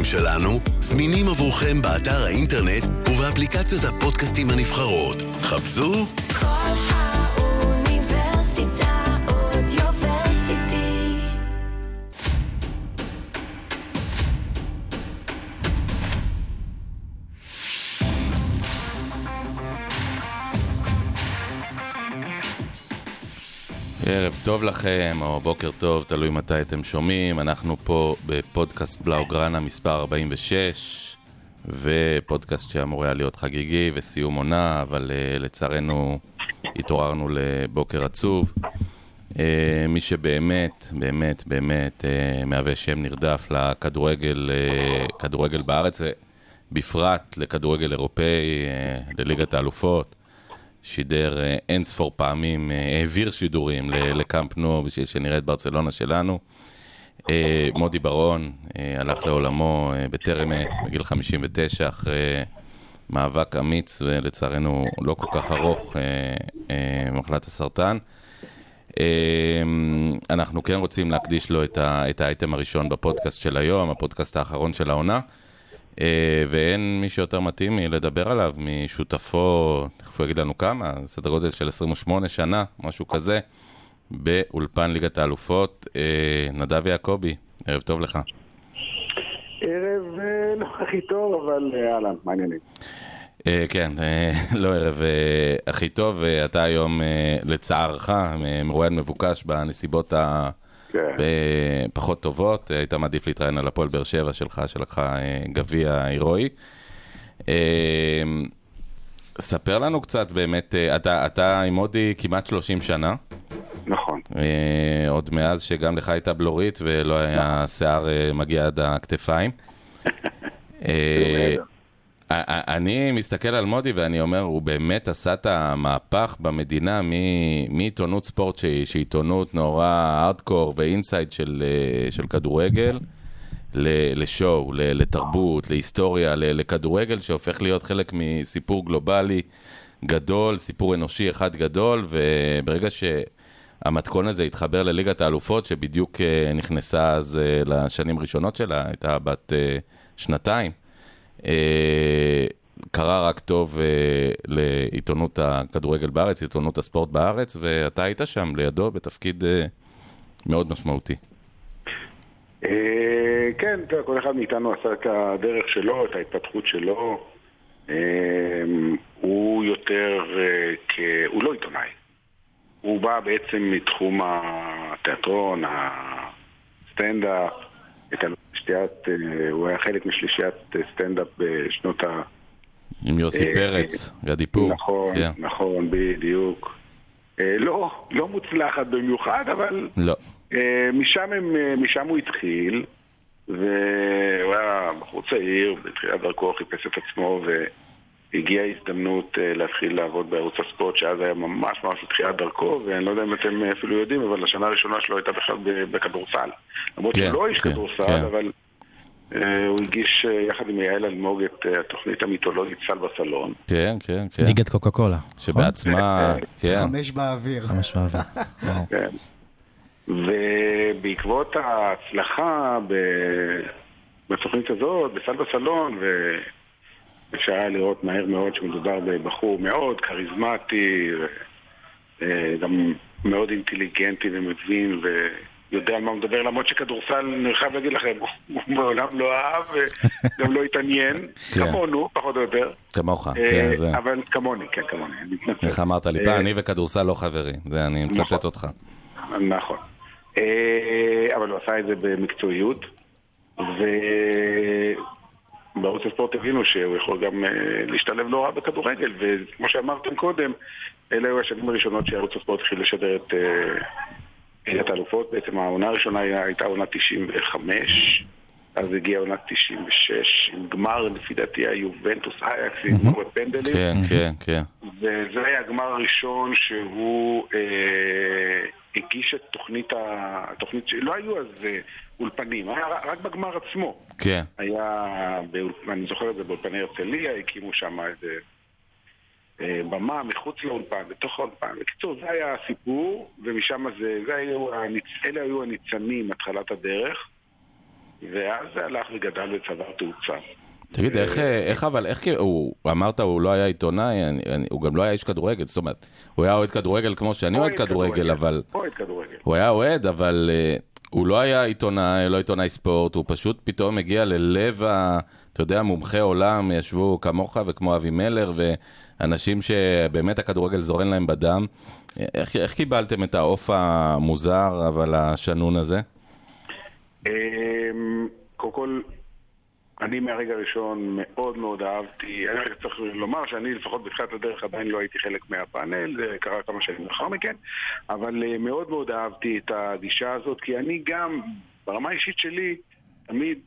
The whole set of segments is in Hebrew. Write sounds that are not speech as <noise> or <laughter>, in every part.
הפודקאסטים שלנו זמינים עבורכם באתר האינטרנט ובאפליקציות הפודקאסטים הנבחרות. חפשו כל ערב טוב לכם, או בוקר טוב, תלוי מתי אתם שומעים. אנחנו פה בפודקאסט בלאוגרנה מספר 46, ופודקאסט שאמור היה להיות חגיגי וסיום עונה, אבל uh, לצערנו התעוררנו לבוקר עצוב. Uh, מי שבאמת, באמת, באמת uh, מהווה שם נרדף לכדורגל, uh, כדורגל בארץ, ובפרט לכדורגל אירופאי, uh, לליגת האלופות. שידר אה, אין ספור פעמים, אה, העביר שידורים לקאמפ נו בשביל שנראה את ברצלונה שלנו. אה, מודי ברון הלך לעולמו בטרם עת, בגיל 59, אחרי מאבק אמיץ ולצערנו לא כל כך ארוך, אה, אה, מחלת הסרטן. אנחנו כן רוצים להקדיש לו את האייטם הראשון בפודקאסט של היום, הפודקאסט האחרון של העונה. אה, ואין מי שיותר מתאים מלדבר עליו משותפו, תכף הוא יגיד לנו כמה, סדר גודל של 28 שנה, משהו כזה, באולפן ליגת האלופות, אה, נדב יעקבי, ערב טוב לך. ערב אה, לא הכי טוב, אבל אה, אהלן, מה העניינים? כן, <laughs> לא ערב הכי טוב, אתה היום, לצערך, מרואיין מבוקש בנסיבות ה... כן. פחות טובות, היית מעדיף להתראיין על הפועל באר שבע שלך, שלקחה אה, גביע הירואי. אה, ספר לנו קצת באמת, אה, אתה, אתה עם מודי כמעט 30 שנה, נכון. אה, עוד מאז שגם לך הייתה בלורית ולא היה שיער אה, מגיע עד הכתפיים. <laughs> אני מסתכל על מודי ואני אומר, הוא באמת עשה את המהפך במדינה מעיתונות ספורט שהיא עיתונות נורא הארדקור ואינסייד של, אה, של כדורגל, לשואו, לתרבות, להיסטוריה, לכדורגל שהופך להיות חלק מסיפור גלובלי גדול, סיפור אנושי אחד גדול, וברגע שהמתכון הזה התחבר לליגת האלופות, שבדיוק אה, נכנסה אז אה, לשנים הראשונות שלה, הייתה בת שנתיים. אה, קרה רק טוב אה, לעיתונות הכדורגל בארץ, עיתונות הספורט בארץ, ואתה היית שם לידו בתפקיד אה, מאוד משמעותי. כן, כל אחד מאיתנו עשה את הדרך שלו, את ההתפתחות שלו. הוא יותר. הוא לא עיתונאי. הוא בא בעצם מתחום התיאטרון, הסטנדאפ, את השלישיית, אה, הוא היה חלק משלישיית אה, סטנדאפ בשנות ה... עם יוסי אה, פרץ, גדי פור. נכון, כן. נכון, בדיוק. לא, לא מוצלחת במיוחד, אבל לא. משם, הם, משם הוא התחיל, והוא היה בחור צעיר, בתחילת דרכו חיפש את עצמו, והגיעה הזדמנות אה, להתחיל לעבוד בערוץ הספורט, שאז היה ממש ממש בתחילת דרכו, ואני לא יודע אם אתם אפילו יודעים, אבל השנה הראשונה שלו הייתה בכלל בכדורסל. למרות כן, שהוא לא איש כן, כדורסל, כן. אבל אה, הוא הגיש אה, יחד עם יעל אלמוג את אה, התוכנית המיתולוגית סל בסלון. כן, כן, כן. ליגת קוקה קולה. שבעצמה, <laughs> כן. חמש באוויר. וואו. <laughs> כן. ובעקבות ההצלחה ב- בתוכנית הזאת, בסל בסלון, ואפשר היה לראות מהר מאוד שמדובר בבחור מאוד כריזמטי, אה, גם מאוד אינטליגנטי ומבין ויודע על מה הוא מדבר, למרות שכדורסל, אני חייב להגיד לכם, הוא- מעולם לא אהב וגם לא התעניין, <laughs> כן. כמונו, פחות או יותר. כמוך, אה, כן, זה. אבל כמוני, כן, כמוני, אני מתנצל. איך אמרת לי אה, פעם, אני וכדורסל לא חברים. זה, אני מצטט נכון. אותך. נכון. אה, אבל הוא עשה את זה במקצועיות, ובערוץ הספורט הבינו שהוא יכול גם אה, להשתלב לא רע בכדורגל, וכמו שאמרתם קודם, אלה היו השנים הראשונות שערוץ הספורט התחיל לשדר את אה, ליגת האלופות. בעצם העונה הראשונה היה- הייתה עונה 95, אז הגיעה עונה 96, עם גמר, לפי דעתי, היובנטוס אייקס, עם פנדלים. כן, כן, כן. וזה היה הגמר הראשון שהוא אה, הגיש את תוכנית, ה... תוכנית שלא היו אז אה, אולפנים, היה רק- בגמר עצמו. כן. היה, באול... אני זוכר את זה באולפני הרצליה, הקימו שם איזה אה, במה מחוץ לאולפן, בתוך האולפן. בקיצור, זה היה הסיפור, ומשם זה, זה היו הניצ... אלה היו הניצנים, התחלת הדרך. ואז זה הלך וגדל וצבר תאוצה. תגיד, איך, איך אבל, איך, הוא, אמרת הוא לא היה עיתונאי, אני, אני, הוא גם לא היה איש כדורגל, זאת אומרת, הוא היה אוהד כדורגל כמו שאני אוהד כדורגל, אבל, אוהד כדורגל. הוא היה אוהד, אבל אה, הוא לא היה עיתונאי, לא עיתונאי ספורט, הוא פשוט פתאום הגיע ללב ה... אתה יודע, מומחי עולם ישבו כמוך וכמו אבי מלר, ואנשים שבאמת הכדורגל זורן להם בדם. איך, איך קיבלתם את העוף המוזר, אבל השנון הזה? אמ, קודם כל, אני מהרגע הראשון מאוד מאוד אהבתי, אני רק צריך לומר שאני לפחות בתחילת הדרך עדיין לא הייתי חלק מהפאנל, זה קרה כמה שנים לאחר מכן, אבל אה, מאוד מאוד אהבתי את הגישה הזאת, כי אני גם, ברמה האישית שלי, תמיד,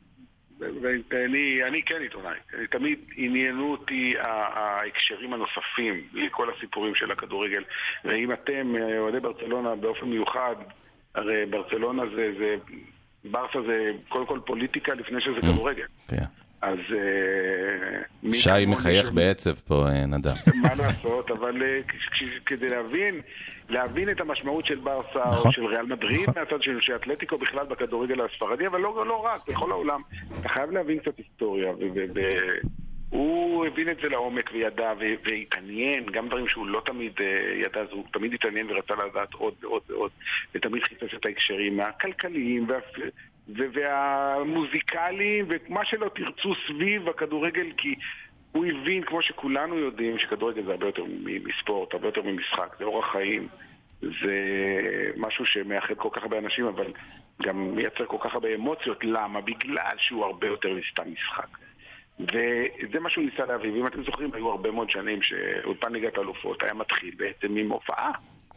ואני אני כן עיתונאי, תמיד עניינו אותי ההקשרים הנוספים לכל הסיפורים של הכדורגל, ואם אתם, אה, אוהדי ברצלונה באופן מיוחד, הרי ברצלונה זה, זה ברסה זה קודם כל פוליטיקה לפני שזה כדורגל. כן. אז... אה, שי מחייך בעצב פה, אה, נדב. <laughs> מה לעשות, אבל אה, כדי להבין, להבין את המשמעות של ברסה נכון. או של ריאל מדריד נכון. מהצד של של אתלטיקו בכלל בכדורגל הספרדי, אבל לא, לא רק, בכל העולם. אתה חייב להבין קצת היסטוריה, והוא הבין את זה לעומק וידע והתעניין, גם דברים שהוא לא תמיד אה, ידע, אז הוא תמיד התעניין ורצה לדעת עוד ועוד ועוד, ותמיד חיפש את ההקשרים הכלכליים והפ- ו- והמוזיקליים ומה שלא תרצו סביב הכדורגל, כי הוא הבין, כמו שכולנו יודעים, שכדורגל זה הרבה יותר מספורט, הרבה יותר ממשחק, זה אורח חיים, זה משהו שמאחד כל כך הרבה אנשים, אבל גם מייצר כל כך הרבה אמוציות. למה? בגלל שהוא הרבה יותר מסתם משחק. וזה מה שהוא ניסה להביא, ואם אתם זוכרים, היו הרבה מאוד שנים שאולפן ליגת האלופות היה מתחיל בעצם עם הופעה.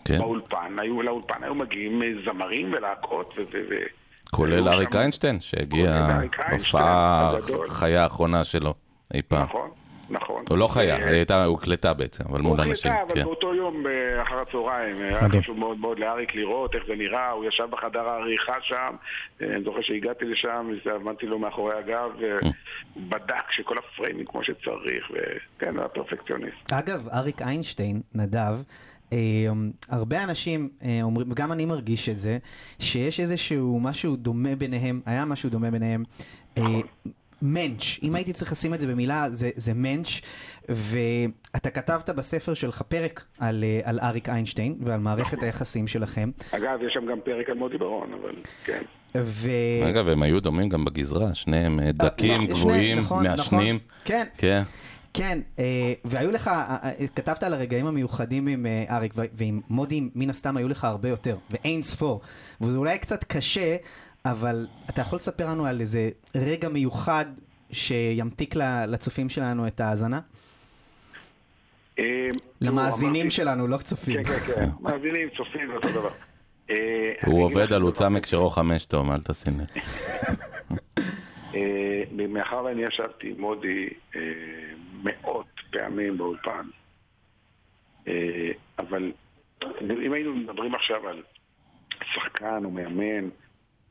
כן. באולפן, היו, לאולפן היו מגיעים זמרים ולהקות ו... ו- ו- כולל אריק איינשטיין, שהגיע כולל אריק איינשטיין, הופעה הגדול. חיה האחרונה שלו אי פעם. נכון, נכון. הוא לא חיה, אה, היא הייתה הוקלטה בעצם, אבל מול הוא אנשים. הקלטה, אבל כן. באותו יום אה, אחר הצהריים, היה מדהים. חשוב מאוד מאוד לאריק לראות איך זה נראה, הוא ישב בחדר העריכה שם, אה, אני זוכר שהגעתי לשם, עמדתי לו מאחורי הגב, ובדק שכל הפריימים כמו שצריך, וכן, הוא היה פרפקציוניסט. אגב, אריק איינשטיין, נדב, אה, הרבה אנשים אה, אומרים, וגם אני מרגיש את זה, שיש איזשהו משהו דומה ביניהם, היה משהו דומה ביניהם. אה, מענץ', אם הייתי צריך לשים את זה במילה, זה, זה מענץ', ואתה כתבת בספר שלך פרק על, אה, על אריק איינשטיין ועל מערכת היחסים שלכם, אגב, יש שם גם פרק על מוטי ברון, אבל כן. ו... אגב, הם היו דומים גם בגזרה, שניהם אה, דקים, שני- גבוהים, נכון, מעשנים. נכון. כן, כן. כן, אה, והיו לך, אה, אה, כתבת על הרגעים המיוחדים עם אה, אריק, ועם מודי מן הסתם היו לך הרבה יותר, ואין ספור. וזה אולי קצת קשה, אבל אתה יכול לספר לנו על איזה רגע מיוחד שימתיק ל- לצופים שלנו את ההאזנה? אה, למאזינים שלנו, לא צופים. כן, כן, כן, מאזינים, צופים, זה אותו דבר. אה, הוא עובד על עוצה כזה. מקשרו חמש, תום, אל תשים לב. אה, מאחר ואני ישבתי עם מודי מאות פעמים באולפן, אבל אם היינו מדברים עכשיו על שחקן או מאמן,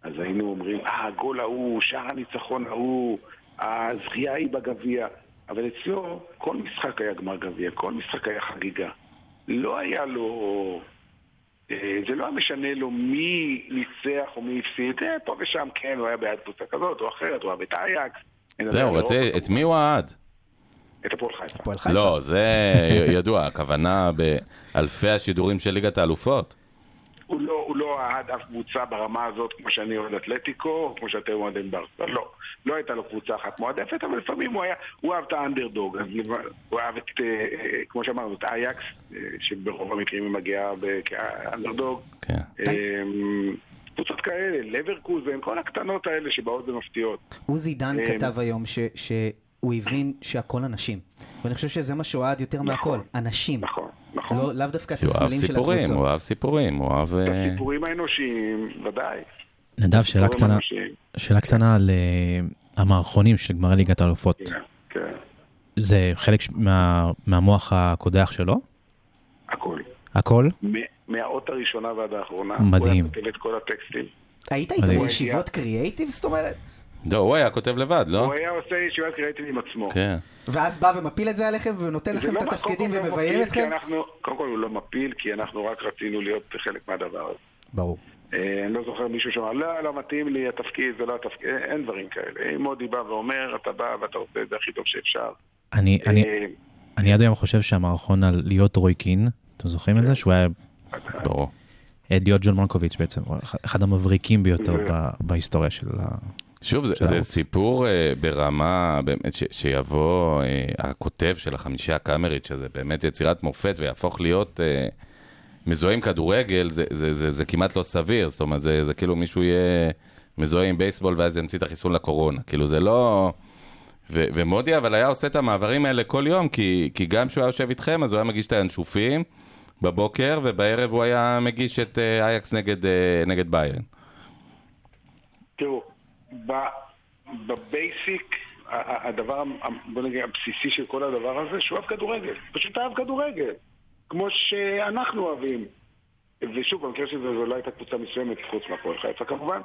אז היינו אומרים, אה, הגול ההוא, שער הניצחון ההוא, הזכייה היא בגביע. אבל אצלו כל משחק היה גמר גביע, כל משחק היה חגיגה. לא היה לו... אה, זה לא היה משנה לו מי ניצח או מי הפסיד, אה, פה ושם כן, הוא היה בעד קבוצה כזאת או אחרת, הוא אהב את אייקס. אין זהו, רצה, לא, את מי הוא אהד? את. הפועל חיפה. לא, זה <laughs> ידוע, הכוונה באלפי השידורים של ליגת האלופות. הוא לא, הוא לא אהד אף קבוצה ברמה הזאת כמו שאני אוהד אתלטיקו, או כמו שאתם אוהדים ברסה. לא. לא הייתה לו קבוצה אחת מועדפת, אבל לפעמים הוא היה, הוא אהב את האנדרדוג. אז הוא אהב את, אה, אה, כמו שאמרנו, את אייקס, אה, שברוב המקרים היא מגיעה כאנדרדוג. כן. קבוצות כאלה, לברקוזן, כל הקטנות האלה שבאות ומפתיעות. עוזי דן כתב היום ש- שהוא הבין שהכל אנשים. ואני חושב שזה מה שהוא אהד יותר מהכל, אנשים. נכון, נכון. לא- לאו דווקא את כי הוא אהב הסמלים של סיפורים, הקבוצות. הוא אהב סיפורים, הוא אהב... אה, הסיפורים האנושיים, ודאי. נדב, שאלה קטנה, אנושיים. שאלה קטנה על אה, המערכונים של גמרי ליגת האלופות. כן, כן, זה חלק מה- מהמוח הקודח שלו? הכל. הכל? מהאות הראשונה ועד האחרונה. מדהים. הוא היה כותב את כל הטקסטים. היית איתו. בישיבות קריאייטיב, זאת אומרת? לא, הוא היה כותב לבד, לא? הוא היה עושה ישיבת קריאיטיב עם עצמו. כן. ואז בא ומפיל את זה עליכם ונותן לכם לא את התפקידים ומביים אתכם? אנחנו- קודם כל הוא לא מפיל, כי אנחנו רק רצינו להיות חלק מהדבר הזה. ברור. אה, אני לא זוכר מישהו שאמר, לא, לא מתאים לי התפקיד, זה לא התפקיד, אין- אין דברים כאלה. אם מודי בא ואומר, אתה בא ואתה עושה את זה הכי טוב שאפשר. אני, אני, אה, אני עד היום חושב שהמערכון על להיות רוי קין, אתם זוכרים את זה? שהוא היה ברור. אה, להיות ג'ון מלקוביץ' בעצם, אחד- המבריקים ביותר בהיסטוריה של ה... שוב, זה, זה. סיפור אה, ברמה, באמת, ש, שיבוא אה, הכותב של החמישייה הקאמרית, שזה באמת יצירת מופת, ויהפוך להיות אה, מזוהה עם כדורגל, זה, זה, זה, זה כמעט לא סביר. זאת אומרת, זה, זה כאילו מישהו יהיה מזוהה עם בייסבול, ואז ימציא את החיסון לקורונה. כאילו, זה לא... ו- ומודי אבל היה עושה את המעברים האלה כל יום, כי, כי גם כשהוא היה יושב איתכם, אז הוא היה מגיש את הינשופים בבוקר, ובערב הוא היה מגיש את אייקס נגד, אה, נגד ביירן. תראו, בבייסיק, הדבר, בוא נגיד, הבסיסי של כל הדבר הזה, שהוא אוהב כדורגל. פשוט אהב כדורגל. כמו שאנחנו אוהבים. ושוב, במקרה של זה, זו לא הייתה קבוצה מסוימת, חוץ מהפועל חיפה כמובן,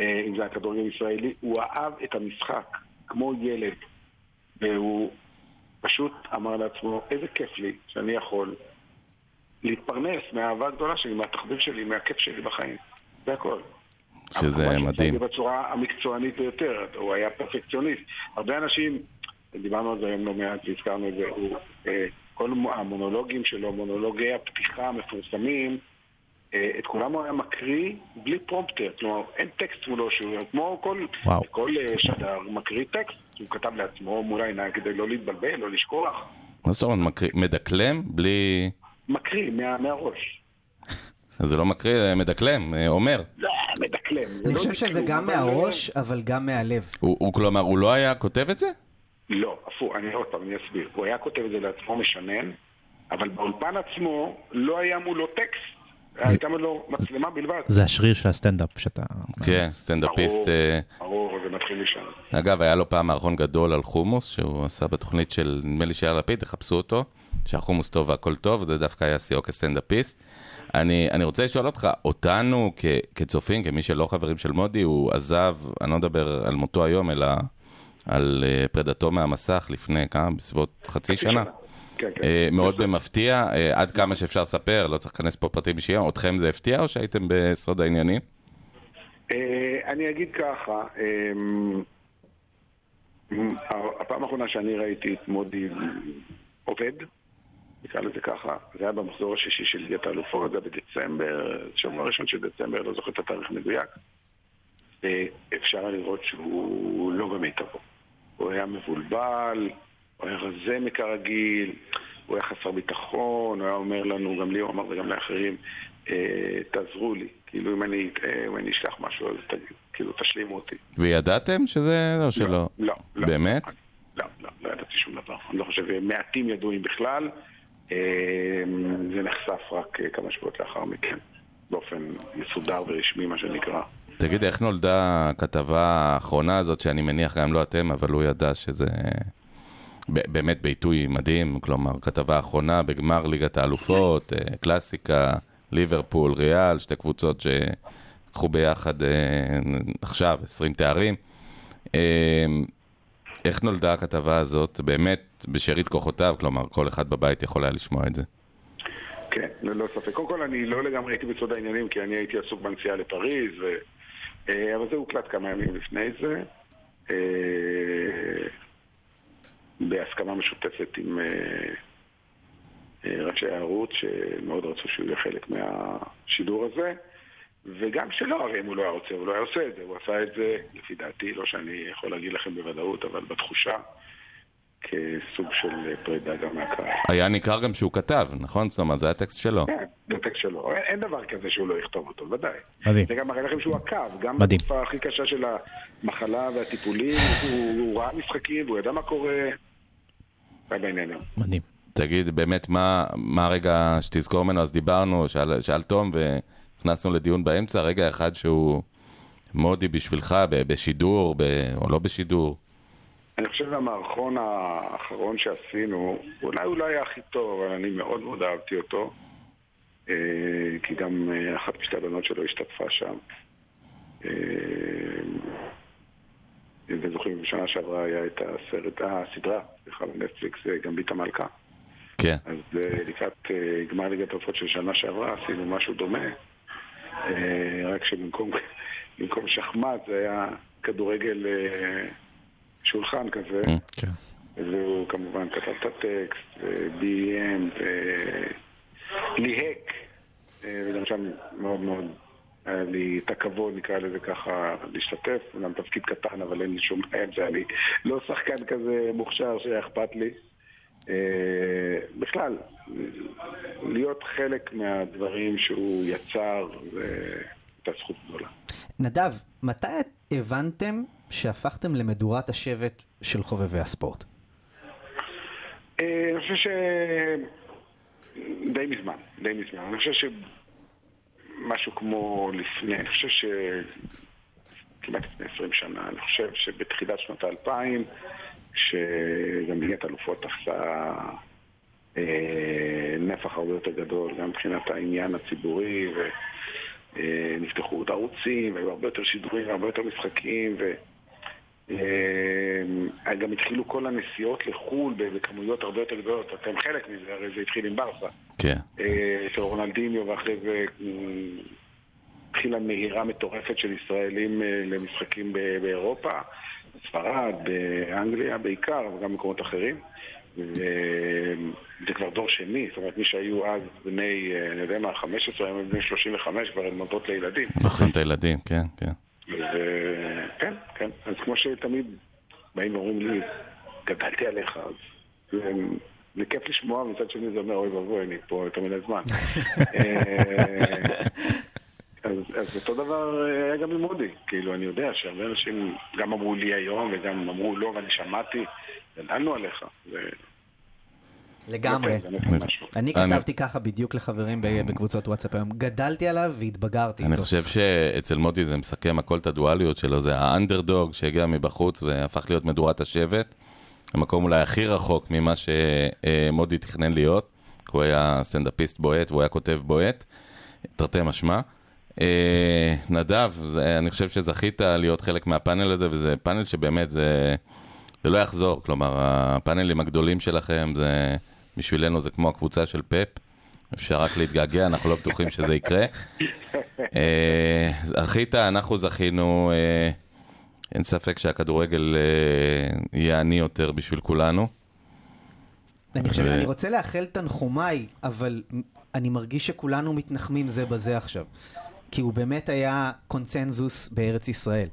אה, אם זה היה כדורגל ישראלי, הוא אהב את המשחק, כמו ילד. והוא פשוט אמר לעצמו, איזה כיף לי שאני יכול להתפרנס מהאהבה הגדולה שלי, מהתחביב שלי, מהכיף שלי בחיים. זה הכל. שזה מדהים. זה בצורה המקצוענית ביותר, הוא היה פרפקציוניסט. הרבה אנשים, דיברנו על זה היום לא מעט והזכרנו את זה, הוא, אה, כל המונולוגים שלו, מונולוגי הפתיחה המפורסמים, אה, את כולם הוא היה מקריא בלי פרומפטר, כלומר אין טקסט מולו, שהוא כמו כל, וואו. כל אה, שדר, מקריא טקסט, הוא כתב לעצמו מול העיניים כדי לא להתבלבל, לא לשכוח, מה זאת אומרת, מדקלם בלי... מקריא מה, מהראש. זה לא מקריא, זה מדקלם, אה, אומר. לא, מדקלם. אני לא חושב שזה גם מהראש, אבל גם מהלב. הוא כלומר, הוא לא היה כותב את זה? לא, הפוך, אני עוד פעם, אני אסביר. הוא היה כותב את זה לעצמו משנן, אבל באולפן עצמו לא היה מולו טקסט. הייתה מולו מצלמה בלבד. זה השריר של הסטנדאפ שאתה... כן, סטנדאפיסט. ברור, אה, ברור, זה מתחיל משם. אגב, היה לו פעם מערכון גדול על חומוס, שהוא עשה בתוכנית של, נדמה לי שיאיר לפיד, תחפשו אותו, שהחומוס טוב והכל טוב, זה דווקא היה שיאו כסטנדאפיסט. אני, אני רוצה לשאול אותך, אותנו כ, כצופים, כמי שלא חברים של מודי, הוא עזב, אני לא מדבר על מותו היום, אלא על אה, פרידתו מהמסך לפני כמה, בסביבות חצי שנה. כן, כן. אה, מאוד במפתיע, אה, עד כמה שאפשר לספר, לא צריך להיכנס פה פרטים אישיים, אתכם זה הפתיע או שהייתם בסוד העניינים? אה, אני אגיד ככה, אמ, הפעם האחרונה שאני ראיתי את מודי עובד, נקרא לזה ככה, זה היה במחזור השישי של ליגת האלופות, זה בדצמבר, שבוע הראשון של דצמבר, לא זוכר את התאריך מדויק. אפשר לראות שהוא לא במיטבו. הוא היה מבולבל, הוא היה רזה מכרגיל, הוא היה חסר ביטחון, הוא היה אומר לנו, גם לי הוא אמר וגם לאחרים, אה, תעזרו לי, כאילו אם אני אטעה, אם אני אשכח משהו, אז תגיד, כאילו תשלימו אותי. וידעתם שזה, לא שלא? לא, לא. באמת? לא, לא, לא ידעתי שום דבר. אני לא חושב, מעטים ידעו אם בכלל. אה, זה נחשף רק אה, כמה שבועות לאחר מכן, באופן מסודר ורשמי, מה שנקרא. תגיד, איך נולדה הכתבה האחרונה הזאת, שאני מניח גם לא אתם, אבל הוא ידע שזה באמת בעיתוי מדהים, כלומר, כתבה אחרונה בגמר ליגת האלופות, אה, קלאסיקה, ליברפול, ריאל, שתי קבוצות שלקחו ביחד אה, עכשיו 20 תארים. אה, איך נולדה הכתבה הזאת? באמת, בשארית כוחותיו, כלומר, כל אחד בבית יכול היה לשמוע את זה. כן, ללא ספק. קודם כל, אני לא לגמרי הייתי בסוד העניינים, כי אני הייתי עסוק בנסיעה לפריז, ו... אבל זה הוקלט כמה ימים לפני זה, בהסכמה משותפת עם אה, אה, ראשי הערוץ, שמאוד רצו שהוא יהיה חלק מהשידור הזה, וגם שלא, הרי אם הוא לא היה רוצה, הוא לא היה עושה את זה. הוא עשה את זה, לפי דעתי, לא שאני יכול להגיד לכם בוודאות, אבל בתחושה, כסוג של פרידה גם מהקהל. היה ניכר גם שהוא כתב, נכון? זאת אומרת, זה הטקסט שלו. כן, זה טקסט שלו. אין, אין דבר כזה שהוא לא יכתוב אותו, ודאי. מדהים. זה גם מראה לכם שהוא עקב, גם. בתקופה הכי קשה של המחלה והטיפולים, הוא, הוא ראה משחקים והוא ידע מה קורה. בעניינים. מדהים. תגיד, באמת, מה, מה הרגע שתזכור ממנו? אז דיברנו, שאל, שאל תום, ונכנסנו לדיון באמצע, רגע אחד שהוא מודי בשבילך, ב, בשידור, ב, או לא בשידור. אני חושב שהמערכון האחרון שעשינו, אולי הוא לא היה הכי טוב, אבל אני מאוד מאוד אהבתי אותו. אה, כי גם אה, אחת משתי הבנות שלו השתתפה שם. אה, אם אתם זוכרים, בשנה שעברה היה את הסרט, הסדרה, סליחה, בנטפליקס, אה, גמבית המלכה. כן. אז אה, לקראת אה, גמר ליגת העופות של שנה שעברה עשינו משהו דומה. אה, רק שבמקום <laughs> במקום שחמט זה היה כדורגל אה, שולחן כזה. כן. והוא כמובן כתב את הטקסט, וביים, וליהק, אה, וגם שם מאוד מאוד היה לי את הכבוד, נקרא לזה ככה, להשתתף, גם תפקיד קטן, אבל אין לי שום היה לי לא שחקן כזה מוכשר שהיה אכפת לי. אה, בכלל, להיות חלק מהדברים שהוא יצר, זה הייתה זכות גדולה. נדב, מתי הבנתם שהפכתם למדורת השבט של חובבי הספורט? אה, אני חושב ש... די מזמן, די מזמן. אני חושב שמשהו כמו לפני, אני חושב ש... כמעט לפני 20 שנה, אני חושב שבתחילת שנות האלפיים, שגם ליגת אלופות תפסה אה, נפח הרבה יותר גדול, גם מבחינת העניין הציבורי, ונפתחו עוד ערוצים, והיו הרבה יותר שידורים והרבה יותר משחקים, ו... אה, גם התחילו כל הנסיעות לחו"ל בכמויות הרבה יותר גדולות, אתם חלק מזה, הרי זה התחיל עם ברסה. כן. אה, של רונלדיניו, ואחרי זה אה, התחילה נהירה מטורפת של ישראלים אה, למשחקים באירופה, בספרד, באנגליה בעיקר, אבל גם במקומות אחרים. וזה כבר דור שני, זאת אומרת, מי שהיו אז בני, אני יודע מה, 15, היום הם בני 35, כבר הן נולדות לילדים. לוקחים את הילדים, כן, כן. וכן, כן. אז כמו שתמיד באים ואומרים לי, גדלתי עליך, אז זה, זה כיף לשמוע, מצד שני זה אומר, אוי ואבוי, אני פה יותר מדי זמן. <laughs> אה, אז, אז אותו דבר אה, היה גם עם מודי. כאילו, אני יודע שהרבה אנשים גם אמרו לי היום וגם אמרו לא, ואני שמעתי, גדלנו עליך. ו... לגמרי. משהו. אני כתבתי ככה בדיוק לחברים בקבוצות וואטסאפ היום. גדלתי עליו והתבגרתי אני. חושב שאצל מודי זה מסכם הכל את הדואליות שלו, זה האנדרדוג שהגיע מבחוץ והפך להיות מדורת השבט. המקום אולי הכי רחוק ממה שמודי תכנן להיות, כי הוא היה סטנדאפיסט בועט והוא היה כותב בועט, תרתי משמע. אה, נדב, זה, אני חושב שזכית להיות חלק מהפאנל הזה, וזה פאנל שבאמת זה, זה לא יחזור. כלומר, הפאנלים הגדולים שלכם, זה, בשבילנו זה כמו הקבוצה של פפ. אפשר רק להתגעגע, אנחנו לא בטוחים שזה יקרה. אה, זכית, אנחנו זכינו, אה, אין ספק שהכדורגל אה, יהיה עני יותר בשביל כולנו. אני חושב, אני רוצה לאחל תנחומיי, אבל אני מרגיש שכולנו מתנחמים זה בזה עכשיו. כי הוא באמת היה קונצנזוס בארץ ישראל.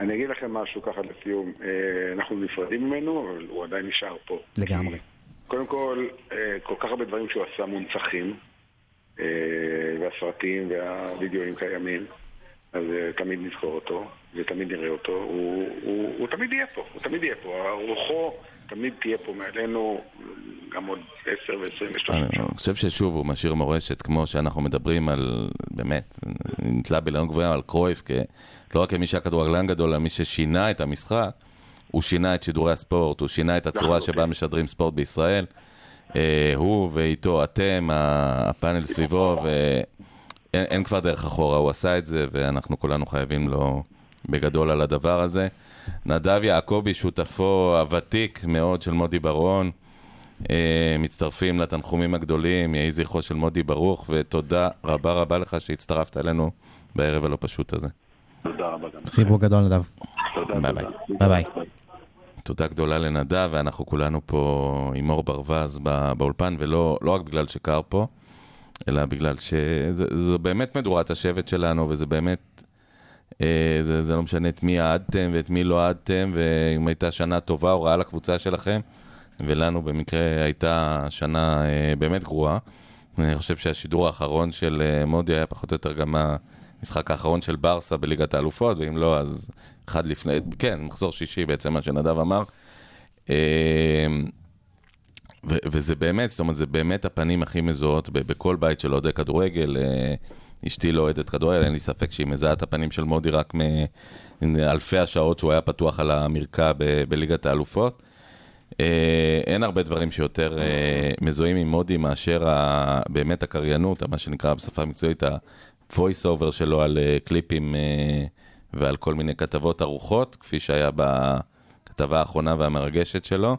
אני אגיד לכם משהו ככה לסיום. אה, אנחנו נפרדים ממנו, אבל הוא עדיין נשאר פה. לגמרי. קודם כל, אה, כל כך הרבה דברים שהוא עשה מונצחים, אה, והסרטים והווידאוים קיימים, אז אה, תמיד נזכור אותו, ותמיד נראה אותו. הוא, הוא, הוא תמיד יהיה פה, הוא תמיד יהיה פה. רוחו תמיד תהיה פה מעלינו, גם עוד 10 ו-20 אני ו-30 שנה. אני חושב ששוב, הוא משאיר מורשת, כמו שאנחנו מדברים על, באמת, נתלה בלנו גבוהה על קרויף, לא רק כמי שהיה כדורגלן גדול, אלא מי ששינה את המשחק, הוא שינה את שידורי הספורט, הוא שינה את הצורה לחלוטין. שבה משדרים ספורט בישראל. אה, הוא ואיתו, אתם, הפאנל סביבו, ואין אין כבר דרך אחורה, הוא עשה את זה, ואנחנו כולנו חייבים לו בגדול על הדבר הזה. נדב יעקבי, שותפו הוותיק מאוד של מודי ברון, אה, מצטרפים לתנחומים הגדולים, יהי זכרו של מודי ברוך, ותודה רבה רבה לך שהצטרפת אלינו בערב הלא פשוט הזה. תודה רבה גם. חיבוק גדול נדב. תודה. ביי ביי. תודה גדולה לנדב, ואנחנו כולנו פה עם אור ברווז בא- באולפן, ולא לא רק בגלל שקר פה, אלא בגלל שזו באמת מדורת השבט שלנו, וזה באמת, אה, זה, זה לא משנה את מי אהדתם ואת מי לא אהדתם, ואם הייתה שנה טובה או רעה לקבוצה שלכם, ולנו במקרה הייתה שנה אה, באמת גרועה. אני חושב שהשידור האחרון של אה, מודי היה פחות או יותר גם המשחק האחרון של ברסה בליגת האלופות, ואם לא, אז אחד לפני, כן, מחזור שישי בעצם, מה שנדב אמר. אה, ו- וזה באמת, זאת אומרת, זה באמת הפנים הכי מזוהות ב- בכל בית של אוהדי כדורגל. אה, אשתי לא אוהדת כדורגל, אין לי ספק שהיא מזהה את הפנים של מודי רק מאלפי השעות שהוא היה פתוח על המרקע ב- בליגת האלופות. אה, אין הרבה דברים שיותר מזוהים עם מודי מאשר באמת הקריינות, מה שנקרא בשפה המקצועית ה-voice over שלו על אה, קליפים אה, ועל כל מיני כתבות ארוחות, כפי שהיה בכתבה האחרונה והמרגשת שלו.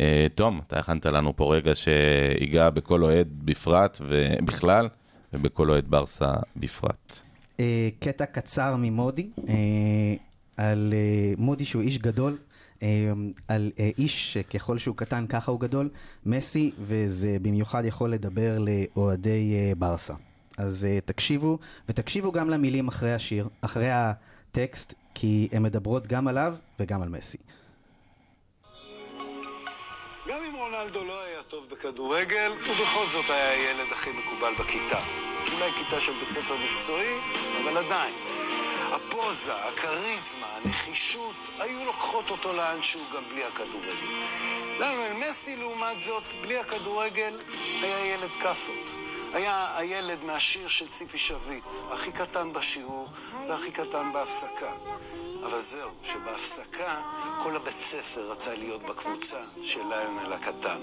אה, תום, אתה הכנת לנו פה רגע שיגע בכל אוהד בפרט ובכלל, ובכל אוהד ברסה בפרט. קטע קצר ממודי, על מודי שהוא איש גדול, על איש שככל שהוא קטן ככה הוא גדול, מסי, וזה במיוחד יכול לדבר לאוהדי ברסה. אז אה, תקשיבו, ותקשיבו גם למילים אחרי השיר, אחרי הטקסט, כי הן מדברות גם עליו וגם על מסי. גם אם רונלדו לא היה טוב בכדורגל, הוא בכל זאת היה הילד הכי מקובל בכיתה. אולי כיתה של בית ספר מקצועי, אבל עדיין. הפוזה, הכריזמה, הנחישות, היו לוקחות אותו לאן שהוא גם בלי הכדורגל. ליונל מסי, לעומת זאת, בלי הכדורגל, היה ילד כאפות. היה הילד מהשיר של ציפי שביט, הכי קטן בשיעור והכי קטן בהפסקה. אבל זהו, שבהפסקה כל הבית ספר רצה להיות בקבוצה של ליונל הקטן.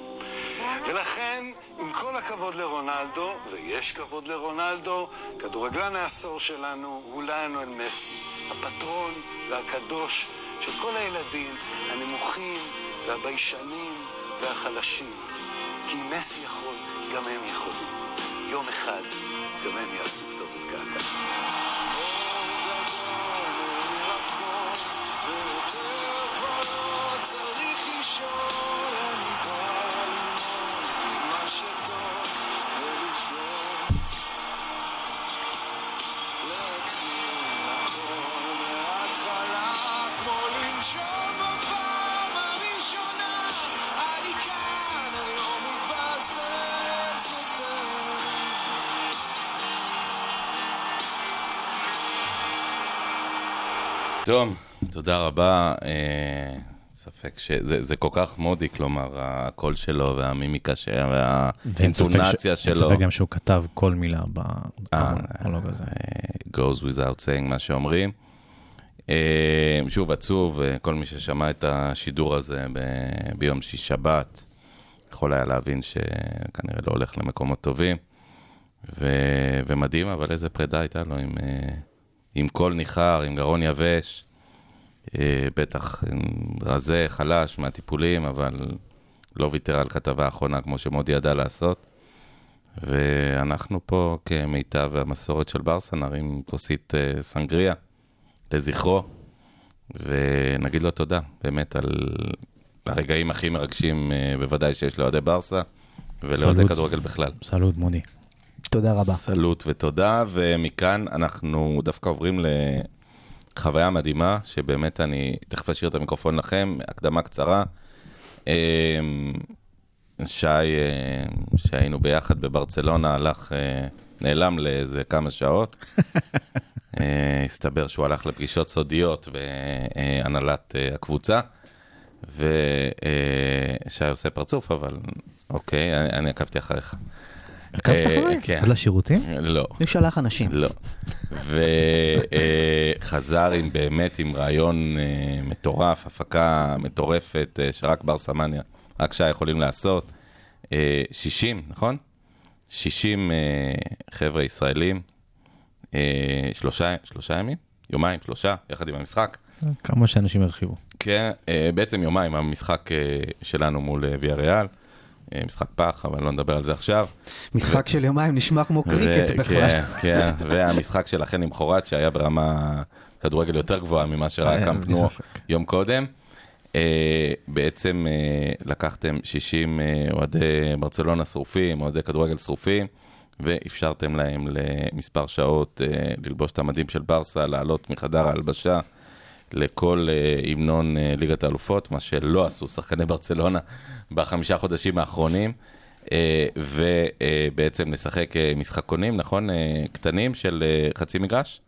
ולכן, עם כל הכבוד לרונלדו, ויש כבוד לרונלדו, כדורגלן העשור שלנו הוא ליונל מסי, הפטרון והקדוש של כל הילדים הנמוכים והביישנים והחלשים. כי אם מסי יכול, גם הם יכולים. יום אחד, גם הם יעשו כתובת קעקע. טוב, תודה רבה. אה, ספק שזה זה כל כך מודי, כלומר, הקול שלו והמימיקה ש- ואין ספק ש- והאינטונציה אין שלו. ספק גם שהוא כתב כל מילה אה, במונולוג הזה. אה, goes without saying, מה שאומרים. שוב, עצוב, כל מי ששמע את השידור הזה ב- ביום שיש שבת, יכול היה להבין שכנראה לא הולך למקומות טובים. ו- ומדהים, אבל איזה פרידה הייתה לו עם, עם קול ניחר, עם גרון יבש. אה, בטח רזה, חלש מהטיפולים, אבל לא ויתר על כתבה האחרונה כמו שמודי ידע לעשות. ואנחנו פה כמיטב המסורת של ברסה נרים כוסית אה, סנגריה לזכרו, ונגיד לו תודה, באמת, על הרגעים הכי מרגשים, אה, בוודאי שיש לאוהדי ברסה, ולאוהדי. כדורגל בכלל. סלוד מודי. תודה רבה. סלוט ותודה, ומכאן אנחנו דווקא עוברים לחוויה מדהימה, שבאמת אני תכף אשאיר את המיקרופון לכם, הקדמה קצרה. אה, שי, אה, שהיינו ביחד בברצלונה, הלך, אה, נעלם לאיזה כמה שעות. <laughs> אה, הסתבר שהוא הלך לפגישות סודיות בהנהלת הקבוצה, ושי עושה פרצוף, אבל אוקיי, אני עקבתי אחריך. עקבת אה, אחריי? כן. עד לשירותים? לא. הוא שלח אנשים. לא. וחזר עם באמת עם רעיון אה, מטורף, הפקה מטורפת אה, שרק בר סמניה, רק שי יכולים לעשות. אה, 60, נכון? 60 אה, חבר'ה ישראלים, אה, שלושה, שלושה ימים? יומיים, שלושה, יחד עם המשחק. כמה שאנשים הרחיבו. כן, אה, בעצם יומיים, המשחק אה, שלנו מול אה, ויה ריאל. משחק פח, אבל לא נדבר על זה עכשיו. משחק של יומיים נשמע כמו קריקט ו- בכלל. כן, כן, והמשחק שלכן עם חורת, שהיה ברמה כדורגל יותר גבוהה ממה שראה אה, קאמפ נו. יום קודם. אה, בעצם אה, לקחתם 60 אה, אוהדי ברצלונה שרופים, אוהדי כדורגל שרופים, ואפשרתם להם למספר שעות אה, ללבוש את המדים של ברסה, לעלות מחדר ההלבשה לכל אה, המנון אה, ליגת האלופות, מה שלא עשו שחקני ברצלונה בחמישה חודשים האחרונים. אה, ובעצם לשחק משחקונים, נכון? קטנים של חצי מגרש?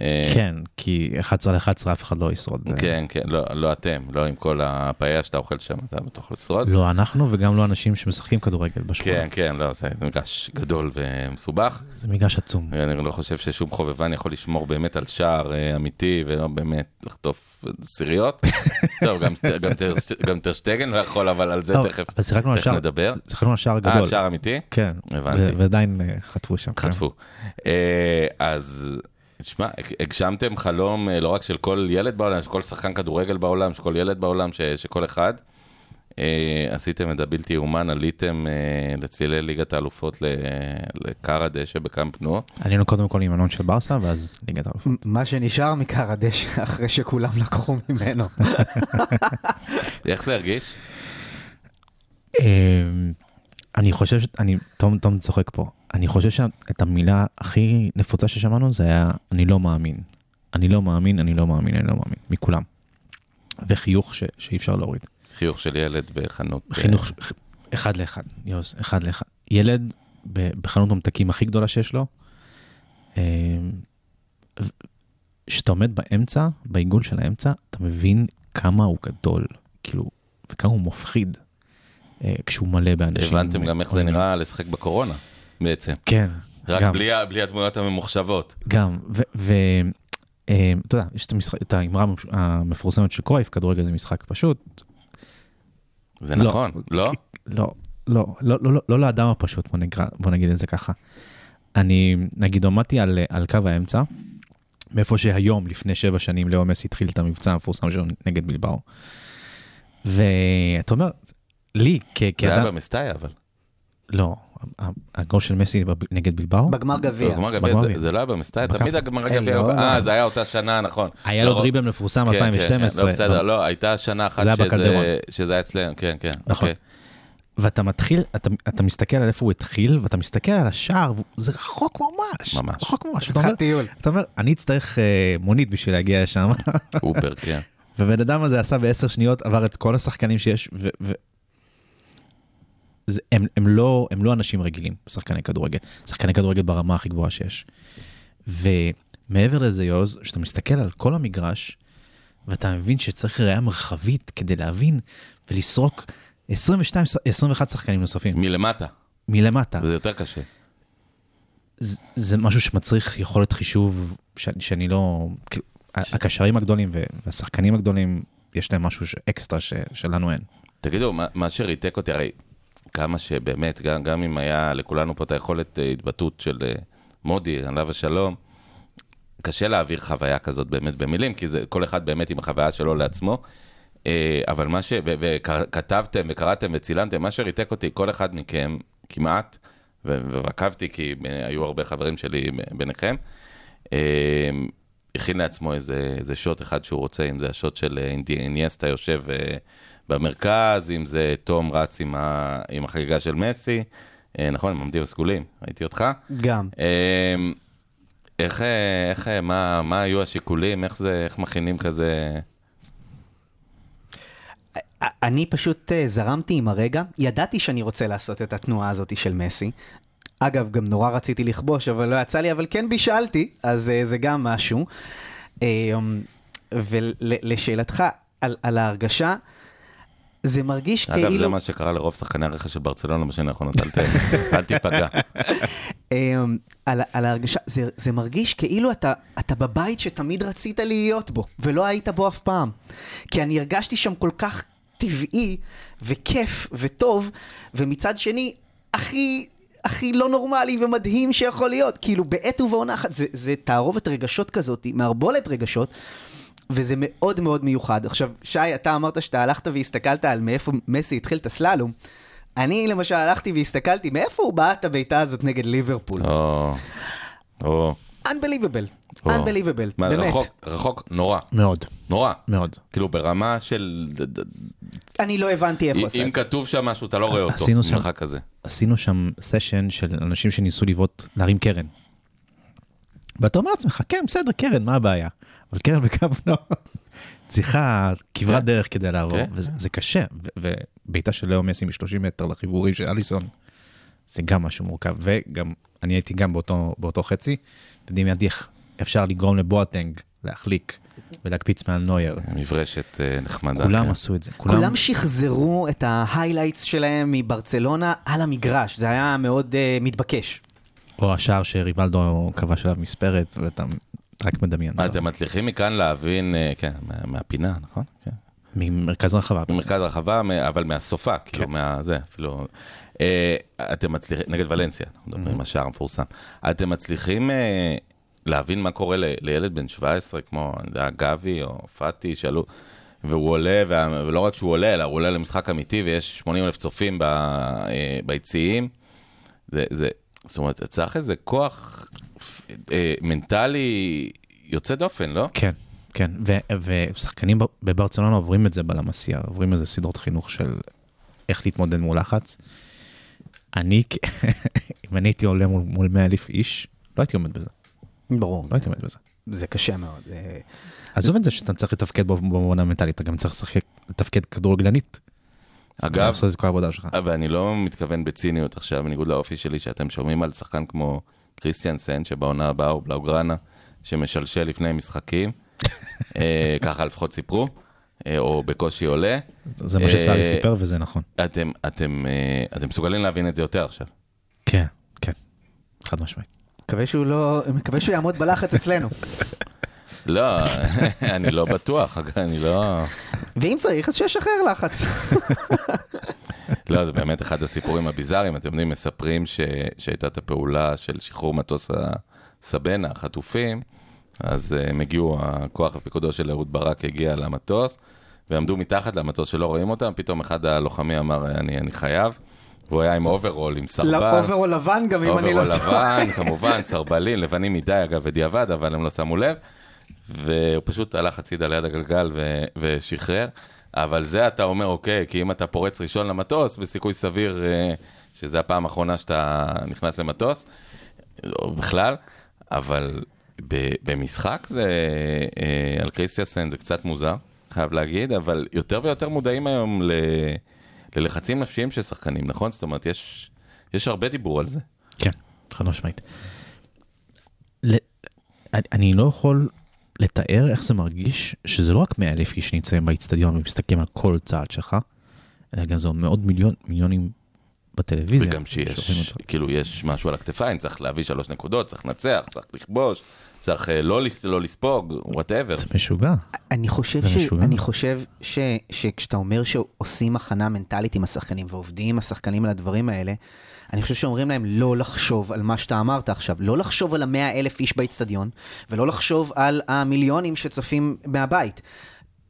אה, כן, כי 11 על 11 אף אחד לא ישרוד. כן, כן, לא, לא אתם, לא עם כל הפאיה שאתה אוכל שם, אתה בטוח לשרוד. לא אנחנו וגם לא אנשים שמשחקים כדורגל בשכונה. כן, כן, לא, זה מגרש גדול ומסובך. זה מגרש עצום. אני לא חושב ששום חובבן יכול לשמור באמת על שער אה, אמיתי ולא באמת לחטוף סיריות. <laughs> טוב, גם, גם, גם טרשטגן לא יכול, אבל על זה תכף, אבל שיחקנו על תכף שער, נדבר. שיחקנו על שער אה, גדול. שער אמיתי? כן, הבנתי. ועדיין אה, חטפו שם. כן. חטפו. אה, אז, תשמע, הגשמתם חלום אה, לא רק של כל ילד בעולם, של כל שחקן כדורגל בעולם, של כל ילד בעולם, ש, שכל אחד אה, עשיתם את הבלתי יאומן, עליתם אה, לצלילי ליגת האלופות ל- לקר הדשא בקאמפ נו. עלינו קודם כל עם אלון של ברסה, ואז ליגת האלופות. מה שנשאר מקר הדשא <laughs> אחרי שכולם לקחו ממנו. <laughs> איך זה הרגיש? אמ, אני חושב, ש- אני, תום, תום צוחק פה, אני חושב שאת המילה הכי נפוצה ששמענו זה היה אני לא מאמין. אני לא מאמין, אני לא מאמין, אני לא מאמין, מכולם. וחיוך ש, שאי אפשר להוריד. חיוך של ילד בחנות. אה, חינוך, אחד לאחד, יוס, אחד לאחד. ילד בחנות ממתקים הכי גדולה שיש לו, אמ, כשאתה עומד באמצע, בעיגול של האמצע, אתה מבין כמה הוא גדול, כאילו, וכמה הוא מפחיד אה, כשהוא מלא באנשים. הבנתם גם איך זה עוינים. נראה לשחק בקורונה, בעצם. כן, רק גם, בלי בלי הדמויות הממוחשבות. גם, ואתה יודע, יש את המשחק- את האמרה המפ- המפורסמת של קרויף, כדורגל זה משחק פשוט, זה לא. נכון, לא? לא, לא, לא, לא, לא, לא לאדם הפשוט, בוא, נקרא, בוא נגיד את זה ככה. אני, נגיד, עמדתי על, על קו האמצע, מאיפה שהיום, לפני שבע שנים, לאו מסי התחיל את המבצע המפורסם שלו נגד בלבאו. ואתה אומר, לי, כ- זה היה כאדם, במסתאי, אבל. לא, הגול של מסי נגד בלבאו, בגמר גביע. בגמר גביע זה-. זה לא היה במסתאי, בקאפ. תמיד הגמר אה, גביע... לא, אה, לא. זה היה אותה שנה, נכון. היה לו לא, דריבל מפורסם כן, כן, 2012. לא, בסדר, לא, הייתה שנה אחת זה שזה- היה אצלנו, כן, כן. נכון. אוקיי. ואתה מתחיל, אתה, אתה מסתכל על איפה הוא התחיל, ואתה מסתכל על השער, וזה רחוק ממש. ממש. רחוק ממש. ואתה אומר, טיול. אתה אומר, אני אצטרך אה, מונית בשביל להגיע לשם. אובר, כן. <laughs> ובן אדם הזה עשה בעשר שניות, עבר את כל השחקנים שיש, ו... ו... זה, הם, הם, לא, הם לא אנשים רגילים, שחקני כדורגל. שחקני כדורגל ברמה הכי גבוהה שיש. ומעבר לזה, יוז, שאתה מסתכל על כל המגרש, ואתה מבין שצריך ראייה מרחבית כדי להבין ולסרוק 22, 21 שחקנים נוספים מלמטה, מלמטה. וזה יותר קשה. זה, זה משהו שמצריך יכולת חישוב ש, שאני לא... כאילו, הקשרים הגדולים והשחקנים הגדולים, יש להם משהו ש- אקסטרה ש, שלנו אין. תגידו, מה- מה שריתק אותי, הרי כמה שבאמת, גם, גם אם היה לכולנו פה את היכולת אה, התבטאות של אה, מודי, עליו השלום, קשה להעביר חוויה כזאת באמת במילים, כי זה כל אחד באמת עם החוויה שלו לעצמו. אה, אבל מה ש... וכתבתם וקראתם וצילמתם, מה שריתק אותי, כל אחד מכם, כמעט, ועקבתי כי היו הרבה חברים שלי ביניכם, הכין לעצמו איזה, איזה שוט אחד שהוא רוצה, אם זה השוט של אינדי- איניאסטה יושב במרכז, אם זה תום רץ עם, ה, עם החגיגה של מסי, אה, נכון, עם עמדים הסגולים, ראיתי אותך. גם. אה, איך, אה, איך, מה, מה היו השיקולים, איך זה, איך מכינים כזה... אני פשוט זרמתי עם הרגע, ידעתי שאני רוצה לעשות את התנועה הזאת של מסי. אגב, גם נורא רציתי לכבוש, אבל לא יצא לי, אבל כן בישלתי, אז זה גם משהו. ולשאלתך על, על ההרגשה, זה מרגיש אגב, זה כאילו... מה שקרה לרוב שחקני הרכש של ברצלונה בשנים האחרונות, <laughs> אל תיפגע. אמ, על, על ההרגשה, זה, זה מרגיש כאילו אתה, אתה בבית שתמיד רצית להיות בו, ולא היית בו אף פעם. כי אני הרגשתי שם כל כך טבעי, וכיף, וטוב, ומצד שני, הכי... הכי לא נורמלי ומדהים שיכול להיות. כאילו, בעת ובעונה אחת, זה, זה תערובת רגשות כזאת, מערבולת רגשות, וזה מאוד מאוד מיוחד. עכשיו, שי, אתה אמרת שאתה הלכת והסתכלת על מאיפה מסי התחיל את הסללום. אני למשל הלכתי והסתכלתי מאיפה הוא בעט את הבעיטה הזאת נגד ליברפול. או, או. Unbelievable, מה, באמת. רחוק, רחוק, נורא, מאוד, נורא. מאוד. כאילו ברמה של... אני לא הבנתי איפה עשה אם את זה. כתוב שם משהו, אתה לא רואה אותו, עשינו שם- ממרחק כזה. עשינו שם סשן של אנשים שניסו לבעוט, להרים קרן. ואתה אומר לעצמך, כן, בסדר, קרן, מה הבעיה? אבל קרן בקו לא. צריכה כברת כן. דרך כדי לעבור, כן. וזה זה קשה. ובעיטה של לאו מסי מ-30 מטר לחיבורים של אליסון, זה גם משהו מורכב. וגם, אני הייתי גם באותו, באותו חצי, יודעים ידי איך אפשר לגרום לבואטנג להחליק ולהקפיץ מעל נויר. מברשת אה, נחמדה. כולם כן. עשו את זה. כולם שחזרו את ה highlights שלהם מברצלונה על המגרש, זה היה מאוד uh, מתבקש. או השער שריבלדו כבש עליו מספרת, ואתה רק מדמיין. מה, אתם מצליחים מכאן להבין, אה, כן, מה- מהפינה, נכון? כן. ממרכז רחבה. ממרכז הרחבה, אבל מהסופה, כאילו, מה... זה, אפילו... אה, אתם מצליחים, נגד ולנסיה, אנחנו מדברים, השער המפורסם. אתם מצליחים אה, להבין מה קורה ל- לילד בן 17, כמו, אני יודע, גבי או פאטי, שאלו, והוא עולה, וה- ולא רק שהוא עולה, אלא הוא עולה למשחק אמיתי, ויש 80 אלף צופים ב- אה, ביציעים. זה, זה, זאת אומרת, צריך איזה כוח אה, מנטלי יוצא דופן, לא? כן, כן, ו- ושחקנים ב- בברצלונה עוברים את זה בלמסייה, עוברים איזה סדרות חינוך של איך להתמודד מול לחץ. אני, <laughs> אם אני הייתי עולה מול, מול 100 אלף איש, לא הייתי עומד בזה, ברור, לא הייתי עומד בזה. זה קשה מאוד. אה, עזוב את זה שאתה צריך לתפקד במובן המנטלי, אתה גם צריך לשחק, לתפקד כדורגלנית. אגב, לעשות את כל העבודה שלך. ואני לא מתכוון בציניות עכשיו, בניגוד לאופי שלי, שאתם שומעים על שחקן כמו קריסטיאנסן, שבעונה הבאה הוא בלאוגרנה, שמשלשל לפני משחקים, <laughs> אה, ככה לפחות סיפרו, אה, או בקושי עולה. זה מה שסאלי אה, סיפר וזה נכון. אתם, אתם, אתם מסוגלים להבין את זה יותר עכשיו. כן, כן, חד משמעית. מקווה שהוא לא, מקווה שהוא יעמוד בלחץ אצלנו. <laughs> לא, <laughs> אני לא בטוח, אני לא... ואם צריך, אז שישחרר לחץ. <laughs> לא, זה באמת אחד הסיפורים הביזאריים. אתם יודעים, מספרים ש... שהייתה את הפעולה של שחרור מטוס הסבנה, החטופים, אז uh, הם הגיעו, הכוח הפיקודו של אהוד ברק הגיע למטוס, ועמדו מתחת למטוס שלא רואים אותם, פתאום אחד הלוחמים אמר, אני, אני חייב, והוא היה עם אוברול, עם סרבל. אוברול לבן גם, אם אני לא אוברול טועה. לבן, כמובן, סרבלים, לבנים מדי, אגב, בדיעבד, אבל הם לא שמו לב. והוא פשוט הלך הצידה ליד הגלגל ו- ושחרר. אבל זה אתה אומר, אוקיי, כי אם אתה פורץ ראשון למטוס, וסיכוי סביר אה, שזה הפעם האחרונה שאתה נכנס למטוס, או בכלל, אבל ב- במשחק זה, אה, על קריסטיאסן זה קצת מוזר, חייב להגיד, אבל יותר ויותר מודעים היום ל- ללחצים נפשיים של שחקנים, נכון? זאת אומרת, יש, יש הרבה דיבור על זה. כן, חד משמעית. ל- אני לא יכול לתאר איך זה מרגיש שזה לא רק 100 אלף איש שנמצאים באיצטדיון ומסתכלים על כל צעד שלך, אלא גם זה עוד מאות מיליון, מיליונים בטלוויזיה. וגם שיש. כאילו, יש משהו על הכתפיים, צריך להביא שלוש נקודות, צריך לנצח, צריך לכבוש, צריך אה, לא, לא לספוג, וואטאבר. זה משוגע. אני חושב, ש... משוגע. אני חושב ש... שכשאתה אומר שעושים הכנה מנטלית עם השחקנים ועובדים עם השחקנים על הדברים האלה, אני חושב שאומרים להם לא לחשוב על מה שאתה אמרת עכשיו, לא לחשוב על המאה אלף איש באיצטדיון, ולא לחשוב על המיליונים שצופים מהבית.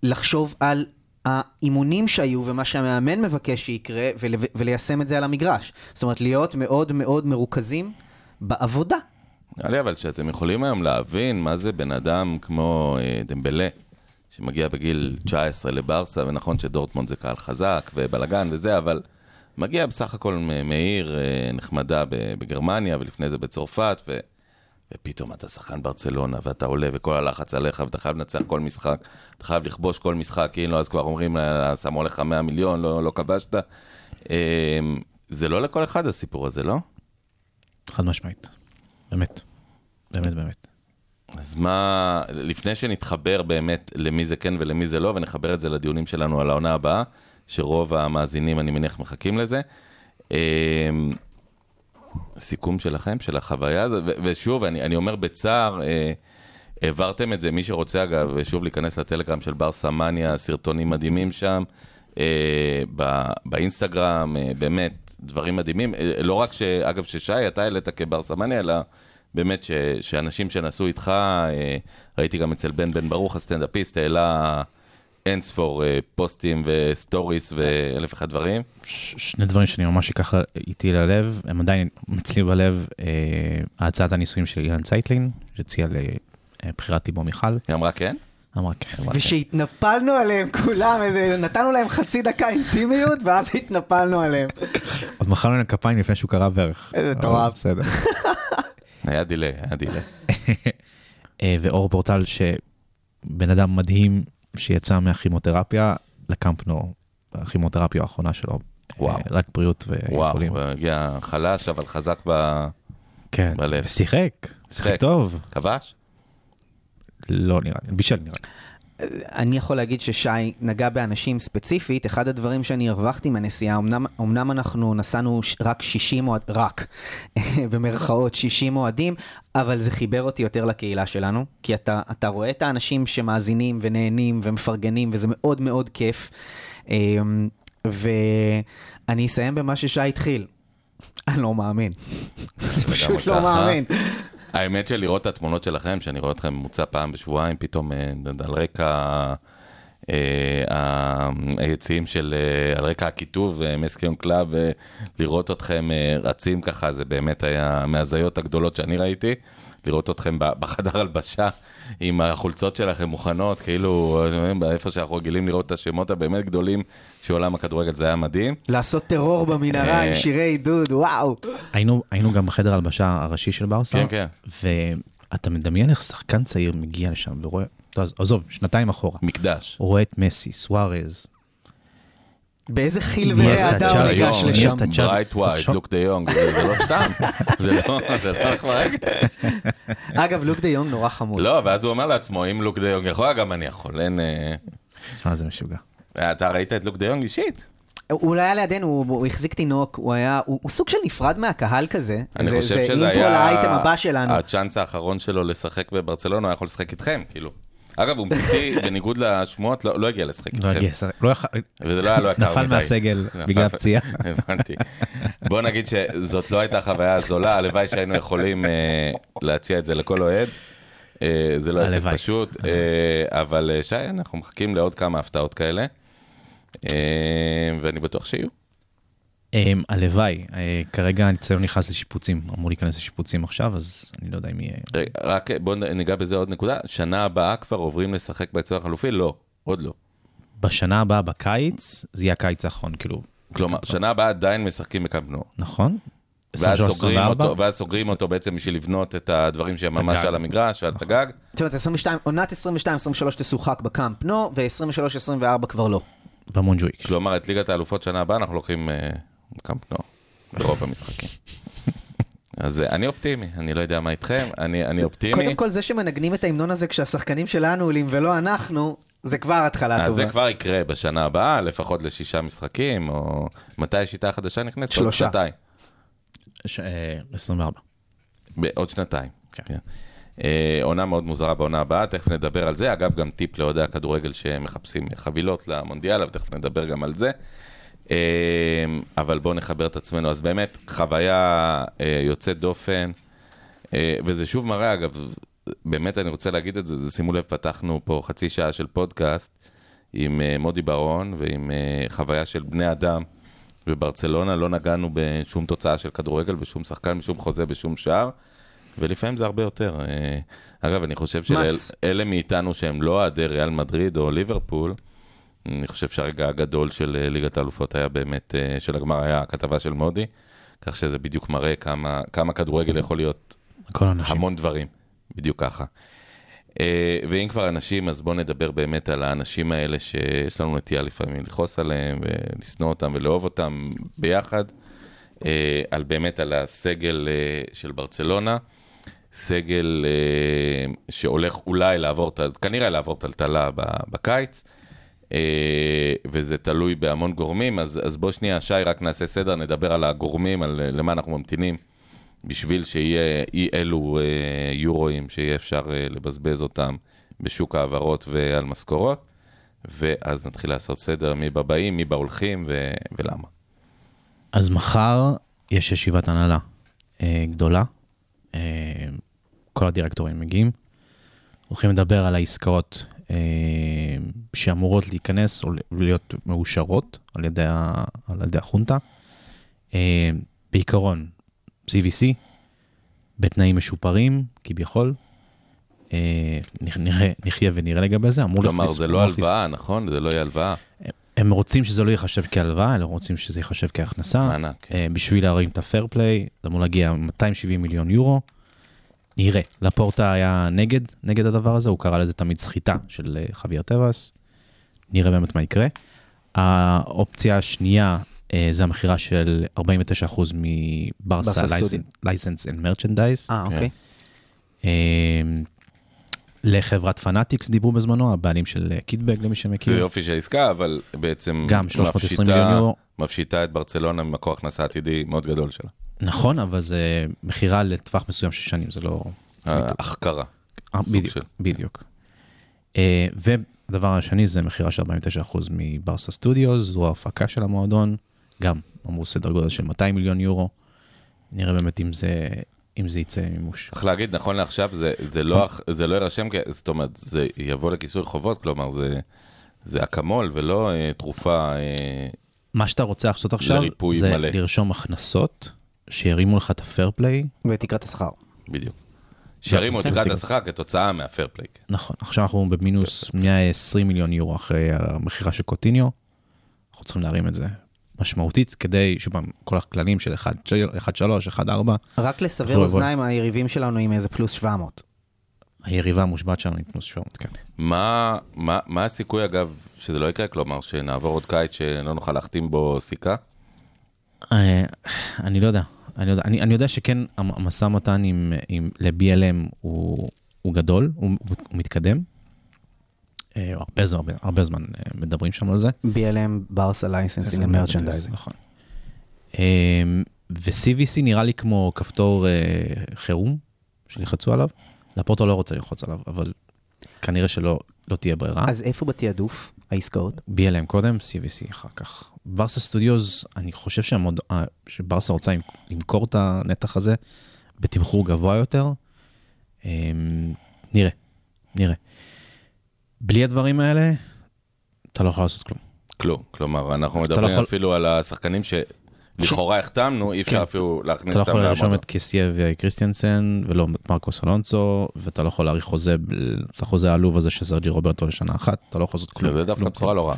לחשוב על האימונים שהיו ומה שהמאמן מבקש שיקרה, ול... וליישם את זה על המגרש. זאת אומרת, להיות מאוד מאוד מרוכזים בעבודה. נראה לי אבל שאתם יכולים היום להבין מה זה בן אדם כמו אה, דמבלה, שמגיע בגיל 19 לברסה, ונכון שדורטמונד זה קהל חזק ובלאגן וזה, אבל מגיע בסך הכל מעיר אה, נחמדה בגרמניה, ולפני זה בצרפת, ו... ופתאום אתה שחקן ברצלונה, ואתה עולה, וכל הלחץ עליך, ואתה חייב לנצח כל משחק, אתה חייב לכבוש כל משחק, כי אם לא, אז כבר אומרים, "אה, שמו עליך 100 מיליון, לא, לא כבשת. אה, זה לא לכל אחד הסיפור הזה, לא? חד משמעית. באמת. באמת, באמת. אז מה, לפני שנתחבר באמת למי זה כן ולמי זה לא, ונחבר את זה לדיונים שלנו על העונה הבאה, שרוב המאזינים, אני מניח, מחכים לזה. אמ, סיכום שלכם, של החוויה הזאת, ושוב, אני, אני אומר בצער, אה, העברתם את זה, מי שרוצה אגב, שוב להיכנס לטלגרם של בר סמניה, סרטונים מדהימים שם, אה, ב- באינסטגרם, אה, באמת, דברים מדהימים. אה, לא רק, ש, אגב, ששי, אתה העלית כבר סמניה, אלא באמת ש, שאנשים שנסעו איתך, אה, ראיתי גם אצל בן בן ברוך, הסטנדאפיסט, העלה אין ספור אה, פוסטים ו stories ואלף ואחד דברים. שני דברים שאני ממש אקח איתי ללב, הם עדיין אצלי בלב, אה, הצעת הנישואים של אילן צייטלין, שהציע לבחירת ליבו מיכל, היא אמרה כן? אמרה כן. ושהתנפלנו עליהם כולם, איזה, נתנו להם חצי דקה אינטימיות, ואז התנפלנו עליהם. עוד מחאנו להם כפיים לפני שהוא קרא ברך. איזה מטורף. בסדר. היה delay, היה delay. <laughs> אה, ואור פורטל שבן אדם מדהים שיצא מהכימותרפיה לקמפ נו, הכימותרפיה האחרונה שלו. וואו. אה, רק בריאות וואו, ויכולים. הוא הגיע חלש, אבל חזק ב... כן, בלב. שיחק. שיחק טוב. כבש? לא נראה לי, בישל נראה לי. אני יכול להגיד ששי נגע באנשים ספציפית, אחד הדברים שאני הרווחתי מהנסיעה, אמנם, אמנם אנחנו נסענו רק 60 אוהד, רק, <laughs> במרכאות 60 אוהדים, אבל זה חיבר אותי יותר לקהילה שלנו, כי אתה, אתה רואה את האנשים שמאזינים ונהנים ומפרגנים, וזה מאוד מאוד כיף. אמ, ואני אסיים במה ששי התחיל. <laughs> אני לא מאמין. פשוט לא. מאמין. האמת שלראות את התמונות שלכם, שאני רואה אתכם ממוצע פעם בשבועיים, פתאום אה, על רקע אה, היציעים של, אה, על רקע הכיתוב, אה, Més que un club, לראות אתכם רצים ככה, זה באמת היה מההזיות הגדולות שאני ראיתי. לראות אתכם בחדר הלבשה עם החולצות שלכם מוכנות, כאילו, איפה שאנחנו רגילים לראות את השמות הבאמת גדולים של עולם הכדורגל, זה היה מדהים. לעשות טרור במנהרה עם אה, שירי עידוד, וואו. היינו, היינו גם בחדר הלבשה הראשי של ברסה, כן, כן. ואתה מדמיין איך שחקן צעיר מגיע לשם ורואה, עזוב, שנתיים אחורה, מקדש. הוא רואה את מסי, סוארז, באיזה חיל ורעדה הוא ניגש לשם. אינייסטה, צ'אבי. ברייתווייט, תחשוב- לוק דה יונג, זה זה לא סתם, זה לא, זה לא. <laughs> אגב, לוק דה יונג נורא חמוד. לא, ואז הוא אומר לעצמו, אם לוק דה יונג יכול, גם אני יכול, אין... אה, תשמע, זה משוגע. אתה ראית את לוק דה יונג אישית? הוא לא היה לידינו, הוא, הוא החזיק תינוק, הוא היה, הוא, הוא סוג של נפרד מהקהל כזה. אני זה, חושב זה שזה intro היה לאייטם הבא שלנו. הצ'אנס האחרון שלו לשחק בברצלונה, הוא היה יכול לשחק איתכם, כאילו. אגב, הוא מבחינתי, בניגוד לשמועות, לא לא הגיע לשחק לא איתכם. הגיע, שר- לא וזה לא היה לו יקר מדי. נפל מהסגל בגלל פציעה. <laughs> הבנתי. בוא נגיד שזאת לא הייתה חוויה זולה, הלוואי שהיינו יכולים אה, להציע את זה לכל אוהד. אה, זה לא עסק. פשוט, אה, אבל שי, אנחנו מחכים לעוד כמה הפתעות כאלה, ואני בטוח שיהיו. אמ, הלוואי, אה, כרגע הניסיון נכנס לשיפוצים, אמור להיכנס לשיפוצים עכשיו, אז אני לא יודע אם יהיה... רק בואו ניגע בזה עוד נקודה, שנה הבאה כבר עוברים לשחק ביצוע החלופי? לא, עוד לא. בשנה הבאה, בקיץ, זה יהיה הקיץ האחרון, כאילו, כלומר, שנה הבאה עדיין משחקים בקאמפ נו. נכון? ואז 23, סוגרים 24? אותו, ואז סוגרים אותו בעצם בשביל לבנות את הדברים שהם ממש. על המגרש, על הגג. זאת אומרת, 22, עונת 22-23 תשוחק בקאמפ נו, ו-23-24 כבר לא. במונג'וויק. כלומר, את ליגת האלופות שנה הבאה אנחנו לוקחים אה, קאמפ נו, ברוב המשחקים. אז אה, אני אופטימי, אני לא יודע מה איתכם, אני אני אופטימי. קודם כל, זה שמנגנים את ההמנון הזה כשהשחקנים שלנו עולים ולא אנחנו, זה כבר התחלה אז טובה. זה כבר יקרה בשנה הבאה, לפחות לשישה משחקים, או מתי השיטה החדשה נכנסת? עוד שלושה. שנתיים. ש- אה, 24. בעוד שנתיים. כן. כן. אה, עונה מאוד מוזרה בעונה הבאה, תכף נדבר על זה. אגב, גם טיפ לאוהדי הכדורגל שמחפשים חבילות למונדיאל, אבל תכף נדבר גם על זה. אה, אבל בואו נחבר את עצמנו. אז באמת, חוויה אה, יוצאת דופן, אה, וזה שוב מראה, אגב, באמת אני רוצה להגיד את זה, זה שימו לב, פתחנו פה חצי שעה של פודקאסט עם מודי ברון ועם חוויה של בני אדם. בברצלונה לא נגענו בשום תוצאה של כדורגל, בשום שחקן, בשום חוזה, בשום שער, ולפעמים זה הרבה יותר. אגב, אני חושב. שאלה מאיתנו שהם לא אוהדי ריאל מדריד או ליברפול, אני חושב שהרגע הגדול של אה, ליגת האלופות היה באמת, אה, של הגמר היה הכתבה של מודי, כך שזה בדיוק מראה כמה, כמה כדורגל יכול להיות. המון דברים, בדיוק ככה. אה, ואם כבר אנשים, אז בואו נדבר באמת על האנשים האלה שיש לנו נטייה לפעמים לכעוס עליהם ולשנוא אותם ולאהוב אותם ביחד, על באמת על הסגל של ברצלונה, סגל אה, שהולך אולי לעבור, כנראה לעבור טלטלה בקיץ. אה, וזה תלוי בהמון גורמים, אז, אז בוא שנייה, שי, רק נעשה סדר, נדבר על הגורמים, על אה, למה אנחנו ממתינים, בשביל שיהיה אי אלו אה, יורואים שיהיה אפשר אה, לבזבז אותם בשוק ההעברות ועל משכורות, ואז נתחיל לעשות סדר מי בבאים, מי בהולכים ו- ולמה. אז מחר יש ישיבת הנהלה אה, גדולה, אה, כל הדירקטורים מגיעים, הולכים לדבר על העסקאות אה, שאמורות להיכנס או להיות מאושרות על ידי, ה, על ידי החונטה. אה, בעיקרון, CVC, בתנאים משופרים, כביכול. אה, נח- נראה, נחיה ונראה לגבי זה, אמור כלומר, זה לא הלוואה, נכון? זה לא יהיה הלוואה. הם רוצים שזה לא ייחשב כהלוואה, אלא רוצים שזה ייחשב כהכנסה. מענק, כן. אה, בשביל להרים את הפייר פליי, זה אמור להגיע 270 מיליון יורו. נראה. לפורטה היה נגד, נגד הדבר הזה, הוא קרא לזה תמיד סחיטה של אה, חאבייר טבאס. נראה באמת מה יקרה. האופציה השנייה אה, זה המכירה של 49% מברסה license and merchandise. אה, אוקיי. אה, לחברת פנאטיקס דיברו בזמנו, הבעלים של אה, קיטבג למי זה שמכיר. יופי של עסקה, אבל בעצם גם 320 מפשיטה- מיליון יורו. מפשיטה את ברצלונה ממקור הכנסה עתידי מאוד גדול שלה. נכון, אבל זה מכירה לטווח מסוים של שנים, זה לא... החכרה. בדיוק. בדיוק. והדבר השני זה מכירה של 49% מברסה סטודיוס, זו ההפקה של המועדון, גם אמרו סדר גודל של 200 מיליון יורו. נראה באמת אם זה, אם זה יצא מימוש. צריך להגיד, נכון לעכשיו, זה, זה, לא, זה לא יירשם, זאת אומרת, זה יבוא לכיסוי חובות, כלומר, זה, זה אקמול ולא אה, תרופה, אה, מה שאתה רוצה לעשות עכשיו, זה מלא. לרשום הכנסות, שירימו לך את הפייר פליי. ותקרת השכר. בדיוק. את כן, תקרת תקרת השכר כתוצאה מהפייר פליי. נכון, עכשיו אנחנו במינוס 120 מיליון יורו אחרי המכירה של קוטיניו. אנחנו צריכים להרים את זה משמעותית כדי, שוב פעם, כל הכללים של 1-3, 1-4, רק לסבר. אוזניים, היריבים שלנו עם איזה פלוס 700. היריבה המושבעת שלנו היא פלוס 700, כן. מה, מה, מה הסיכוי, אגב, שזה לא יקרה? כלומר, שנעבור עוד קיץ שלא נוכל להחתים בו סיכה? אה, אני לא יודע, אני, יודע. אני, אני יודע שכן המ- המשא ומתן עם, עם, ל-BLM הוא, הוא גדול, הוא, הוא, מתקדם. אה, הרבה זמן, הרבה, הרבה זמן אה, מדברים שם על זה. BLM, ברסה licensing ו merchandising. נכון. אה, ו-CVC נראה לי כמו כפתור אה, חירום שילחצו עליו. לפורטו לא רוצה ללחוץ עליו, אבל כנראה שלא לא תהיה ברירה. אז איפה בתעדוף העסקאות? BLM קודם, CVC אחר כך. ברסה סטודיוס, אני חושב שהמוד... שברסה רוצה למ- למכור את הנתח הזה בתמחור גבוה יותר. אה, נראה, נראה. בלי הדברים האלה, אתה לא יכול לעשות כלום. כלום. כלומר, אנחנו אתה מדברים לא יכול- אפילו על השחקנים שלכאורה החתמנו, אי אפשר כן. אפילו להכניס אתה לא אותם יכול לרשום. את קסיה וקריסטיאנסן, ולא את מרקוס אלונסו, ואתה לא יכול להאריך חוזה, את החוזה העלוב הזה של סרג'י רוברטו לשנה אחת, אתה לא יכול לעשות כלום. זה דווקא כלום, בשורה כלום. לא רעה.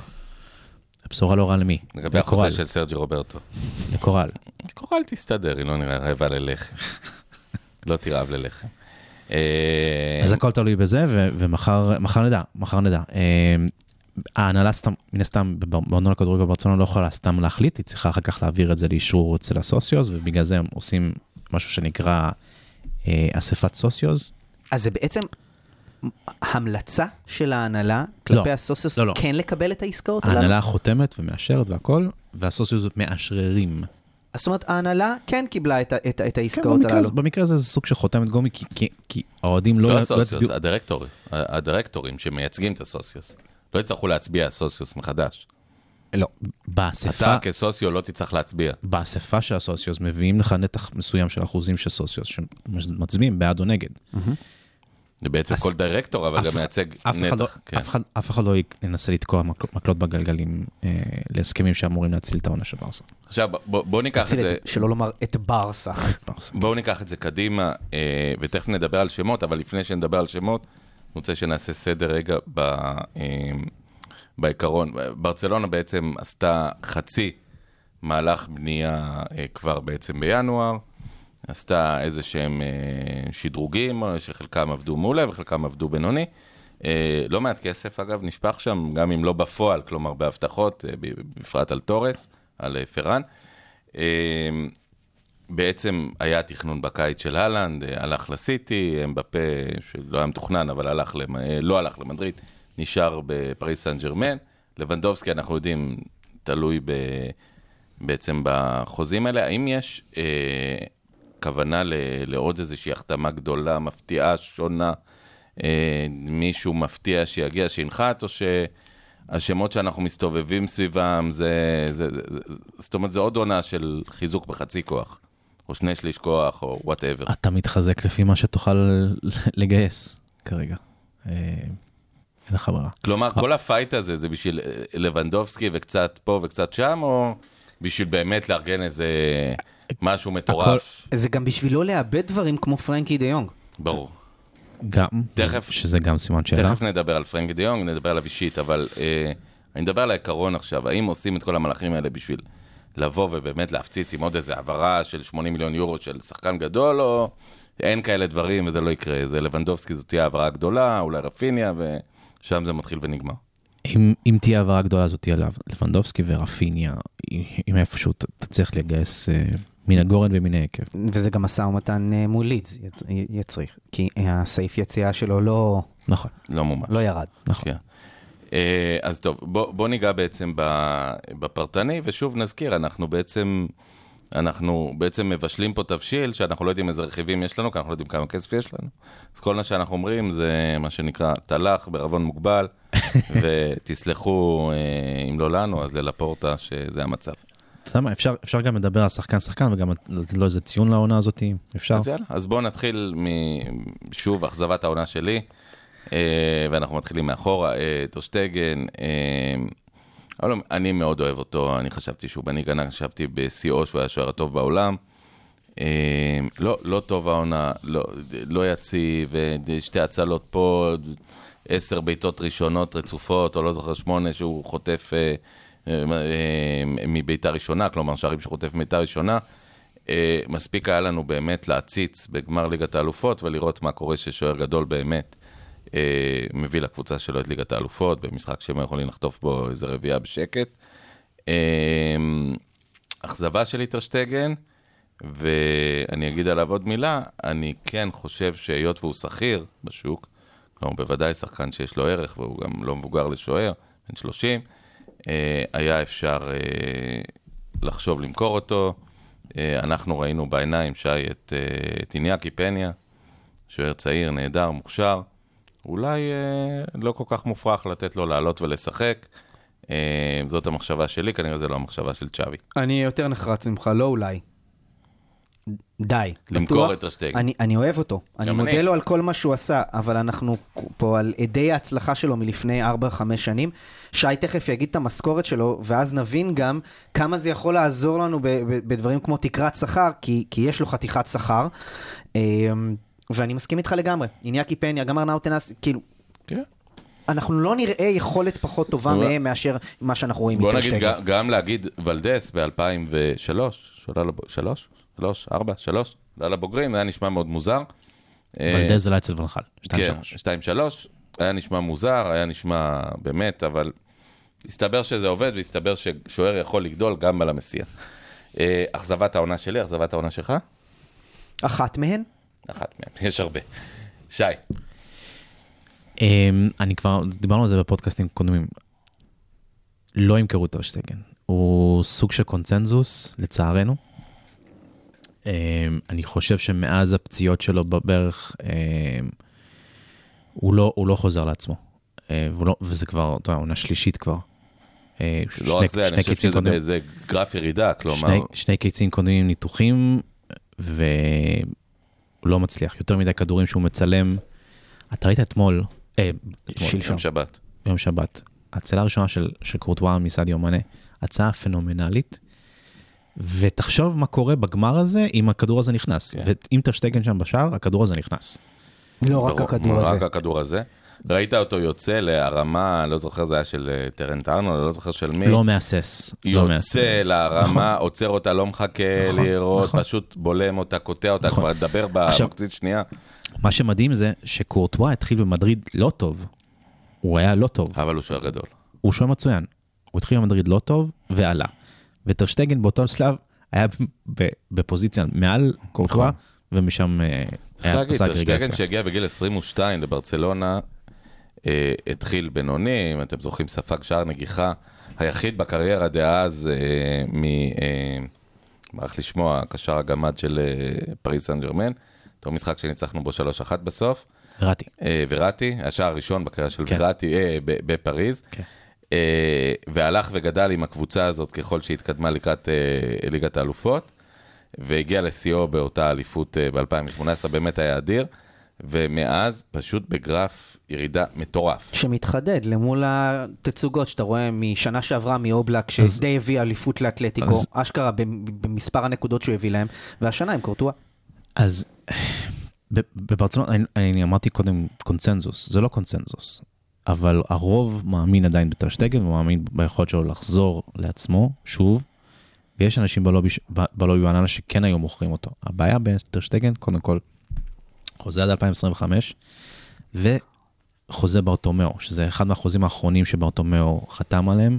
בשורה לא רעה למי? לגבי לקורל. החוזה של סרג'י רוברטו. לקורל. קורל תסתדר, היא לא נראה רעבה ללחם. <laughs> לא תרעב ללחם. אה, אז הכל תלוי בזה, ו- ומחר מחר נדע, מחר נדע. אה, ההנהלה סתם, מן הסתם, במועדון הכדורגל בברצלונה לא יכולה סתם להחליט, היא צריכה אחר כך להעביר את זה לאישור אצל הסוציוז, ובגלל זה הם עושים משהו שנקרא אה, אספת סוציוז. אז זה בעצם המלצה של ההנהלה כלפי לא, הסוסיוס לא, לא. כן לקבל את העסקאות הללו? ההנהלה חותמת ומאשרת והכל, והסוציוז מאשררים. אז זאת אומרת, ההנהלה כן קיבלה את, את, את כן, העסקאות במקרה, הללו. במקרה הזה זה סוג של חותמת גומי, כי, כי, כי האוהדים לא, לא לא הסוציוס, יצביעו. הדירקטורים, שמייצגים את הסוציוס. לא יצטרכו להצביע הסוציוס מחדש. לא, באספה, אתה כסוציו לא תצטרך להצביע. באספה של הסוציוס מביאים לך נתח מסוים של אחוזים של סוציוס שמצביעים בעד או נגד. זה בעצם אז כל דירקטור, אבל גם מייצג אף אחד, לא, נתח. כן. אף, אחד, אף אחד לא ינסה לתקוע מקלות, בגלגלים אה, להסכמים שאמורים להציל את העונה של ברסה. עכשיו, בוא- בוא ניקח את זה, שלא לומר את ברסה. בואו ניקח את זה קדימה, אה, ותכף נדבר על שמות, אבל לפני שנדבר על שמות, אני רוצה שנעשה סדר רגע ב, אה, בעיקרון. ברצלונה בעצם עשתה חצי מהלך בנייה אה, כבר בעצם בינואר, עשתה איזה שהם אה, שדרוגים, אה, שחלקם עבדו מעולה וחלקם עבדו בינוני. אה, לא מעט כסף אגב נשפך שם, גם אם לא בפועל, כלומר בהבטחות, בפרט על תורס, על. אה, בעצם היה תכנון בקיץ של הלנד, הלך לסיטי, אמבפה, שלא היה מתוכנן, אבל הלך למ... לא הלך למדריד, נשאר בפריס סן ג'רמן. לבנדובסקי, אנחנו יודעים, תלוי ב... בעצם בחוזים האלה. האם יש אה, כוונה ל... לעוד איזושהי החתמה גדולה, מפתיעה, שונה, אה, מישהו מפתיע שיגיע, שינחת, או שהשמות שאנחנו מסתובבים סביבם, זה, זה, זה, זה, זאת אומרת, זה עוד עונה של חיזוק בחצי כוח, או שני שליש כוח, או whatever. אתה מתחזק לפי מה שתוכל לגייס כרגע. אה, אין לך ברירה. כלומר, כל ה fight הזה זה בשביל אה, לבנדובסקי וקצת פה וקצת שם, או בשביל באמת לארגן איזה משהו מטורף? זה גם בשביל לא לאבד דברים כמו פרנקי דה יונג. ברור. גם, תכף- שזה גם סימן שאלה. תכף נדבר על פרנק דה יונג, נדבר עליו אישית, אבל אה, אני מדבר על העיקרון עכשיו, האם עושים את כל המהלכים האלה בשביל לבוא ובאמת להפציץ עם עוד איזה העברה של 80 מיליון יורו של שחקן גדול, או אין כאלה דברים וזה לא יקרה, זה לבנדובסקי, זאת תהיה העברה גדולה, אולי רפיניה, ושם זה מתחיל ונגמר. אם, אם תהיה העברה גדולה זאת תהיה לב- לבנדובסקי ורפיניה, אם איפשהו תצליח לגייס אה, מן הגורן ומן היקב. וזה גם משא ומתן אה, מול לידס יצ- יצריך. כי אה, הסעיף יציאה שלו לא, נכון, לא מומש. לא ירד. נכון. כן. אה, אז טוב, בוא, בוא ניגע בעצם ב- בפרטני, ושוב נזכיר, אנחנו בעצם, אנחנו בעצם מבשלים פה תבשיל, שאנחנו לא יודעים איזה רכיבים יש לנו, כי אנחנו לא יודעים כמה כסף יש לנו. אז כל מה שאנחנו אומרים זה מה שנקרא תל"ח בערבון מוגבל, <laughs> ותסלחו, אה, אם לא לנו, אז ללפורטה, שזה המצב. אתה יודע מה, אפשר, אפשר גם לדבר על שחקן שחקן וגם לתת לו איזה ציון לעונה הזאת, אפשר. אז יאללה, אז בואו נתחיל משוב, אכזבת העונה שלי. אה, ואנחנו מתחילים מאחורה, אה, טושטגן. אה, אבל אני מאוד אוהב אותו, אני חשבתי שהוא בני גנה, חשבתי בשיאו שהוא היה השוער הטוב בעולם. לא, לא טוב העונה, לא, לא יציב, שתי הצלות פה, עשר בעיטות ראשונות רצופות, או לא זוכר, שמונה שהוא חוטף מבעיטה ראשונה, כלומר שערים שחוטף מבעיטה ראשונה. אה, מספיק היה לנו באמת להציץ בגמר ליגת האלופות ולראות מה קורה ששוער גדול באמת אה, מביא לקבוצה שלו את ליגת האלופות, במשחק שהם יכולים לחטוף בו איזה רביעייה בשקט. אה, אכזבה של איטרשטגן, ואני אגיד עליו עוד מילה, אני כן חושב שהיות והוא שכיר בשוק, כלומר בוודאי שחקן שיש לו ערך והוא גם לא מבוגר לשוער, בן 30, אה, היה אפשר אה, לחשוב למכור אותו. אה, אנחנו ראינו בעיניים, שי, את, אה, את איניאקי פניה, שוער צעיר, נהדר, מוכשר. אולי אה, לא כל כך מופרך לתת לו לעלות ולשחק. אה, זאת המחשבה שלי, כנראה זו לא המחשבה של צ'אבי. אני יותר נחרץ ממך, לא אולי. די. למכור בטוח. את טרשטגן. אני, אני אוהב אותו. אני מודה אני. לו על כל מה שהוא עשה, אבל אנחנו פה על עדי ההצלחה שלו מלפני 4-5 שנים. שי תכף יגיד את המשכורת שלו, ואז נבין גם כמה זה יכול לעזור לנו ב- ב- בדברים כמו תקרת שכר, כי, כי יש לו חתיכת שכר. אמ, ואני מסכים איתך לגמרי. איניאקי פניה, גם ארנאו תנס, כאילו, כן. אנחנו לא נראה יכולת פחות טובה נו, מהם מאשר מה שאנחנו רואים בוא נגיד. גם, גם להגיד ולדס ב-2003, שעולה לב... שלוש? שלוש? ארבע? שלוש? עלה לבוגרים, זה היה נשמע מאוד מוזר. אה, ולדז זה לא אצל ונחל. כן, 2-3. שתיים שלוש, היה נשמע מוזר, היה נשמע באמת, אבל הסתבר שזה עובד, והסתבר ששוער יכול לגדול גם על המסיע. אה, אכזבת העונה שלי, אכזבת העונה שלך? אחת מהן? אחת מהן, <laughs> יש הרבה. שי, אמ, אני כבר, דיברנו על זה בפודקאסטים קודמים. לא ימכרו את טרשטגן. הוא סוג של קונצנזוס, לצערנו. אמ, אני חושב שמאז הפציעות שלו בברך, אמ, הוא לא, הוא לא חוזר לעצמו. אה, והוא לא, וזה כבר, אתה יודע, עונה שלישית כבר. לא רק זה, אני חושב קיצים שזה. באיזה גרף ירידה, כלומר, שני, שני קיצים קודמים ניתוחים, והוא לא מצליח. יותר מדי כדורים שהוא מצלם. אתה ראית אתמול, אה, שלשום. יום שבת. יום שבת, הצלה הראשונה של, של קורטואה מסעדיו מאנה, הצעה פנומנלית, ותחשוב מה קורה בגמר הזה אם הכדור הזה נכנס. כן. ואם טרשטגן שם בשער, הכדור הזה נכנס. לא רק הכדור רק הזה. הכדור הזה. ראית אותו יוצא להרמה, לא זוכר, זה היה של אה, טרנט ארנולד, לא זוכר של מי. לא מהסס. לא מהסס. יוצא להרמה, עוצר אותה, לא מחכה נכון, לראות, נכון. פשוט בולם אותה, קוטע אותה, נכון. כבר לדבר עכשיו- במחצית שנייה. מה שמדהים זה שקורטואה התחיל במדריד לא טוב. הוא היה לא טוב. אבל הוא שוער גדול. הוא שוער מצוין. הוא התחיל במדריד לא טוב ועלה. וטרשטגן באותו שלב היה בפוזיציה מעל קורטואה, ומשם אה, צריך היה להגיד, פסק טרשטגן רגרסיה. שהגיע בגיל 22 לברצלונה, אה, התחיל בינוני, אם אתם זוכרים, ספג שער נגיחה, היחיד בקריירה דאז אה, מ... אה, מערך לשמוע, הקשר הגמד של אה, פריס סן ג'רמן, אותו משחק שניצחנו בו 3-1 בסוף. ראתי. אה, וראטי, השער הראשון בקריירה של כן. וראטי אה, בפריז. כן. אה, והלך וגדל עם הקבוצה הזאת ככל שהתקדמה לקראת אה, ליגת האלופות, והגיע לשיאו באותה אליפות אה, ב-2018, באמת היה אדיר, ומאז פשוט בגרף ירידה מטורף. שמתחדד למול התצוגות שאתה רואה משנה שעברה מאובלק, שדי הביא אליפות לאתלטיקו, אז- אשכרה במ- במספר הנקודות שהוא הביא להם, והשנה עם קורטואה. אז ב- בברצלונה, אני, אני אמרתי קודם קונצנזוס, זה לא קונצנזוס, אבל הרוב מאמין עדיין בטרשטגן ומאמין ביכולת שלו לחזור לעצמו, שוב, ויש אנשים בלובי, בלובי בננה שכן היו מוכרים אותו. הבעיה בטרשטגן, קודם כל, חוזה עד 2025, וחוזה ברטומיאו, שזה אחד מהחוזים האחרונים שברטומיאו חתם עליהם.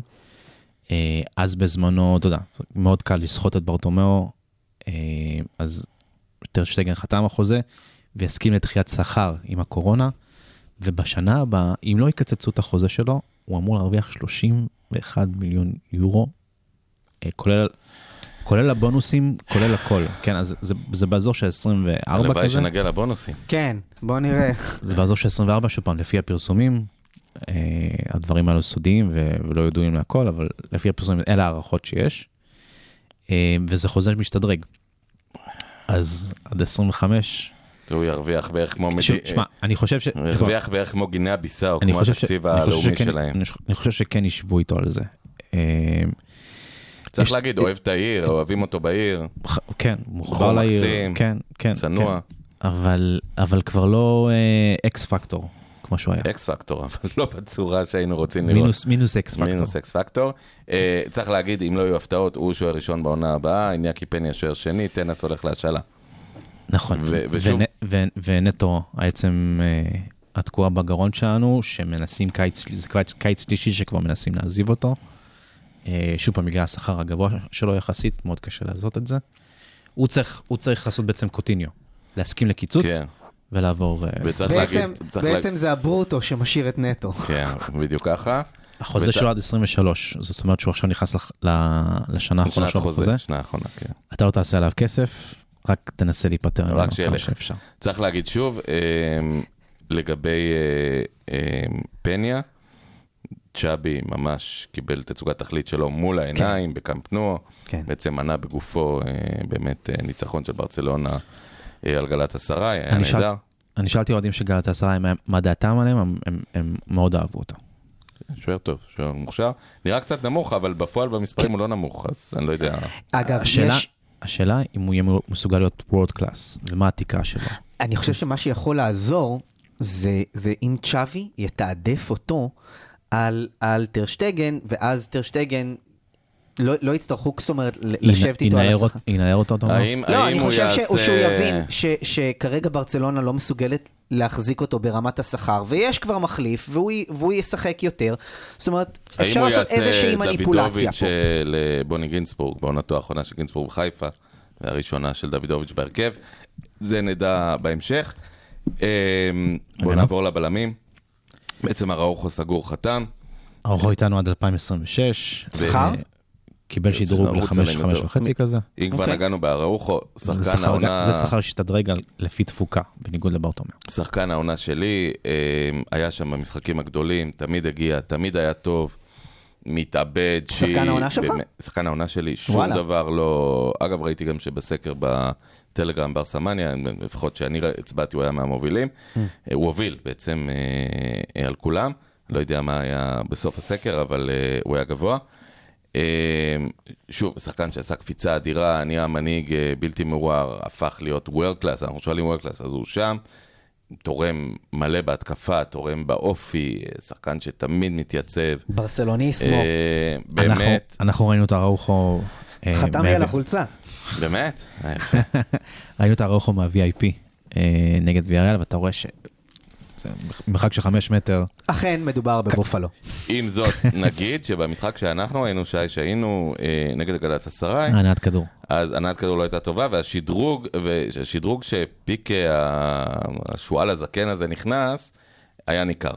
אה, אז בזמנו, אתה יודע, מאוד קל לסחוט את ברטומיאו, אה, אז טרשטגן חתם על חוזה והסכים לדחיית שכר עם הקורונה, ובשנה הבאה, אם לא יקצצו את החוזה שלו, הוא אמור להרוויח 31 מיליון יורו, אה, כולל, כולל הבונוסים, כולל הכל, כן, אז זה, זה באזור של 24 הלוואי כזה, שנגיע לבונוסים. כן, בוא נראה. זה באזור של 24, שוב פעם, לפי הפרסומים, אה, הדברים האלו סודיים ו- ולא ידועים להכל, אבל לפי הפרסומים, אלה הערכות שיש, אה, וזה חוזה שמשתדרג. אז עד 25, הוא ירוויח בערך כמו... שמע, אני חושב ש... ירוויח בערך כמו גינאה ביסאו, כמו התקציב הלאומי שלהם. אני חושב- שכן ישבו איתו על זה. אה, צריך להגיד, אוהב את העיר, אוהבים אותו בעיר, כן, בחור לעיר, כן, כן, צנוע. כן. אבל, כבר לא אה, X factor, כמו שהוא היה. X factor, אבל לא בצורה שהיינו רוצים לראות. מינוס, מינוס X factor. מינוס X factor. אה, צריך להגיד, אם לא יהיו הפתעות, הוא שוער ראשון בעונה הבאה, איניאקי פניה שוער שני, טנס הולך להשאלה. נכון, ו- ושוב- ונטו, העצם אה, התקועה בגרון שלנו, שמנסים קיץ, זה קיץ, קיץ שלישי שכבר מנסים להעזיב אותו. אה, שוב פעם, בגלל השכר הגבוה שלו יחסית, מאוד קשה לעשות את זה. הוא צריך, הוא צריך לעשות בעצם קוטיניו, להסכים לקיצוץ כן, ולעבור... אה, בעצם, להגיד, בעצם זה הברוטו שמשאיר את נטו. כן, בדיוק ככה. החוזה שלו עד 23, זאת אומרת שהוא עכשיו נכנס לח- ל- לשנה האחרונה שלו חוזה, בחוזה. שנה האחרונה, כן. אתה לא תעשה עליו כסף, רק תנסה להיפטר ממנו כמה. שאפשר. צריך להגיד שוב, אה, לגבי אה, אה, פניה, צ'אבי ממש קיבל תצוגת תכלית שלו מול העיניים בקאמפ נו, כן. בעצם מנע בגופו אה, באמת אה, ניצחון של ברצלונה על גלת אסריי, היה נהדר. אני שאלתי אוהדים של גלת עשרה מה דעתם עליהם, הם- הם- הם מאוד אהבו אותו. שוער טוב, שוער מוכשר. נראה קצת נמוך, אבל בפועל במספרים הוא לא נמוך, אז אני לא יודע. אגב, השאלה, יש... השאלה אם הוא יהיה מסוגל להיות וורד קלאס, ומה התקרה שלו. אני חושב שמה שיכול לעזור, זה, זה אם צ'אבי יתעדף אותו על, על טרשטגן, ואז טרשטגן לא, לא יצטרכו, זאת אומרת, לשבת איתו על השכר. ינער אותו, אתה אומר? האם לא, האם אני הוא חושב יעשה... שהוא יבין ש, שכרגע ברצלונה לא מסוגלת להחזיק אותו ברמת השכר, ויש כבר מחליף, והוא, והוא ישחק יותר. זאת אומרת, האם אפשר הוא לעשות איזושהי יעשה מניפולציה דוידוביץ' פה. אה, לבוני גינסבורג, בעונתו האחרונה של גינסבורג בחיפה, והראשונה של דוידוביץ' בהרכב. זה נדע בהמשך. אה, בואו. נעבור לבלמים. בעצם הראוכו סגור חתם. ארוחו איתנו עד 2026. שכר? קיבל שדרוג לחמש. וחצי כזה. אם כבר אוקיי. נגענו באראוכו, זה שחקן העונה... זה שכר שהשתדרג על- לפי תפוקה, בניגוד לברטומר. שחקן העונה שלי, אה, היה שם במשחקים הגדולים, תמיד הגיע, תמיד היה טוב, מתאבד. שחקן שהיא- העונה שלך? באמת, שחקן העונה שלי, שום וואלה. דבר לא... אגב, ראיתי גם שבסקר בטלגרם ברסמניה, לפחות שאני הצבעתי, הוא היה מהמובילים. Mm. הוא הוביל בעצם אה, על כולם, לא יודע מה היה בסוף הסקר, אבל הוא היה גבוה. אה, שוב, שחקן שעשה קפיצה אדירה, נהיה מנהיג אה, בלתי מעורער, הפך להיות world class, אנחנו שואלים world class, אז הוא שם. תורם מלא בהתקפה, תורם באופי, אה, שחקן שתמיד מתייצב. barcelonismo. אה, אנחנו- באמת, אנחנו ראינו את אראוחו... אה, חתם לי על החולצה. באמת. <laughs> ראינו את אראוחו מה-VIP אה, נגד ויאריאל, ואתה רואה ש... זה מרחק של חמש מטר. אכן מדובר בבופלו. עם זאת, <laughs> נגיד שבמשחק שאנחנו היינו, שי, שהיינו אה, נגד גלת אסריי, הנעת כדור. אז הנעת כדור לא הייתה טובה, והשדרוג, והשדרוג שפיק אה, השועל הזקן הזה נכנס, היה ניכר.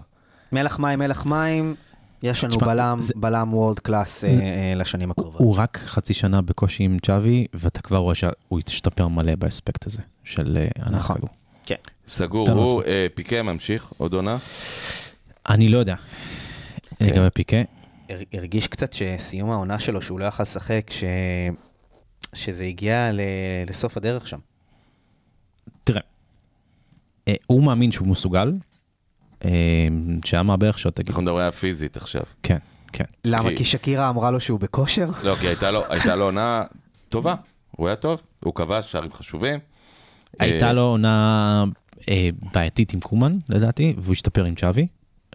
מלח מים, מלח מים, יש לנו בלם, זה- בלם וורד קלאס אה, זה- אה, לשנים הקרובות. הוא רק חצי שנה בקושי עם צ'אבי, ואתה כבר רואה שהוא השתפר מלא באספקט הזה של אה, הנעת נכון. כדור. כן. סגור, הוא אה, פיקה ממשיך, עוד עונה. אני לא יודע. כן. לגבי פיקה, הר- הרגיש קצת שסיום העונה שלו, שהוא לא יכל לשחק, ש... שזה הגיע ל... לסוף הדרך שם. תראה, אה, הוא מאמין שהוא מסוגל, אה, שהיה מהברך תגיד, אנחנו מדברים על פיזית עכשיו. כן, כן. למה? כי- כי שקירה אמרה לו שהוא בכושר? לא, כי הייתה לו, הייתה לו עונה טובה, הוא היה טוב, הוא כבש שערים חשובים. הייתה אה, לו עונה בעייתית עם קומן, לדעתי, והוא השתפר עם צ'אבי.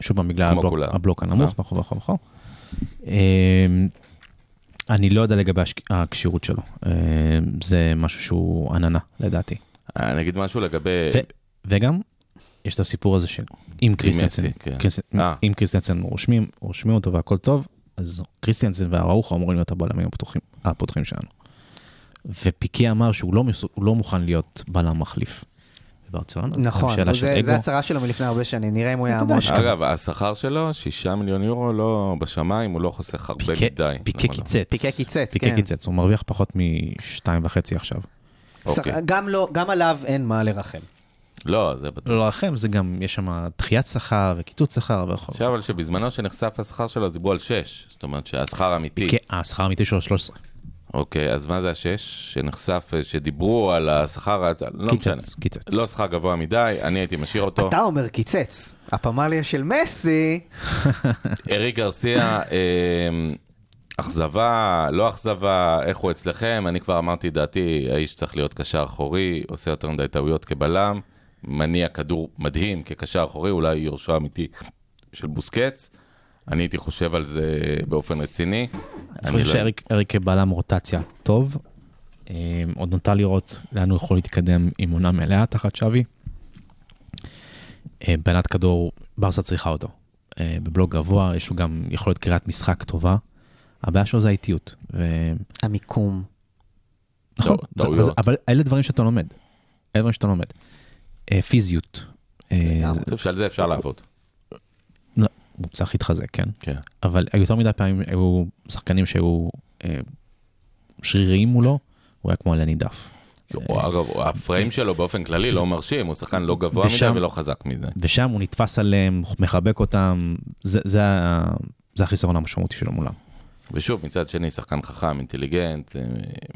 שוב פעם, בגלל הבלוק. הבלוק הנמוך, אה. וכו' וכו' וכו'. אה, אני לא יודע לגבי הכשירות שלו. אה, זה משהו שהוא עננה, לדעתי. אני אגיד משהו לגבי... ו- וגם, יש את הסיפור הזה של אם קריסטנסן, מסי, כן. אה. אם קריסטנסן רושמים, רושמים אותו והכל טוב, אז קריסטנסן ואראוחו אמורים להיות הבלמים הפתוחים, הפותחים שלנו. ופיקי אמר שהוא לא, לא מוכן להיות בלם מחליף. גם נכון. זה הצהרה שלו מלפני הרבה שנים, נראה אם הוא יעמוד. אגב, השכר שלו, שישה מיליון יורו, לא בשמיים, הוא לא חוסך הרבה פיקה- מדי. פיקה למעלה. קיצץ. פיקה קיצץ, פיקה כן. קיצץ, הוא מרוויח פחות משתיים וחצי עכשיו. שח- אוקיי. גם, לא, גם עליו אין מה לרחם. לא, זה בטוח. לא לרחם, זה גם, יש שם דחיית שכר וקיצוץ שכר וכו'. עכשיו, אבל שבזמנו שנחשף השכר שלו, אז דיברו על שש. זאת אומרת שהשכר האמיתי. פיקה- השכר האמיתי שלו 13. אוקיי, אז מה זה השש? שנחשף, אה, שדיברו על השכר, לא קיצץ, משנה. קיצץ. לא שכר גבוה מדי, אני הייתי משאיר אותו. אתה אומר קיצץ. הפמליה של מסי, <laughs> אריק גרסיה, אה, אכזבה, לא אכזבה, איך הוא אצלכם? אני כבר אמרתי דעתי, האיש צריך להיות קשר אחורי, עושה יותר מדי טעויות כבלם, מניע כדור מדהים כקשר אחורי, אולי יורשו אמיתי של בוסקץ. אני הייתי חושב על זה באופן רציני. אני חושב לא- שאריק אריק בלם רוטציה טוב. אה, עוד נותר לראות לאן הוא יכול להתקדם עם עונה מלאה תחת שווי. אה, בענת כדור, ברסה צריכה אותו. אה, בבלוק גבוה, יש לו גם יכולת קריאת משחק טובה. הבעיה שלו זה האיטיות. ו- המיקום. נכון, טע- טעויות. אבל אלה דברים שאתה לומד. אלה דברים שאתה לומד. אה, פיזיות. אני חושב שעל זה אפשר לעבוד. הוא צריך להתחזק, כן. כן. אבל יותר מדי פעמים היו שחקנים שהיו אה, שריריים מולו, הוא היה כמו עלה נידף. הוא, אגב, הפריים שלו באופן כללי לא מרשים, הוא שחקן לא גבוה ושם- מדי ולא חזק מדי. ושם הוא נתפס עליהם, מחבק אותם, זה, זה, זה החיסרון המשמעותי שלו מולם. ושוב, מצד שני, שחקן חכם, אינטליגנט, אה,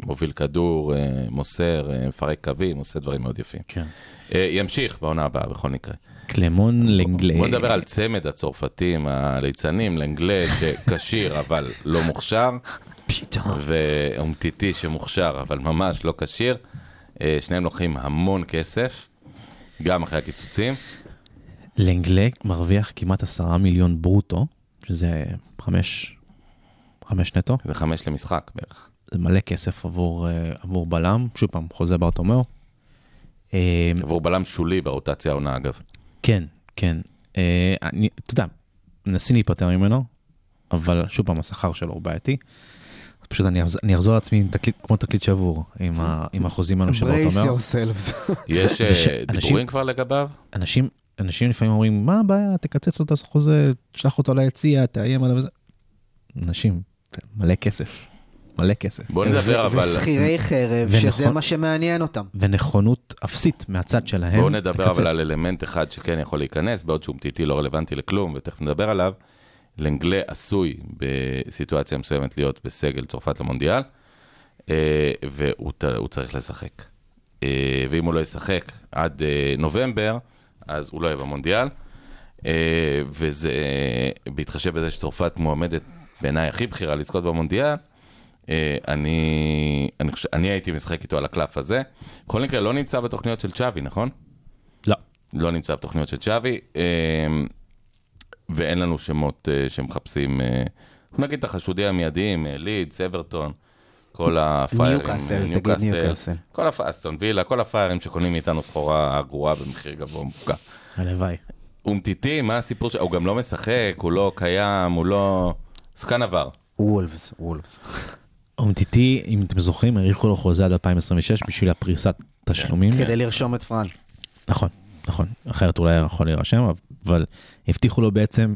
מוביל כדור, אה, מוסר, אה, מפרק קווים, עושה דברים מאוד יפים. כן. ימשיך בעונה הבאה בכל מקרה. קלמון לנגלה. בוא נדבר על צמד הצרפתים, הליצנים, לנגלה שכשיר <laughs> אבל לא מוכשר, פתאום. ואומטיטי שמוכשר אבל ממש לא כשיר. אה, שניהם לוקחים המון כסף, גם אחרי הקיצוצים. לנגלה מרוויח כמעט עשרה מיליון ברוטו, שזה חמש, חמש נטו. זה חמש למשחק בערך. זה מלא כסף עבור, אה, עבור בלם, שוב פעם, חוזה בארטומאו. אה, עבור בלם שולי ברוטציה העונה אגב. כן, כן. אה, אני, אתה יודע, מנסים להיפטר ממנו, אבל שוב פעם, השכר שלו הוא בעייתי. פשוט אני, אני אחזור לעצמי עם תקליט, כמו תקליט שבור, עם, ה, עם החוזים האלו brace בארטומאו. yourselves. <laughs> יש אה, וש- דיבורים אנשים- כבר לגביו? אנשים, אנשים לפעמים אומרים, מה הבעיה, תקצץ לו את החוזה, תשלח אותו ליציע, תאיים עליו וזה. אנשים, מלא כסף, מלא כסף. בוא נדבר אבל... ושכירי חרב. שזה מה שמעניין אותם. ונכונות אפסית מהצד שלהם. בואו נדבר. אבל על אלמנט אחד שכן יכול להיכנס, בעוד שהוא אומטיטי לא רלוונטי לכלום, ותכף נדבר עליו. לנגלה עשוי בסיטואציה מסוימת להיות בסגל צרפת למונדיאל, אה, והוא צריך לשחק. אה, ואם הוא לא ישחק עד אה, נובמבר, אז הוא לא יהיה במונדיאל. וזה, בהתחשב בזה שצרפת מועמדת בעיניי הכי בכירה לזכות במונדיאל, אני, אני, חושב, אני הייתי משחק איתו על הקלף הזה. בכל מקרה, לא נמצא בתוכניות של צ'אבי, נכון? לא. לא נמצא בתוכניות של צ'אבי, אה, ואין לנו שמות אה, שמחפשים, אה, נגיד את החשודים המיידיים, אה, לידס, אברטון, כל הפריירים, ניוקאסל, אה, תגיד ניוקאסל. כל הפ... אסטון וילה, כל הפריירים שקונים מאיתנו סחורה גרועה במחיר גבוה מופקע. הלוואי. אומטיטי, מה הסיפור שלו? הוא גם לא משחק, הוא לא קיים, הוא לא... שחקן עבר. וולפס, וולפס. אומטיטי, אם אתם זוכרים, האריכו לו חוזה עד 2026 בשביל הפריסת תשלומים. כדי לרשום את פרן. נכון, נכון, אחרת אולי היה יכול להירשם, אבל הבטיחו לו בעצם,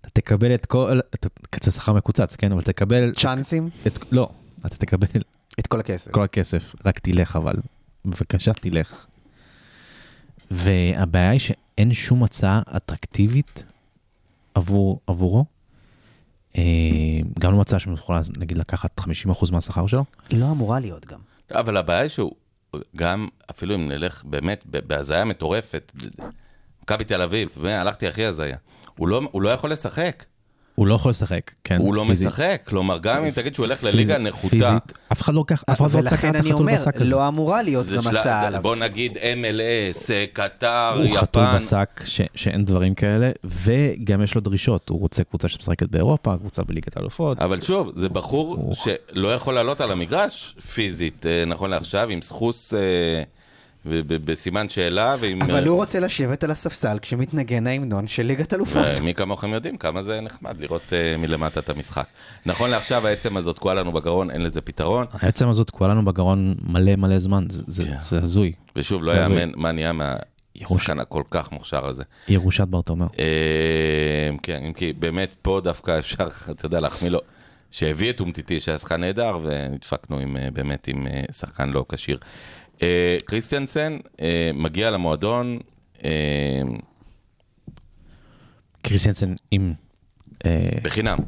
אתה תקבל את כל, תקצר שכר מקוצץ, כן, אבל תקבל, צ'אנסים? את, לא, אתה תקבל את כל הכסף. כל הכסף, רק תלך אבל, בבקשה תלך. והבעיה היא שאין שום הצעה אטרקטיבית עבור, עבורו. אה, גם לא מצאה שיכולה נגיד לקחת 50% מהשכר שלו. היא לא אמורה להיות גם. אבל הבעיה היא שהוא, גם, אפילו אם נלך באמת בהזיה מטורפת, מכבי תל אביב, והלכתי הכי הזיה, הוא לא, הוא לא יכול לשחק. הוא לא יכול לשחק, כן. הוא לא פיזית. משחק, כלומר, גם אם תגיד שהוא ילך לליגה נחותה, פיזית, אף אחד לא לוקח, אף אחד לא רוצה ולכן לקחת אני חתול אומר, בשק הזה. לא אמורה להיות גם הצעה עליו. בוא נגיד MLS, קטר, הוא חתול יפן, בשק שאין דברים כאלה, וגם יש לו דרישות, הוא רוצה קבוצה שמשחקת באירופה, קבוצה בליגת האלופות. אבל שוב, זה בחור שלא יכול לעלות על המגרש פיזית, אה, נכון לעכשיו, עם סחוס אה, בסימן שאלה, ועם... אבל הוא רוצה לשבת על הספסל כשמתנגן ההמנון של ליגת אלופות. ומי כמוכם יודעים כמה זה נחמד לראות uh, מלמטה את המשחק. נכון לעכשיו העצם הזאת תקועה לנו בגרון, אין לזה פתרון. העצם הזאת תקועה לנו בגרון מלא מלא זמן, זה- זה כן. הזוי. ושוב, לא. יאמן מה נהיה מהשחקן הכל כך מוכשר הזה. ירושת ברטומאו. אה, כן, אם כי באמת פה דווקא אפשר, <laughs> אתה יודע, להחמיא לו, שהביא את אומטיטי, שהיה שחקן נהדר, ונדפקנו עם, אה, באמת עם אה, שחקן לא כשיר. אה, קריסטיאנסן אה, מגיע למועדון, אה, קריסטיאנסן. אה, בחינם.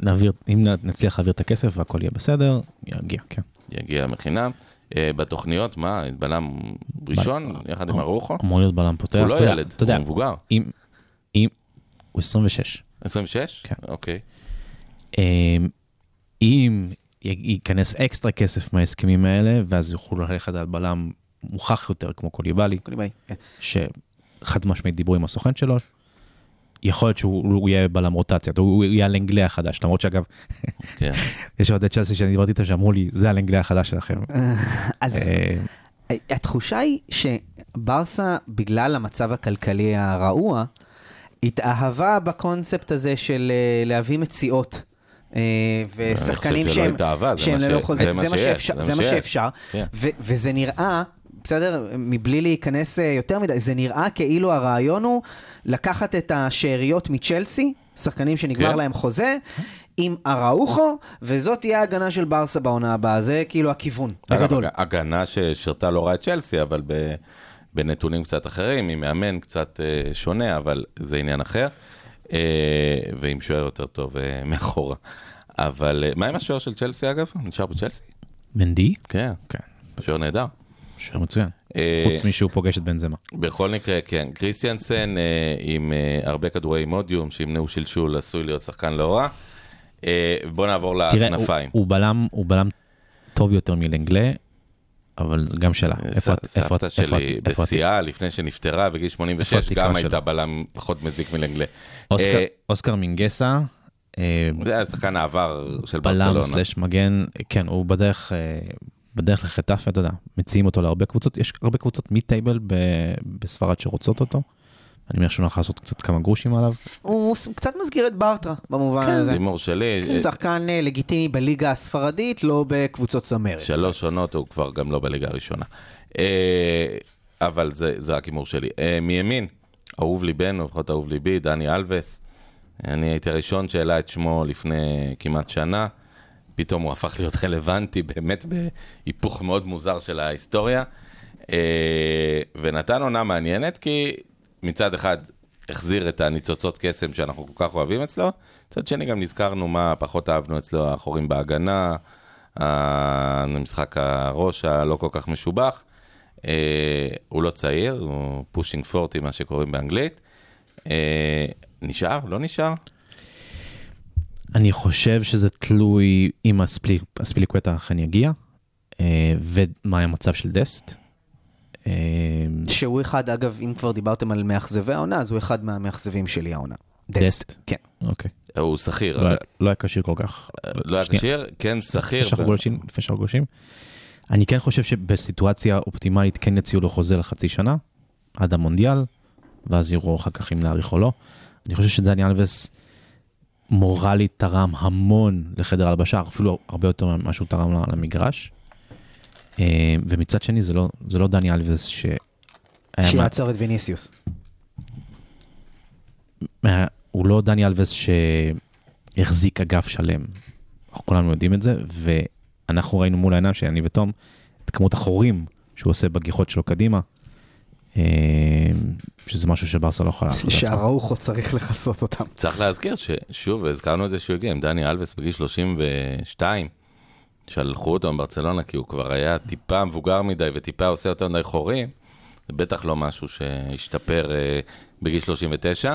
נעביר, אם נצליח להעביר את הכסף והכל יהיה בסדר, יגיע, כן. יגיע מחינם. אה, בתוכניות, מה, בלם ראשון, יחד עם ארוחו? אמור להיות בלם פותח. הוא לא ילד, הוא מבוגר. אם, אם, הוא 26. 26? כן. אוקיי. אם ייכנס אקסטרה כסף מההסכמים האלה, ואז יוכלו ללכת על בלם מוכח יותר כמו קוליבאלי, קוליבאלי, כן. שחד משמעית דיברו עם הסוכן שלו, יכול להיות שהוא הוא יהיה בלם רוטציה, הוא יהיה הלנגלה החדש, למרות שאגב, כן. <laughs> יש אוהדי צ'לסי שאני דיברתי איתם שאמרו לי, זה הלנגלה החדש שלכם. <laughs> אז אה, התחושה היא שברסה, בגלל המצב הכלכלי הרעוע, התאהבה בקונספט הזה של אה, להביא מציאות. אה, ושחקנים שהם, ללא חוזה, זה מה שיש, שאפשר, זה מה. שאפשר, כן. וזה נראה, בסדר, מבלי להיכנס אה, יותר מדי, זה נראה כאילו הרעיון הוא לקחת את השאריות מצ'לסי, שחקנים שנגמר כן. להם חוזה, עם אראוחו, וזאת תהיה ההגנה של ברסה בעונה הבאה, זה כאילו הכיוון, בגדול. אגב, הגנה ששירתה לא רע את צ'לסי, אבל ב, בנתונים קצת אחרים, עם מאמן קצת אה, שונה, אבל זה עניין אחר, ועם שוער יותר טוב אה, מאחורה. אבל אה, מה עם השוער של צ'לסי אגב? נשאר בצ'לסי? מנדי? כן, כן, שוער נהדר. שוער מצוין. אה, חוץ משהוא פוגש את בנזמה. בכל מקרה, כן, קריסטיאנסן אה, עם אה, הרבה כדורי מודיום שימנעו שלשול עשוי להיות שחקן לא רע. אה, בוא נעבור תראה, לכנפיים. בלם, הוא בלם טוב יותר מלנגלה, אבל גם שאלה. אה, איפה את- סבתא שלי בשיאה לפני שנפטרה בגיל 86 איפה התקרה גם? הייתה בלם פחות מזיק מלנגלה. אוסקר- אה, מינגסה, אה, זה היה שחקן העבר של בלם ברצלונה. סלש מגן, כן, הוא בדרך, בדרך לחטאפה, אתה יודע, מציעים אותו להרבה קבוצות, יש הרבה קבוצות מיד-טייבל ב- בספרד שרוצות אותו. אני מניח שהוא הולך לעשות קצת כמה גרושים עליו. הוא קצת מזכיר את בארטרה במובן הזה. זה הימור שלי. אה, שחקן אה, לגיטימי בליגה הספרדית, לא בקבוצות צמרת. שלוש עונות הוא כבר גם לא בליגה הראשונה. אה, אבל זה, זה רק הימור שלי. מימין, אהוב ליבנו, לפחות אהוב ליבי, דני אלווס. אני הייתי הראשון שהעלה את שמו לפני כמעט שנה. פתאום הוא הפך להיות רלוונטי באמת בהיפוך מאוד מוזר של ההיסטוריה. ונתן עונה מעניינת כי מצד אחד החזיר את הניצוצות קסם שאנחנו כל כך אוהבים אצלו, מצד שני גם נזכרנו מה פחות אהבנו אצלו, החורים בהגנה, המשחק הראש הלא כל כך משובח. אה, הוא לא צעיר, הוא פושינג פורטי, מה שקוראים באנגלית. אה, נשאר? לא נשאר? אני חושב שזה תלוי אם הספלי- הספיליקווטה אכן יגיע, אה, ומה המצב של דסט. אה, שהוא אחד, אגב, אם כבר דיברתם על מאכזבי העונה, אז הוא אחד מהמאכזבים שלי העונה. דסט? כן. אוקיי. הוא שכיר, לא היה- לא היה כשיר כל כך. לא היה. כשיר, כן שכיר. לפני שאנחנו ו- גולשים, לפני שאנחנו גולשים. אני כן חושב שבסיטואציה אופטימלית כן יציעו לו חוזה לחצי שנה, עד המונדיאל, ואז יראו אחר כך אם להאריך או לא. אני חושב שדני אלווס מורלית תרם המון לחדר הלבשה, אפילו הרבה יותר ממה שהוא תרם למגרש. אה, ומצד שני זה לא, זה לא דני אלווס שהיה מה- שיעצור את ויניסיוס. מה- הוא לא דני אלווס שהחזיק אגף שלם. אנחנו כולנו יודעים את זה, ואנחנו ראינו מול העיניים שאני ותום את כמות החורים שהוא עושה בגיחות שלו קדימה, אה, שזה משהו שברסה לא יכולה לעשות. שהראוכו צריך לכסות אותם. צריך להזכיר ששוב, הזכרנו את זה שהוא הגיע עם דני אלווס בגיל 32, שלחו אותו מברצלונה כי הוא כבר היה טיפה מבוגר מדי וטיפה עושה יותר מדי חורים, זה בטח לא משהו שהשתפר אה, בגיל 39.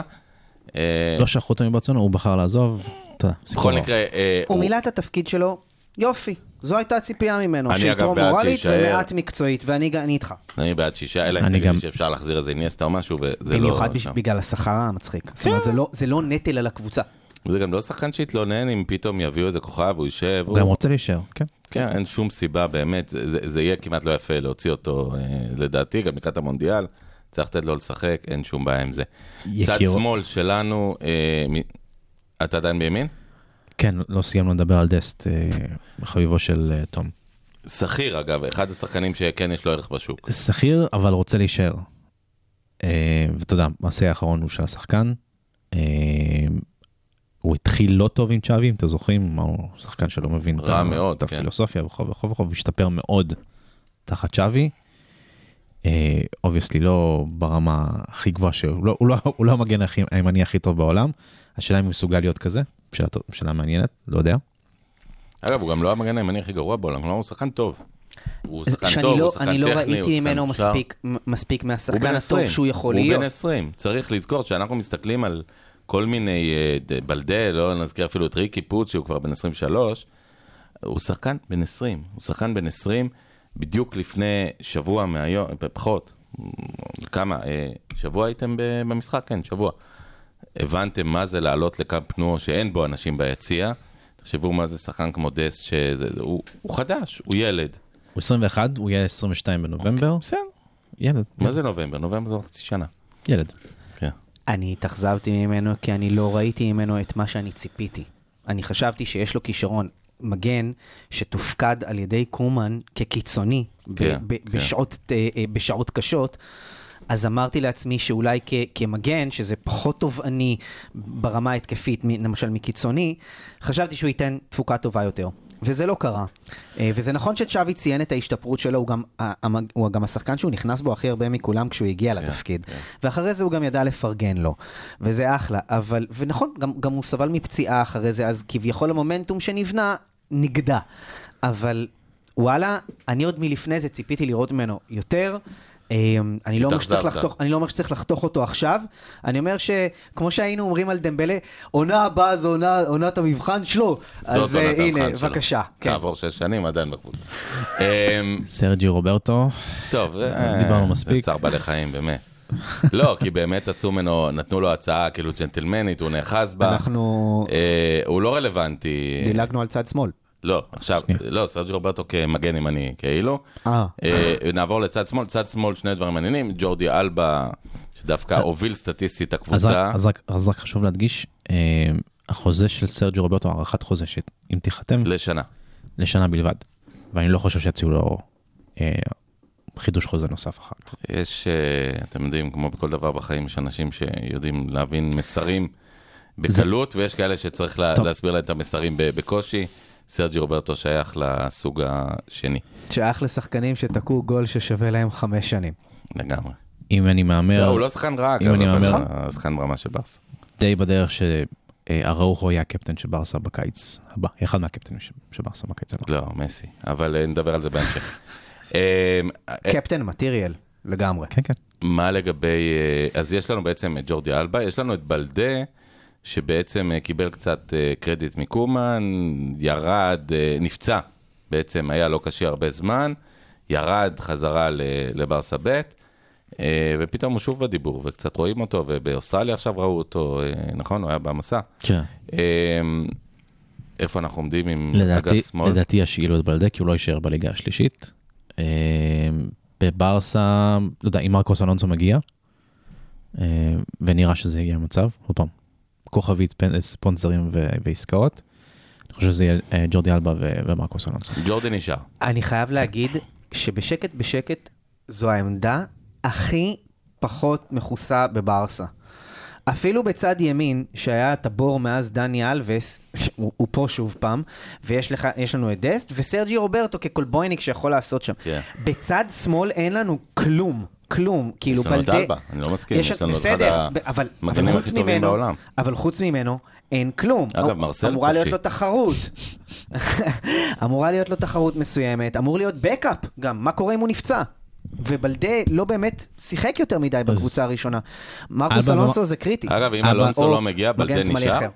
אה, לא שלחו אותו מברצלונה, הוא בחר לעזוב, אתה בכל ארוך. מקרה, אה, הוא הוא- מילא את התפקיד שלו, יופי. זו הייתה הציפייה ממנו, שיתרום בעד מורלית. ומעט מקצועית, ואני אני איתך. אני בעד שישה, אלא אם אני תגיד שאפשר להחזיר איזה איניאסטה או משהו, וזה לא במיוחד. בגלל השכר המצחיק. זאת אומרת, זה לא- זה לא נטל על הקבוצה. זה גם לא שחקן שהתלונן אם פתאום יביאו איזה כוכב, הוא יישב. הוא גם רוצה להישאר, כן. כן, אין שום סיבה, באמת, זה, זה, יהיה כמעט לא יפה להוציא אותו, אה, לדעתי, גם לקראת המונדיאל, צריך לתת לו לשחק, אין שום בעיה עם זה. צד יקירו- שמאל שלנו, אה, מ... אתה עדיין בימין? כן, לא סיימנו לדבר על דסט, אה, חביבו של אה, תום. שכיר, אגב, אחד השחקנים שכן יש לו ערך בשוק. שכיר, אבל רוצה להישאר. אה, ואתה יודע, המעשה האחרון הוא של השחקן. אה, הוא התחיל לא טוב עם צ'אבי, אם אתם זוכרים, הוא שחקן שלא מבין רע ה- מאוד, את כן. הפילוסופיה וכו' וכו' וכו', והשתפר מאוד תחת צ'אבי. obviously לא ברמה הכי גבוהה שהוא לא, הוא לא, הוא לא המגן הכי- הימני הכי טוב בעולם, השאלה אם הוא מסוגל להיות כזה. שאלה שאלה מעניינת, לא יודע. אגב, הוא גם לא המגן הימני הכי גרוע בעולם, כלומר, הוא שחקן טוב. הוא שחקן שאני טוב, לא- הוא שחקן אני לא טכני, הוא ראיתי שחקן ממנו מוכשר. מספיק- מ- מספיק הוא מהשחקן הטוב 20. שהוא יכול הוא להיות. בן 20. צריך לזכור שאנחנו מסתכלים על כל מיני אה, בלדה, לא נזכיר אפילו את ריקי פוט, שהוא כבר בן 23. הוא שחקן בן 20. הוא שחקן בן 20 בדיוק לפני שבוע מהיום, פחות. כמה? אה, שבוע הייתם במשחק? כן, שבוע. הבנתם מה זה לעלות לקאמפ נו שאין בו אנשים ביציע. תחשבו מה זה שחקן כמו דסט, שהוא הוא חדש, הוא ילד. הוא 21, הוא יהיה 22 בנובמבר. בסדר. ילד, מה זה נובמבר? נובמבר זה עוד חצי שנה. ילד. אני התאכזבתי ממנו כי אני לא ראיתי ממנו את מה שאני ציפיתי. אני חשבתי שיש לו כישרון מגן שתופקד על ידי קומן כקיצוני כן, ב- כן. בשעות, אה, אה, בשעות קשות. אז אמרתי לעצמי שאולי כ- כמגן, שזה פחות תובעני ברמה ההתקפית, למשל מקיצוני, חשבתי שהוא ייתן תפוקה טובה יותר. וזה לא קרה. אה, וזה נכון שצ'אבי ציין את ההשתפרות שלו, הוא גם, הוא גם השחקן שהוא נכנס בו הכי הרבה מכולם כשהוא הגיע לתפקיד. ואחרי זה הוא גם ידע לפרגן לו. וזה אחלה. אבל, ונכון, גם, גם הוא סבל מפציעה אחרי זה, אז כביכול המומנטום שנבנה, נגדע. אבל וואלה, אני עוד מלפני זה ציפיתי לראות ממנו יותר. אה, אני לא אומר שצריך. לחתוך, אני לא אומר שצריך לחתוך אותו עכשיו, אני אומר שכמו שהיינו אומרים על דמבלה, עונה הבאה זו עונה, עונת המבחן שלו. זאת אז אה, עונת הנה. בבקשה. כן. כעבור שש שנים עדיין בקבוצה. אמ, סרג'י רוברטו, טוב, זה- דיברנו מספיק. צער בעלי חיים, באמת. לא, כי באמת עשו ממנו, נתנו לו הצעה כאילו ג'נטלמנית, הוא נאחז בה. אנחנו אה, הוא לא רלוונטי. דילגנו על צד שמאל. לא, עכשיו, לא, סרג'י רוברטו כמגן ימני, כאילו. אה. אה, נעבור לצד שמאל, צד שמאל שני דברים מעניינים, ג'ורדי אלבה, שדווקא הוביל סטטיסטית את הקבוצה. אז, רק, אז רק חשוב להדגיש, אה, החוזה של סרג'י רוברטו, הארכת חוזה שאם תיחתם, לשנה. לשנה בלבד. ואני לא חושב שיציעו לו אה, חידוש חוזה נוסף אחר כך. יש, אה, אתם יודעים, כמו בכל דבר בחיים, יש אנשים שיודעים להבין מסרים בקלות, ויש כאלה שצריך טוב. להסביר להם את המסרים בקושי. סרג'י רוברטו שייך לסוג השני, שייך לשחקנים שתקעו גול ששווה להם חמש שנים. לגמרי. אם אני מהמר, לא, הוא לא שחקן רע, אם אני מהמר- הוא שחקן ברמה של ברסה. די בדרך שאראוחו יהיה הקפטן של ברסה בקיץ הבא, אחד מהקפטנים של של ברסה בקיץ הבא. לא, מסי, אבל אה, נדבר על זה בהמשך. <laughs> אה, אה, קפטן מטריאל, לגמרי. כן, כן. מה לגבי, אז יש לנו בעצם את ג'ורדי אלבה, יש לנו את בלדה, שבעצם אה, קיבל קצת אה, קרדיט מקומן, ירד, אה, נפצע, בעצם היה לא קשה הרבה זמן, ירד חזרה לברסה ב', ופתאום הוא שוב בדיבור, וקצת רואים אותו, ובאוסטרליה עכשיו ראו אותו, נכון? הוא היה במסע. כן. איפה אנחנו עומדים עם לדעתי, אגף שמאל? לדעתי ישאילו את בלדה כי הוא לא יישאר בליגה השלישית. בברסה, לא יודע, אם מרקוס אלונסו מגיע, אה, ונראה שזה יהיה המצב, עוד פעם, כוכבית ספונסרים ו- ועסקאות, אני חושב שזה יהיה אה, ג'ורדי אלבה ו- ומרקוס אלונסו. ג'ורדי נשאר. אני חייב להגיד שבשקט בשקט זו העמדה הכי פחות מכוסה בברסה. אפילו בצד ימין, שהיה את הבור מאז דני אלווס, הוא, הוא פה שוב פעם, ויש לך, לנו את דסט, וסרג'י רוברטו כקולבויניק שיכול לעשות שם. כן. בצד שמאל אין לנו כלום, כלום. כאילו יש לנו את בלדה... אלבה, אני לא מסכים, יש לנו את אחד בסדר, ב- אבל, אבל המגנים הכי טובים ממנו, בעולם. אבל חוץ ממנו, אין כלום. אגב, מרסל אמורה להיות חופשי. לו תחרות. <laughs> אמורה להיות לו תחרות מסוימת, אמור להיות בקאפ גם, מה קורה אם הוא נפצע? ובלדה לא באמת שיחק יותר מדי בקבוצה הראשונה. מרקוס אלונסו זה קריטי. אגב, אם אלונסו לא מגיע, בלדה נשאר?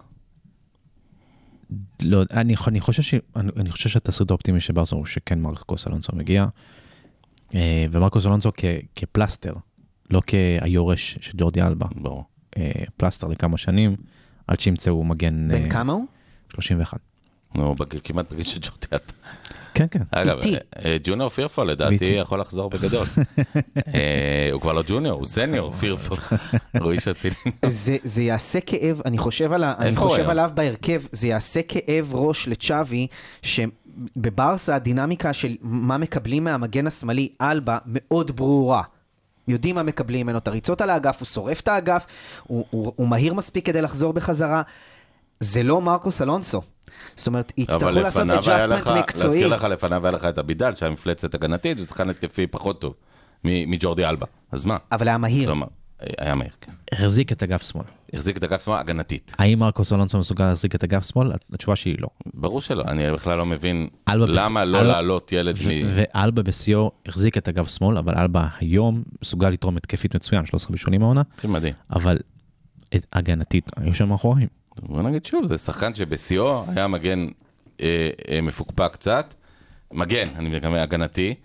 לא, אני, אני חושב ש... אני, אני חושב שהתסריט האופטימי של ברסה הוא שכן מרקוס אלונסו מגיע, ומרקוס אלונסו כ, כפלסטר, לא כהיורש של ג'ורדי אלבה, ברור. אה, פלסטר לכמה שנים, עד שימצאו מגן... בן אה, כמה הוא? 31. נו, בג- כמעט בגיל של ג'ורדי אלבה. כן, כן. אגב. אה, אה, ג'וניור פירפו לדעתי. יכול לחזור בגדול. <laughs> אה, הוא כבר לא ג'וניור, הוא סניור, <laughs> פירפו. <laughs> הוא איש אצילי. זה, יעשה כאב, אני חושב? עליו בהרכב, זה יעשה כאב ראש לצ'אבי, שבברסה הדינמיקה של מה מקבלים מהמגן השמאלי, אלבה, מאוד ברורה. יודעים מה מקבלים ממנו, את הריצות על האגף, הוא שורף את האגף, הוא, הוא, הוא מהיר מספיק כדי לחזור בחזרה. זה לא מרקוס אלונסו. זאת אומרת, יצטרכו לעשות adjustment מקצועי. להזכיר לך, לפניו היה לך את אבידל, שהיה מפלצת הגנתית, ושחקן התקפי פחות טוב מג'ורדי אלבה. אז מה? אבל היה מהיר. כלומר, היה מהיר, כן. החזיק את אגף שמאל. החזיק את אגף שמאל הגנתית. האם מרקוס אלונסו מסוגל להחזיק את אגף שמאל? התשובה שלי לא. ברור שלא, אני בכלל לא מבין למה לא להעלות ילד מ... ואלבה בשיאו החזיק את אגף שמאל, אבל אלבה היום מסוגל לתרום התקפית מצוין, 13 בישולים העונה, הכי מדהים. אבל הגנתית, היו שם מאחורים. בוא נגיד שוב, זה שחקן שבשיאו היה מגן אה, אה, מפוקפק קצת, מגן, אני מתכוון, הגנתי,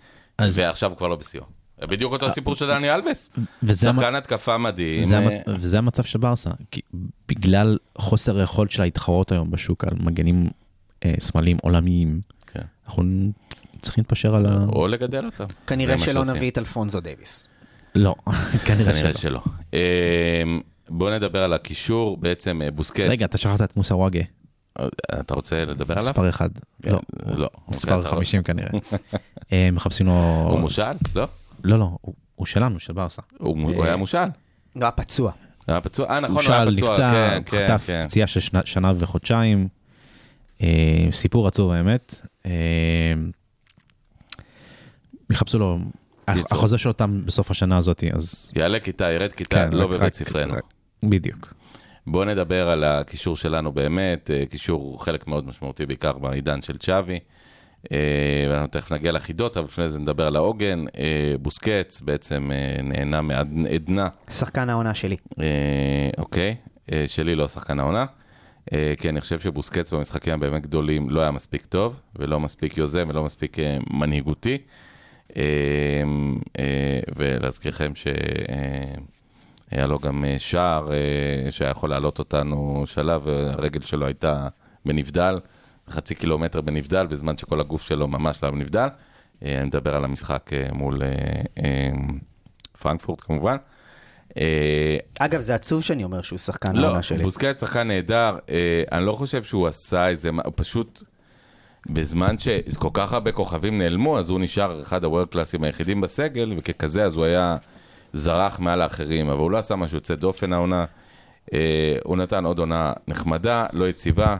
ועכשיו הוא כבר לא בשיאו. בדיוק אותו סיפור של דני אלבס. שחקן התקפה מדהים. זה, אה. וזה המצב של ברסה, כי בגלל חוסר היכולת שלה להתחרות היום בשוק על מגנים אה, שמאליים עולמיים, כן. אנחנו צריכים להתפשר על ה... או לגדל אותם. כנראה שלא. נביא את אלפונזו דייוויס. לא, <laughs> כנראה כנראה שלא. שלא. אה, בוא נדבר על הקישור, בעצם אה, בוסקץ. רגע, אתה שכחת את מוסא וואגה, אה, אתה רוצה לדבר עליו? מספר אחד. לא, לא. מספר אוקיי, אתה- 50 כנראה. <laughs> אה, מחפשים לו... הוא מושל? לא. לא, לא, הוא- הוא שלנו, של ברסה. הוא הוא היה מושל. לא, הפצוע. היה פצוע, אה נכון, הוא הוא היה פצוע, נפצע, כן, כן, חטף כן. פציעה של שנה- שנה וחודשיים. אה, סיפור עצוב האמת. אה, יחפשו לו, קיצור. החוזה שלו תם בסוף השנה הזאת, אז... יעלה כיתה, ירד כיתה, כן, לא רק- בבית רק- ספרנו. רק- בדיוק. בואו נדבר על הקישור שלנו באמת, אה, קישור חלק מאוד משמעותי בעיקר בעידן של צ'אבי. אה, ואנחנו תכף נגיע לחידות, אבל לפני זה נדבר על העוגן. אה, בוסקץ בעצם אה, נהנה מעדנה, שחקן העונה שלי. אוקיי, שלי לא שחקן העונה. כי אני חושב שבוסקץ במשחקים הבאמת גדולים לא היה מספיק טוב, ולא מספיק יוזם ולא מספיק מנהיגותי. ולהזכירכם שהיה לו גם שער שהיה יכול להעלות אותנו שלב, והרגל שלו הייתה בנבדל, חצי קילומטר בנבדל, בזמן שכל הגוף שלו ממש לא בנבדל. אה, אני מדבר על המשחק אה, מול אה, פרנקפורט כמובן. אגב, זה עצוב שאני אומר שהוא שחקן לא, העונה שלי. בוסקט שחקן נהדר, אני לא חושב שהוא עשה איזה, פשוט, בזמן שכל כך הרבה כוכבים נעלמו, אז הוא נשאר אחד הוורלד קלאסים היחידים בסגל, וככזה אז הוא היה זרח מעל האחרים, אבל הוא לא עשה משהו יוצא דופן העונה. הוא נתן עוד עונה נחמדה, לא יציבה,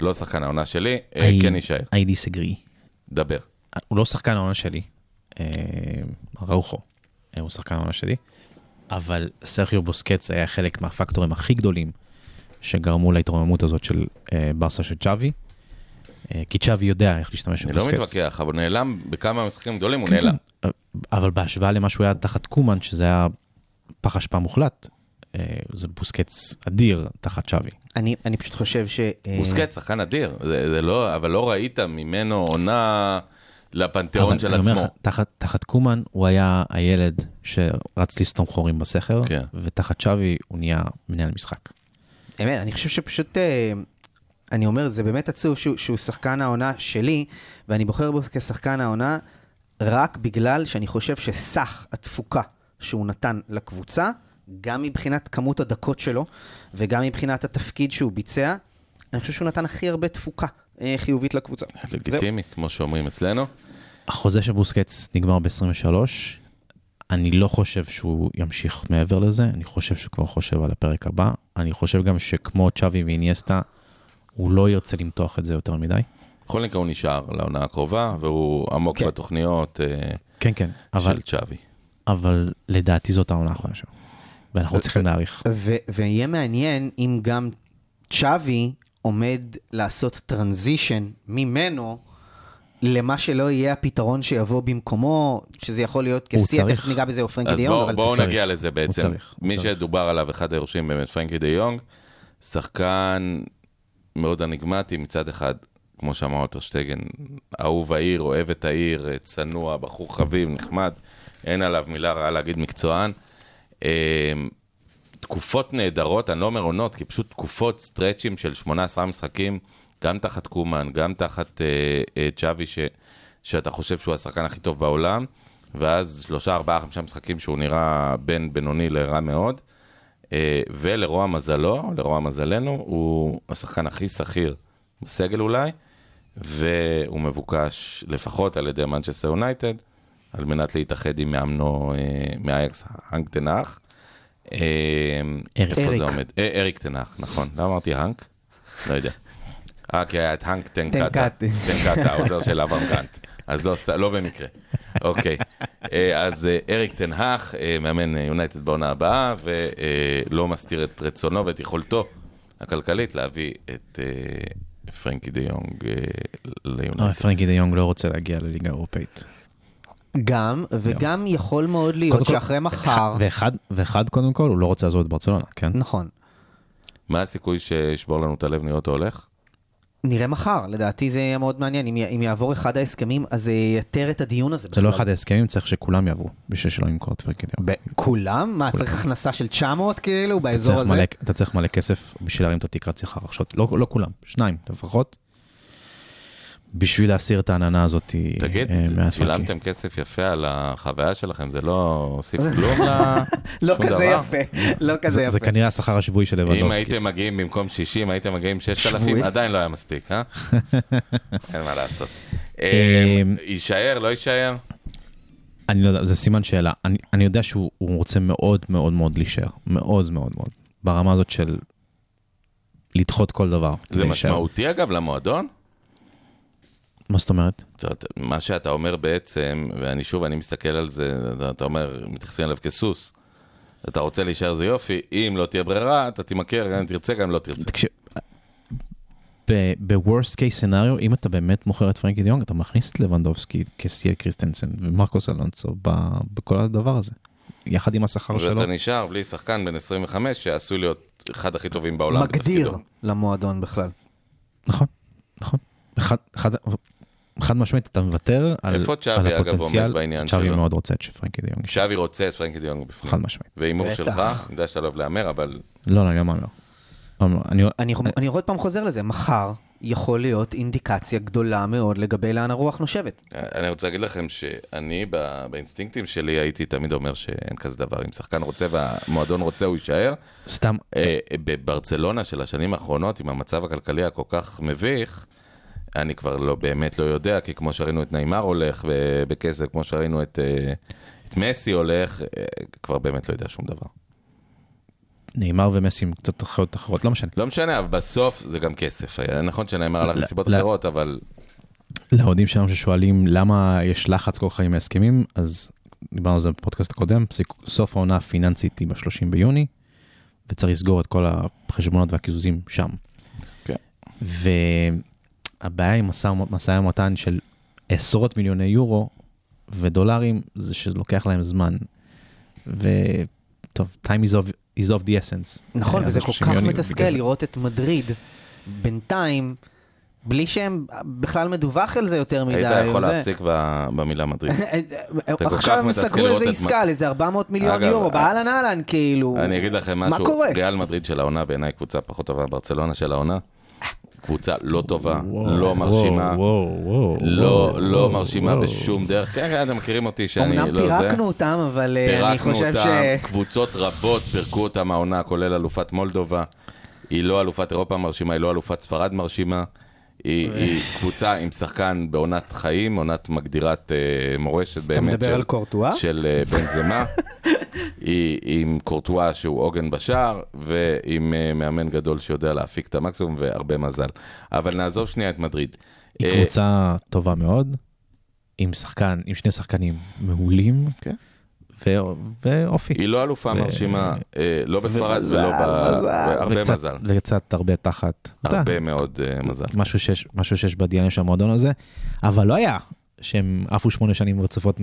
לא שחקן העונה שלי, אה, I- כן יישאר. I disagree. דבר. הוא לא שחקן העונה שלי, אה, ראוכו, אה, הוא שחקן העונה שלי, אבל סרחיו בוסקץ היה חלק מהפקטורים הכי גדולים שגרמו להתרוממות הזאת של אה, ברסה של צ'אבי, אה, כי צ'אבי יודע איך להשתמש אני לא בבוסקץ. מתווכח, אבל נעלם בכמה משחקים גדולים, הוא כן, נעלם. כן. אבל בהשוואה למה שהוא היה תחת קומן, שזה היה פח אשפה מוחלט, אה, זה בוסקץ אדיר תחת צ'אבי. אני אני פשוט חושב ש... אה, בוסקט שחקן אדיר, זה, זה לא, אבל לא ראית ממנו עונה לפנתיאון של אני אומר עצמו. לך, תחת, תחת קומן הוא היה הילד שרץ לסתום חורים בסכר, כן. ותחת צ'אבי הוא נהיה מנהל משחק. אמת, אני חושב שפשוט, אה, אני אומר, זה באמת עצוב שהוא, שהוא שחקן העונה שלי, ואני בוחר בו כשחקן העונה רק בגלל שאני חושב שסך התפוקה שהוא נתן לקבוצה, גם מבחינת כמות הדקות שלו, וגם מבחינת התפקיד שהוא ביצע, אני חושב שהוא נתן הכי הרבה תפוקה אה, חיובית לקבוצה. זהו. לגיטימי, כמו שאומרים אצלנו. החוזה של בוסקץ נגמר ב-23, אני לא חושב שהוא ימשיך מעבר לזה, אני חושב שהוא כבר חושב על הפרק הבא, אני חושב גם שכמו צ'אבי ואיניאסטה, הוא לא ירצה למתוח את זה יותר מדי. בכל מקרה הוא נשאר לעונה הקרובה, והוא עמוק כן. בתוכניות אה, כן, כן, אבל, של צ'אבי. אבל לדעתי זאת העונה האחרונה שלו. ואנחנו צריכים להעריך. ויהיה מעניין אם גם צ'אבי עומד לעשות טרנזישן ממנו למה שלא יהיה הפתרון שיבוא במקומו, שזה יכול להיות הוא כשיא, צריך. תכף ניגע בזה או פרנקי אז דיון, בואו אבל בוא צריך. נגיע לזה בעצם. צריך, מי צריך. שדובר עליו, אחד היורשים באמת, פרנקי דה יונג, שחקן מאוד אניגמטי מצד אחד, כמו שאמר אוטרשטגן, אהוב העיר, אוהב את העיר, צנוע, בחור חביב, נחמד, אין עליו מילה רעה להגיד מקצוען. אה, תקופות נהדרות, אני לא אומר עונות, כי פשוט תקופות, סטרצ'ים של 18 משחקים, גם תחת קומן, גם תחת אה, אה, צ'אבי, ש, שאתה חושב שהוא השחקן הכי טוב בעולם, ואז שלושה, ארבעה, חמישה משחקים שהוא נראה בין בינוני לרע מאוד. אה, ולרוע מזלו, לרוע מזלנו, הוא השחקן הכי שכיר בסגל אולי, והוא מבוקש לפחות על ידי מנצ'סטר יונייטד, על מנת להתאחד עם מאמנו אה, מאייקס, האנק טן האח. אה. איפה זה. עומד? אה, אריק טן האח, נכון. למה אמרתי האנק? לא יודע. אה, כי היה את האנק טן קאטה, טן קאטה. העוזר של אברהם גרנט. אז לא, לא במקרה. אוקיי, אז אריק טן האח, מאמן יונייטד בעונה הבאה, ולא מסתיר את רצונו ואת יכולתו הכלכלית להביא את פרנקי דה יונג לא, ליונייטד. פרנקי דה יונג לא רוצה להגיע לליגה האירופאית. גם, וגם יכול מאוד להיות שאחרי מחר, ואחד, ואחד קודם כל, הוא לא רוצה לעזוב את ברצלונה, כן? נכון, מה הסיכוי שישבור לנו את הלב נראה אותו הולך? נראה מחר, לדעתי זה יהיה מאוד מעניין, אם י- אם יעבור אחד ההסכמים, אז זה ייתר את הדיון הזה זה לא בכלל. אחד ההסכמים, צריך שכולם יעברו, בשביל שלא ימכור את. ב- כולם? מה, צריך הכנסה של 900 כאילו, באזור הזה? מלא- אתה צריך מלא כסף בשביל להרים את התקרת שכר. עכשיו, לא לא כולם, שניים לפחות, בשביל להסיר את העננה הזאת תגיד, אה. שילמתם כסף יפה על החוויה שלכם, זה לא הוסיף <laughs> כלום ל... לא כזה? יפה, לא זה- כזה זה יפה. כנראה השכר השבועי של אם לבנדובסקי. הייתם מגיעים במקום 60, הייתם מגיעים 6,000, שבועי? עדיין לא היה מספיק, אה? <laughs> אין מה לעשות. אה, אה, יישאר, לא יישאר? אני לא יודע, זה סימן שאלה. אני, אני יודע שהוא הוא רוצה מאוד מאוד מאוד להישאר. מאוד מאוד מאוד. ברמה הזאת של לדחות כל דבר. זה. משמעותי אגב למועדון? מה זאת אומרת? מה שאתה אומר בעצם, ואני שוב, אני מסתכל על זה, אתה- אומר, מתייחסים אליו כסוס. אתה רוצה להישאר זה יופי, אם לא תהיה ברירה, אתה תימכר, גם אם תרצה, גם אם לא תרצה. תקשיב, ב-worst case scenario, אם אתה באמת מוכר את פרנקי דיונג, אתה מכניס את לבנדובסקי כסיאל קריסטנסן ומרקוס אלונסו ב- בכל הדבר הזה. יחד עם השכר שלו. ואתה נשאר בלי שחקן בן 25 שעשוי להיות אחד הכי טובים בעולם מגדיר בתפקידו. למועדון בכלל. נכון, נכון. אחד, אחד, חד משמעית, אתה מוותר על, איפה צ'אבי, אגב, הפוטנציאל. עומד בעניין צ'אבי שלו? מאוד רוצה את שפרנקי דיונג. שווי רוצה את פרנקי דיונג בפנים. חד משמעית. והימור. שלך, אני יודע שאתה לא אוהב להמר, אבל לא, לא, אני לא. לא, לא, אני, עוד פעם חוזר לזה, מחר יכול להיות אינדיקציה גדולה מאוד לגבי לאן הרוח נושבת. אני רוצה להגיד לכם שאני ב- באינסטינקטים שלי הייתי תמיד אומר שאין כזה דבר. אם שחקן רוצה והמועדון רוצה, הוא יישאר. סתם, אה, בברצלונה של השנים האחרונות, עם המצב הכלכלי הכל כך מביך, אני כבר לא, באמת לא יודע, כי כמו שראינו את נעימר הולך בכסף, כמו שראינו את, אה, את מסי הולך, אה, כבר באמת לא יודע שום דבר. נאמר ומסי עם קצת אחריות אחרות, לא משנה. לא משנה, אבל בסוף זה גם כסף. היה נכון שנאמר הלך מסיבות לא. אחרות, אבל לאוהדים שלנו ששואלים למה יש לחץ כל כך עם ההסכמים, אז דיברנו על זה בפודקאסט הקודם, סוף העונה הפיננסית היא ב-30 ביוני, וצריך לסגור את כל החשבונות והקיזוזים שם. כן. והבעיה עם משא ומתן של עשרות מיליוני יורו ודולרים, זה שלוקח להם זמן. וטוב, time is of, is of the essence. נכון, אה, וזה כל 30 כך מתסכל בגלל לראות את מדריד בינתיים, בלי שהם בכלל מדווח על זה יותר מדי. היית יכול זה. להפסיק ב- במילה מדריד. <laughs> כל עכשיו כך הם סגרו איזה עסקה על איזה 400 מיליון אגב, יורו, אה, באהלן אהלן, כאילו. אני אגיד לכם מה משהו, קורה? ריאל מדריד של העונה בעיניי קבוצה פחות טובה, ברצלונה של העונה. קבוצה לא טובה, וואו, לא מרשימה, וואו, וואו, לא וואו, לא וואו, מרשימה וואו. בשום דרך. כן, כן, אתם מכירים אותי שאני אמנם לא זה. פירקנו אותם, אבל אה, אני פירקנו חושב אותם, ש... קבוצות רבות פירקו אותם העונה, כולל אלופת מולדובה. היא לא אלופת אירופה מרשימה, היא לא אלופת ספרד מרשימה. היא, היא קבוצה עם שחקן בעונת חיים, עונת מגדירת אה, מורשת באמת. מדבר של, על קורטואה? של אה, בן זמה. <laughs> היא עם קורטואה שהוא עוגן בשער, ועם אה, מאמן גדול שיודע להפיק את המקסימום, והרבה מזל. אבל נעזוב שנייה את מדריד. היא אה, קבוצה טובה מאוד, עם שחקן, עם שני שחקנים מעולים, כן. ו- ואופי. היא לא אלופה ו- מרשימה, אה, לא בספרד ומזל, ולא ב... מזל. הרבה וקצת- מזל. וקצת הרבה תחת. הרבה מאוד מזל. משהו שיש, משהו שיש ב-DNA של המועדון הזה, אבל לא היה שהם עפו שמונה שנים רצופות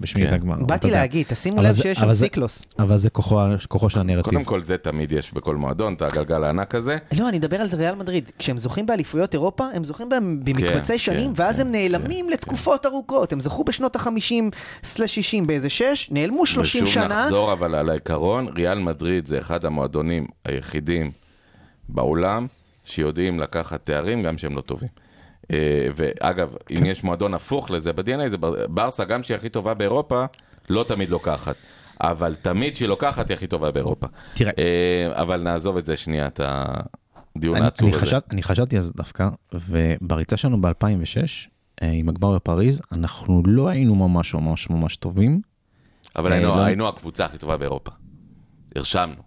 בשמינית כן. הגמר. באתי יודע. להגיד, תשימו לב שיש אבל שם זה- סיקלוס. אבל זה כוחו, כוחו של הנרטיב. קודם כל זה תמיד יש בכל מועדון, את הגלגל הענק הזה. לא, אני מדבר על ריאל מדריד. כשהם זוכים באליפויות אירופה, הם זוכים בהם במקבצי כן, שנים, כן, ואז כן, הם נעלמים לתקופות ארוכות. הם זכו בשנות ה-50/60 באיזה 6, נעלמו 30 ושוב שנה. נחזור אבל על העיקרון, ריאל מדריד זה אחד המועדונים היחידים בעולם שיודעים לקחת תארים גם שהם לא טובים. אה, ואגב, אם יש מועדון הפוך לזה ב-DNA, זה בר- ברסה, גם שהיא הכי טובה באירופה, לא תמיד לוקחת. אבל תמיד כשהיא לוקחת, היא הכי טובה באירופה. תראה. אה, אבל נעזוב את זה שנייה, את הדיון העצוב הזה. חשב, אני חשבתי על זה דווקא, ובריצה שלנו ב-2006, עם הגמר בפריז, אנחנו לא היינו ממש ממש ממש טובים. אבל אה, היינו, לא- היינו הקבוצה הכי טובה באירופה. הרשמנו.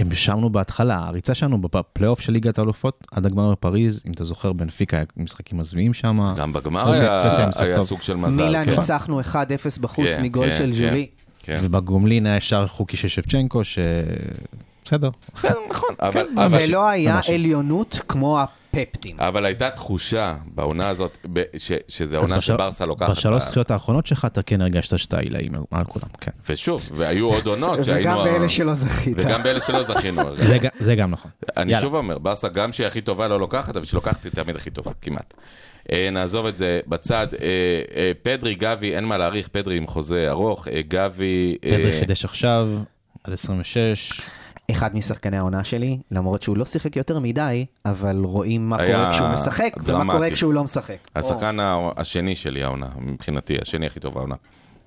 המשמנו בהתחלה, הריצה שלנו בפלייאוף של ליגת האלופות עד הגמר בפריז, אם אתה זוכר, בנפיקה היה משחקים מזוויעים שם. גם בגמר היה- היה היה. סוג של מזל. מילה כן. ניצחנו 1-0 בחוץ כן, מגול כן, של כן. ז'ולי. כן. ובגומלין היה ישר חוקי של שבצ'נקו, ש... בסדר. בסדר, נכון. אבל- כן, זה אבל- לא היה משהו. עליונות כמו הפפטים. אבל הייתה תחושה בעונה הזאת, ב- ש- שזה אז עונה בשל- שברסה לוקחת. בשלוש זכיות האחרונות שלך אתה כן הרגשת שאתה עילאי מעל- מעל כולם, כן. ושוב, והיו עוד עונות <laughs> שהיינו... וגם באלה שלא זכית. וגם באלה שלא זכינו. זה ג- זה גם נכון. אני יאללה. שוב אומר, ברסה גם שהיא הכי טובה לא לוקחת, אבל שלוקחת היא תמיד הכי טובה, כמעט. אה, נעזוב את זה בצד. אה, אה, פדרי, גבי, אין מה להעריך, פדרי עם חוזה ארוך, גבי... פדרי חידש עכשיו, עד 26. אחד משחקני העונה שלי, למרות שהוא לא שיחק יותר מדי, אבל רואים מה קורה כשהוא משחק, ומה דרמטי. קורה כשהוא לא משחק. השחקן ה- השני שלי העונה, מבחינתי, השני הכי טוב העונה.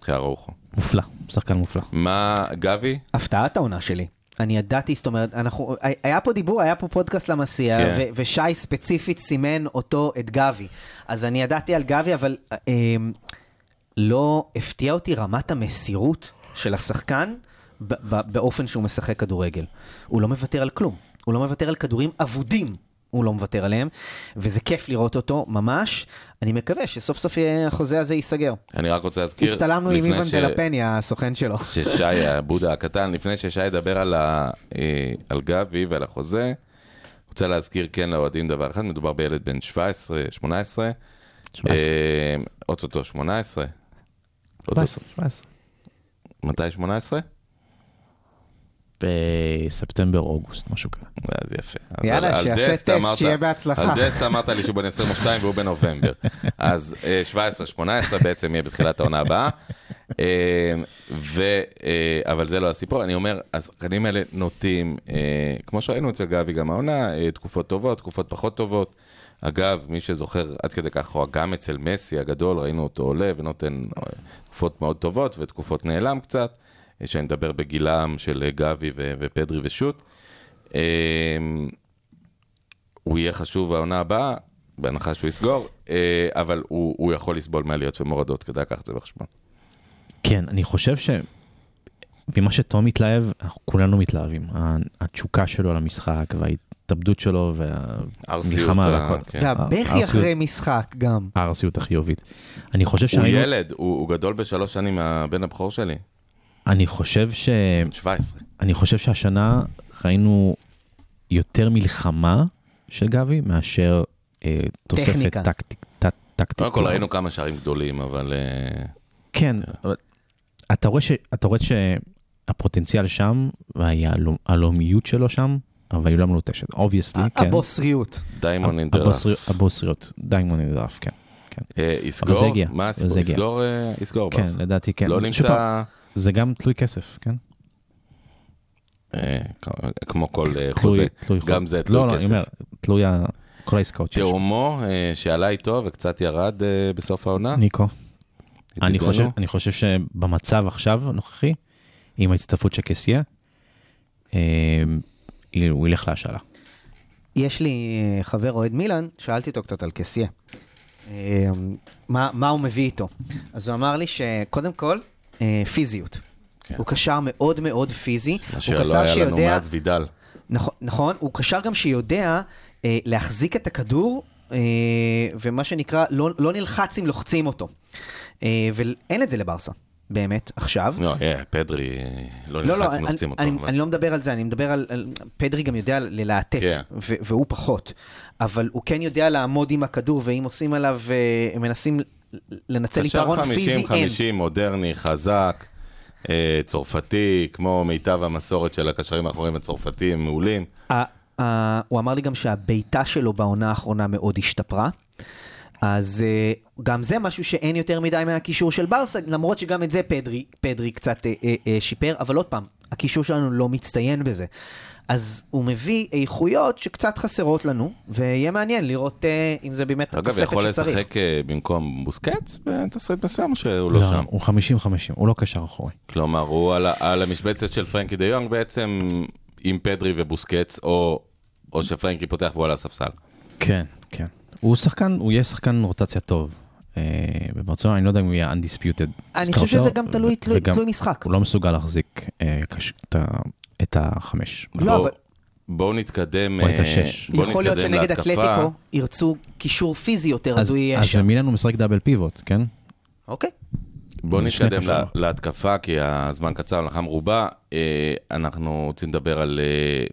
אחרי ארוחו. מופלא, שחקן מופלא. מה, גבי? הפתעת העונה שלי. אני ידעתי, זאת אומרת, אנחנו, היה פה דיבור, היה פה פודקאסט למסיע, כן. ו- ושי ספציפית סימן אותו, את גבי. אז אני ידעתי על גבי, אבל אה, לא הפתיע אותי רמת המסירות של השחקן באופן שהוא משחק כדורגל. הוא לא מוותר על כלום. הוא לא מוותר על כדורים אבודים. הוא לא מוותר עליהם, וזה כיף לראות אותו, ממש. אני מקווה שסוף סוף החוזה הזה ייסגר. אני רק רוצה להזכיר... הצטלמנו עם איוון ש- דלפני, הסוכן שלו. ששי, הבודה הקטן, לפני ששי ידבר על, ה, אה, על גבי ועל החוזה, רוצה להזכיר כן לאוהדים דבר אחד, מדובר בילד בן 17, 18, 17. אה, אוטוטו 18, אוטוטו- 17, 17. מתי 18? בספטמבר, אוגוסט, משהו כזה. אז יפה. אז יאללה, על- על שיעשה דסט טסט, אמרת- שיהיה בהצלחה. על דסט אמרת לי שהוא בן 22 והוא בנובמבר. <laughs> אז אה, 17-18 בעצם יהיה בתחילת העונה הבאה. אה, ו, אה, אבל זה לא הסיפור, אני אומר, השחקנים האלה נוטים, אה, כמו שראינו אצל גבי גם העונה, אה, תקופות טובות, תקופות פחות טובות. אגב, מי שזוכר עד כדי כך, או גם אצל מסי הגדול, ראינו אותו עולה ונותן אה, תקופות מאוד טובות ותקופות נעלם קצת, אה, שאני מדבר בגילם של אה, גבי ו- ופדרי ושות'. אה, הוא יהיה חשוב העונה הבאה, בהנחה שהוא יסגור, אה, אבל הוא, הוא יכול לסבול מעליות ומורדות, כדאי לקחת את זה בחשבון. כן, אני חושב ש... ממה שתום מתלהב, אנחנו כולנו מתלהבים. התשוקה שלו למשחק וההתאבדות שלו והמלחמה על ה- הכל. כן. והבכי אחרי משחק גם. הארסיות החיובית. אני חושב הוא שהיינו... ילד, הוא, הוא גדול בשלוש שנים מהבן הבכור שלי, אני חושב ש... בן 17. אני חושב שהשנה ראינו יותר מלחמה של גבי מאשר אה, תוספת טכניקה. טקטית. טק- טקטית. קודם כל ראינו כמה שערים גדולים, אבל אה, כן, אבל אתה רואה, ש, אתה רואה שהפוטנציאל שם והיהלומיות שלו שם, אבל היא לא מלוטשת. obviously, כן. הבוסריות. diamond in the rough. הבוסריות- diamond in the rough, כן. כן. אה, יסגור? מה הסיפור? יסגור? אה, יסגור כן. לדעתי כן. לא נמצא, זה גם תלוי כסף, כן? אה, כמו כל אה, תלוי- חוזה, גם. זה תלוי לא, לא, אני כסף. אומר, תלוי כל העסקאות שיש. תאומו אה, שעלה איתו וקצת ירד בסוף העונה. ניקו. אני. חושב, אני חושב שבמצב עכשיו הנוכחי, עם ההצטרפות של קסיה, הוא ילך להשאלה. יש לי חבר אוהד מילאן, שאלתי אותו קצת על קסיה. מה, מה הוא מביא איתו? אז הוא אמר לי שקודם כל, אה, פיזיות. כן. הוא קשר מאוד מאוד פיזי. מה הוא שלא קשר היה לנו שיודע... מאז וידל. נכון, נכון, הוא קשר גם שיודע אה, להחזיק את הכדור, אה, ומה שנקרא, לא, לא נלחץ אם לוחצים אותו. אה, ואין את זה לברסה, באמת, עכשיו. לא, אה, פדרי לא לא, לא, נלחץ אם לוחצים אותו. אני, אבל- אני לא מדבר על זה, אני מדבר על, על פדרי גם יודע ללהטט, כן. ו- והוא פחות. אבל הוא כן יודע לעמוד עם הכדור, ואם עושים עליו, אה, מנסים לנצל קשר יתרון פיזי, אין. 50-50, מודרני, חזק, אה, צרפתי, כמו מיטב המסורת של הקשרים האחוריים הצרפתיים, מעולים. ה- ה- הוא אמר לי גם שהבעיטה שלו בעונה האחרונה מאוד השתפרה. אז אה, גם זה משהו שאין יותר מדי מהקישור של ברסה, למרות שגם את זה פדרי, פדרי קצת אה, אה, אה, שיפר, אבל עוד פעם, הקישור שלנו לא מצטיין בזה. אז הוא מביא איכויות שקצת חסרות לנו, ויהיה מעניין לראות אה, אם זה באמת אגב, התוספת יכול שצריך. לשחק אה, במקום בוסקץ בתסריט מסוים, או שהוא לא לא, שם? הוא 50-50, הוא לא קשר אחורי. כלומר, הוא על על המשבצת של פרנקי דה יונג בעצם עם פדרי ובוסקץ, או או שפרנקי פותח והוא על הספסל. כן, כן. הוא שחקן, הוא יהיה שחקן רוטציה טוב. אה, בברצלונה, אני לא יודע אם הוא יהיה undisputed. אני חושב שזה גם תלוי- משחק. הוא לא מסוגל להחזיק אה, את החמש. לא, בואו- אבל- בואו נתקדם. או את אה, השש. יכול להיות שנגד. אתלטיקו ירצו קישור פיזי יותר, אז הוא יהיה אז שם. במילאן הוא משחק דאבל פיבוט, כן? אוקיי. בואו נתקדם. לה- להתקפה, כי הזמן קצר, מרובה. אה, אנחנו רוצים לדבר על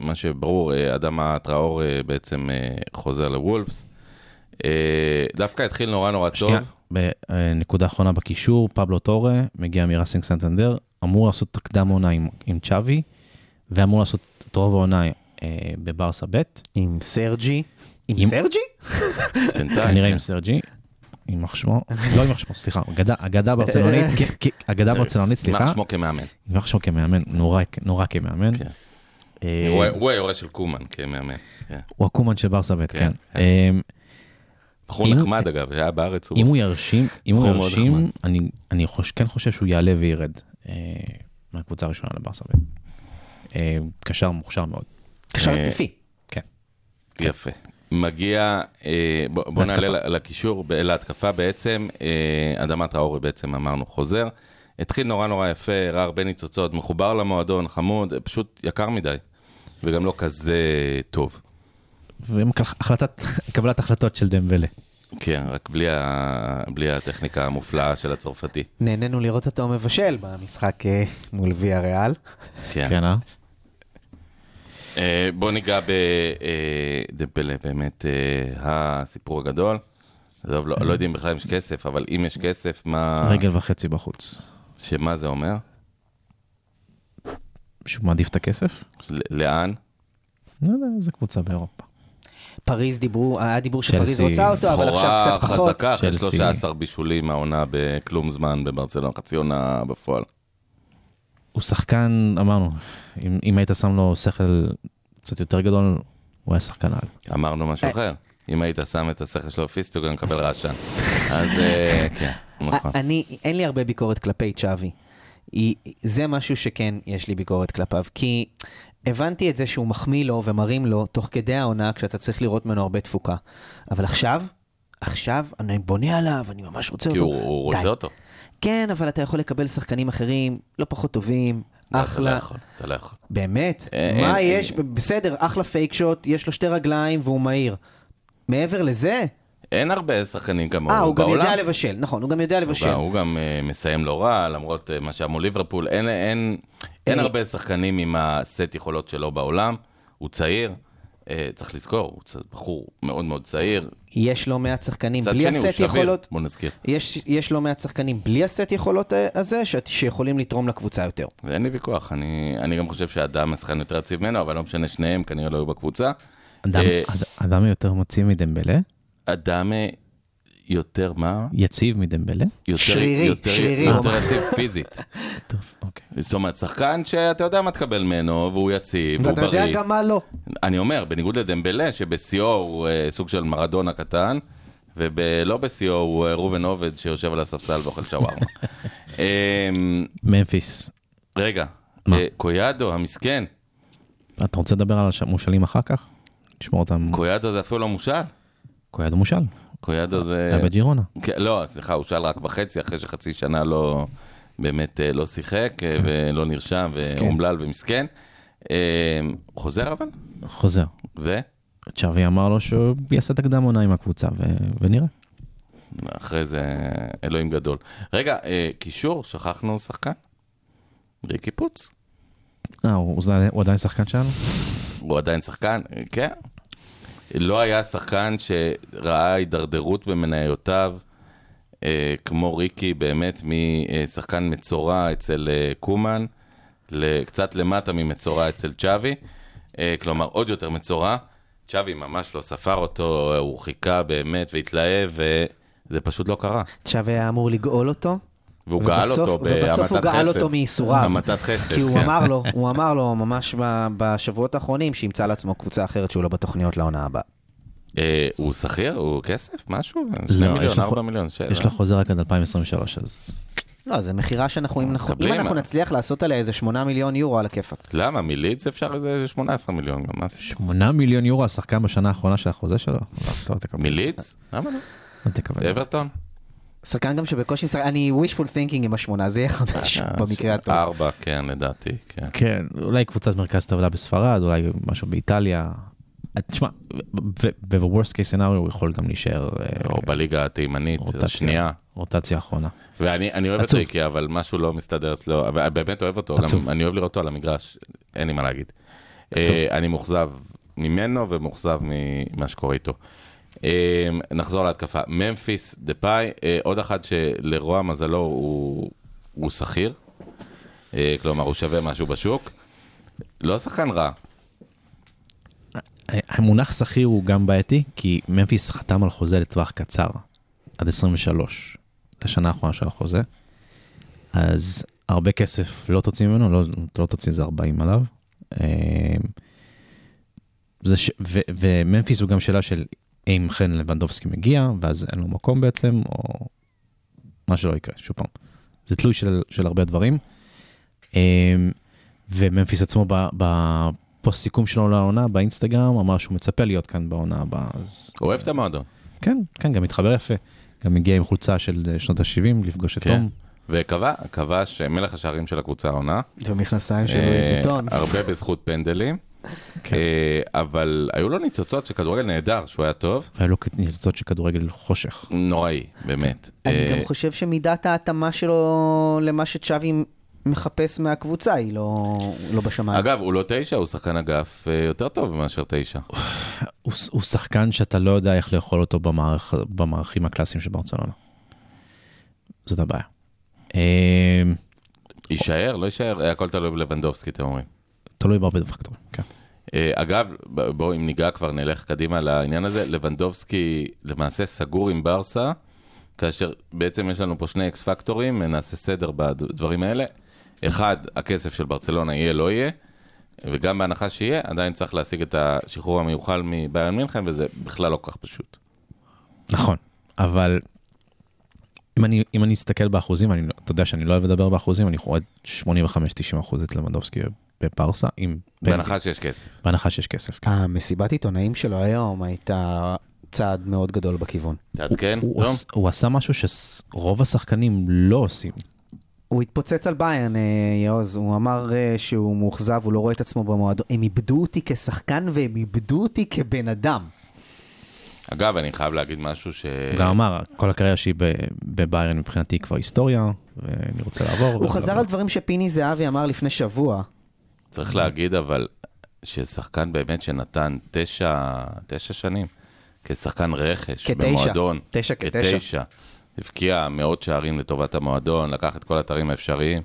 מה שברור, אה, אדמה טראורה אה, בעצם חוזר לוולפס. אה, דווקא התחיל נורא נורא טוב. בנקודה אחרונה בקישור, פבלו טורה מגיע מראסינג סנטנדר, אמור לעשות את הקדם עונה עם, עם צ'אבי, ואמור לעשות את רוב העונה אה, בברסה ב', עם סרג'י. עם עם- סרג'י? כנראה. עם סרג'י, יימח שמו, לא יימח שמו, סליחה, אגדה- אגדה ברצלונית, <laughs> אגדה ברצלונית, סליחה, יימח שמו כמאמן. יימח שמו כמאמן, נורא- נורא כמאמן. כן. אה, הוא- היורש של קומן כמאמן. כן. הוא הקומן של ברסה ב', כן, כן. אה, בחור אם- נחמד אגב, היה בארץ. אם הוא ירשים, אם הוא ירשים. אני, אני חוש, כן חושב שהוא יעלה וירד אה, מהקבוצה הראשונה לברסה. אה, קשר מוכשר מאוד. קשר אה, התקפי. כן. יפה. מגיע, אה, בוא. נעלה לקישור, להתקפה בעצם, אה, אדמת האורי בעצם אמרנו חוזר. התחיל נורא נורא יפה, הראה הרבה ניצוצות, מחובר למועדון, חמוד, פשוט יקר מדי, וגם לא כזה טוב. והחלטת, קבלת החלטות של דמבלה. כן, רק בלי, ה... בלי הטכניקה המופלאה של הצרפתי. נהנינו לראות אותו מבשל במשחק אה, מול ויה ריאל. כן. כן, אה? אה, בוא ניגע בדמבלה, באמת אה, הסיפור הגדול. עזוב, לא, לא יודעים בכלל אם יש כסף, אבל אם יש כסף, מה, רגל וחצי בחוץ. שמה זה אומר? שהוא מעדיף את הכסף? לאן? לא יודע, איזה קבוצה באירופה. פריז דיברו, היה דיבור שפריז רוצה אותו, אבל עכשיו סחורה קצת פחות. חזקה אחרי צ'לסי. 13 בישולים מהעונה בכלום זמן בברצלונה, חצי עונה בפועל. הוא שחקן, אמרנו, אם, אם היית שם לו שכל קצת יותר גדול, הוא היה שחקן על. אמרנו משהו אה. אחר. אם היית שם את השכל שלו בפיסטי, הוא גם מקבל רעשן. <laughs> אז אה, כן, נכון. אני, אין לי הרבה ביקורת כלפי צ'אבי. היא- זה משהו שכן יש לי ביקורת כלפיו, כי הבנתי את זה שהוא מחמיא לו ומרים לו תוך כדי העונה כשאתה צריך לראות ממנו הרבה תפוקה. אבל עכשיו, עכשיו אני בונה עליו, אני ממש רוצה כי אותו. הוא הוא די. רוצה אותו. כן, אבל אתה יכול לקבל שחקנים אחרים, לא פחות טובים, אתה לא אחלה. יכול, אתה לא יכול. באמת? אה, מה אין- יש? בסדר, אחלה פייק שוט, יש לו שתי רגליים והוא מהיר. מעבר לזה, אין הרבה שחקנים כמוהו אה, הוא גם בעולם. יודע לבשל, נכון, הוא גם יודע הוא לבשל. גם- הוא גם אה, מסיים לא רע, למרות אה, מה שהיה מול ליברפול. אין- אין אין אה. הרבה שחקנים עם הסט יכולות שלו בעולם. הוא צעיר, אה, צריך לזכור, הוא צ- בחור מאוד מאוד צעיר. יש לא מעט שחקנים בלי שני הסט יכולות, בוא נזכיר. יש, יש לא מעט שחקנים בלי הסט יכולות אה, הזה, ש, שיכולים לתרום לקבוצה יותר. ואין לי ויכוח, אני, אני גם חושב שאדם שחקן יותר יציב ממנו, אבל לא משנה, שניהם כנראה לא היו בקבוצה. אדם, אה, אד- אדם יותר מוציא מדמבלה, אדם יותר מה? יציב מדמבלה. יותר, שרירי, יותר, שרירי, יותר יציב פיזית. <laughs> יותר- אוקיי. זאת אומרת, שחקן שאתה יודע מה תקבל ממנו, והוא יציב, והוא ואתה יודע בריא. גם מה לא. אני אומר, בניגוד לדמבלה, שבשיאו הוא אה, סוג של מרדונה קטן, ולא בשיאו הוא אה, ראובן עובד שיושב על הספסל ואוכל שווארמה. <laughs> אמ, ממפיס. רגע? אה, קויאדו המסכן, אתה רוצה לדבר על המושאלים אחר כך? נשמור אותם. קויאדו זה אפילו לא מושל. קויאדו מושל. קויאדו זה... היה בג'ירונה. כן, לא, סליחה, הוא שאל רק בחצי, אחרי שחצי שנה לא, באמת אה, לא שיחק, אה, ולא נרשם. ואומלל ומסכן. אה, חוזר אבל? חוזר. ו? צ'אבי אמר לו שהוא יעשה את הקדם עונה עם הקבוצה, ו- ונראה. אחרי זה אלוהים גדול. רגע, קישור, שכחנו שחקן? ריקי פוץ. אה, הוא הוא עדיין- שחקן שלנו? הוא עדיין שחקן, כן. לא היה שחקן שראה הידרדרות במניותיו, אה, כמו ריקי, באמת משחקן מצורע אצל אה, קומן, קצת למטה ממצורע אצל צ'אבי, אה, כלומר עוד יותר מצורע. צ'אבי ממש לא ספר אותו, הוא חיכה באמת והתלהב, וזה פשוט לא קרה. צ'אבי היה אמור לגאול אותו. והוא גאל ובסוף- אותו בהמתת חסד. ובסוף הוא גאל אותו מייסוריו. המתת חסד, כי הוא כן. אמר לו, <laughs> הוא אמר לו ממש בשבועות האחרונים שימצא לעצמו קבוצה אחרת שהוא לא בתוכניות לעונה הבאה. אה, הוא שכיר? הוא כסף? משהו? שני לא, מיליון, יש לו ארבע חו- מיליון. ש- יש לו חוזה רק עד 2023, אז... לא, זה מכירה שאנחנו, אם אנחנו- אם. אנחנו נצליח לעשות עליה איזה 8 מיליון יורו על הכיפאק. למה? מלידס אפשר איזה 18 מיליון גם, מה עשית? 8 מיליון יורו השחקן בשנה האחרונה של החוזה שלו? לא, לא. מלידס? למה לא? אברטון? שחקן גם שבקושי משחק, אני wishful thinking עם השמונה, זה יהיה חמש אה, במקרה הטוב. ארבע, כן, לדעתי, כן. כן, אולי קבוצת מרכז טבלה בספרד, אולי משהו באיטליה. אה, תשמע, ב-worst case scenario הוא יכול גם להישאר אה, או בליגה התימנית. השנייה. רוטציה אחרונה. ואני אני אוהב את. ריקי, אבל משהו לא מסתדר אצלו, אבל באמת אוהב אותו. אני אוהב לראות אותו על המגרש, אין לי מה להגיד. אה, אני מאוכזב ממנו ומאוכזב ממה שקורה איתו. אה, נחזור להתקפה. ממפיס, דה פאי, אה, עוד אחד שלרוע מזלו הוא, הוא שכיר, אה, כלומר הוא שווה משהו בשוק. לא שחקן רע, המונח שכיר הוא גם בעייתי, כי ממפיס חתם על חוזה לטווח קצר, עד 23, לשנה האחרונה של החוזה. אז הרבה כסף לא תוציא ממנו, לא, לא תוציא איזה 40 עליו. ש... וממפיס הוא גם שאלה של אם חן לבנדובסקי מגיע, ואז אין לו מקום בעצם, או מה שלא יקרה, שוב פעם. זה תלוי של, של הרבה דברים. אה, וממפיס עצמו ב- בפוסט סיכום שלו לעונה באינסטגרם אמר שהוא מצפה להיות כאן בעונה הבאה. אז אוהב את המועדון. כן, כן, גם מתחבר יפה. גם הגיע עם חולצה של אה, שנות ה-70 לפגוש את כן. תום. וקבע, כבש מלך השערים של הקבוצה העונה. ומכנסיים של אה, לואי ויטון. הרבה בזכות פנדלים. כן. אה, אבל היו לו ניצוצות של כדורגל נהדר, שהוא היה טוב. והיו לו ניצוצות של כדורגל חושך. נוראי, באמת. אני אה, גם חושב שמידת ההתאמה שלו למה שצ'אבי מחפש מהקבוצה היא לא לא בשמיים. אגב, הוא לא תשע, הוא שחקן אגף אה, יותר טוב מאשר תשע. הוא, הוא שחקן שאתה לא יודע איך לאכול אותו במערכ, במערכים הקלאסיים של ברצלונה. זאת הבעיה. יישאר, לא יישאר, הכל תלוי בלבנדובסקי, אתם אומרים. תלוי בהרבה פקטורים. אה, אגב, בואו אם ניגע כבר, נלך קדימה לעניין הזה. לבנדובסקי למעשה סגור עם ברסה, כאשר בעצם יש לנו פה שני אקס פקטורים, נעשה סדר בדברים האלה. אחד, הכסף של ברצלונה יהיה, לא יהיה, וגם בהנחה שיהיה, עדיין צריך להשיג את השחרור המיוחל מביירן מינכן, וזה בכלל לא כל כך פשוט. נכון, אבל אם אני, אם אני אסתכל באחוזים, אני, לא- אתה יודע שאני לא אוהב לדבר באחוזים, אני רואה 85-90 אחוז את לבנדובסקי בפרסה, עם בהנחה שיש כסף. בהנחה שיש כסף. כן. המסיבת עיתונאים שלו היום הייתה צעד מאוד גדול בכיוון. תעדכן, הוא, תום? עש- הוא עשה משהו שרוב השחקנים לא עושים. הוא התפוצץ על ביין, אה, יעוז, הוא אמר אה, שהוא מאוכזב, הוא לא רואה את עצמו במועדון. הם איבדו אותי כשחקן והם איבדו אותי כבן אדם. אגב, אני חייב להגיד משהו ש... הוא גם אמר, כל הקריירה שלי בביירן מבחינתי היא כבר היסטוריה, ואני רוצה לעבור. הוא חזר על דברים שפיני זהבי אמר לפני שבוע. צריך להגיד אבל ששחקן באמת שנתן תשע, תשע שנים כשחקן רכש כתשע. במועדון, תשע כתשע. כתשע, הבקיע מאות שערים לטובת המועדון, לקח את כל האתרים האפשריים.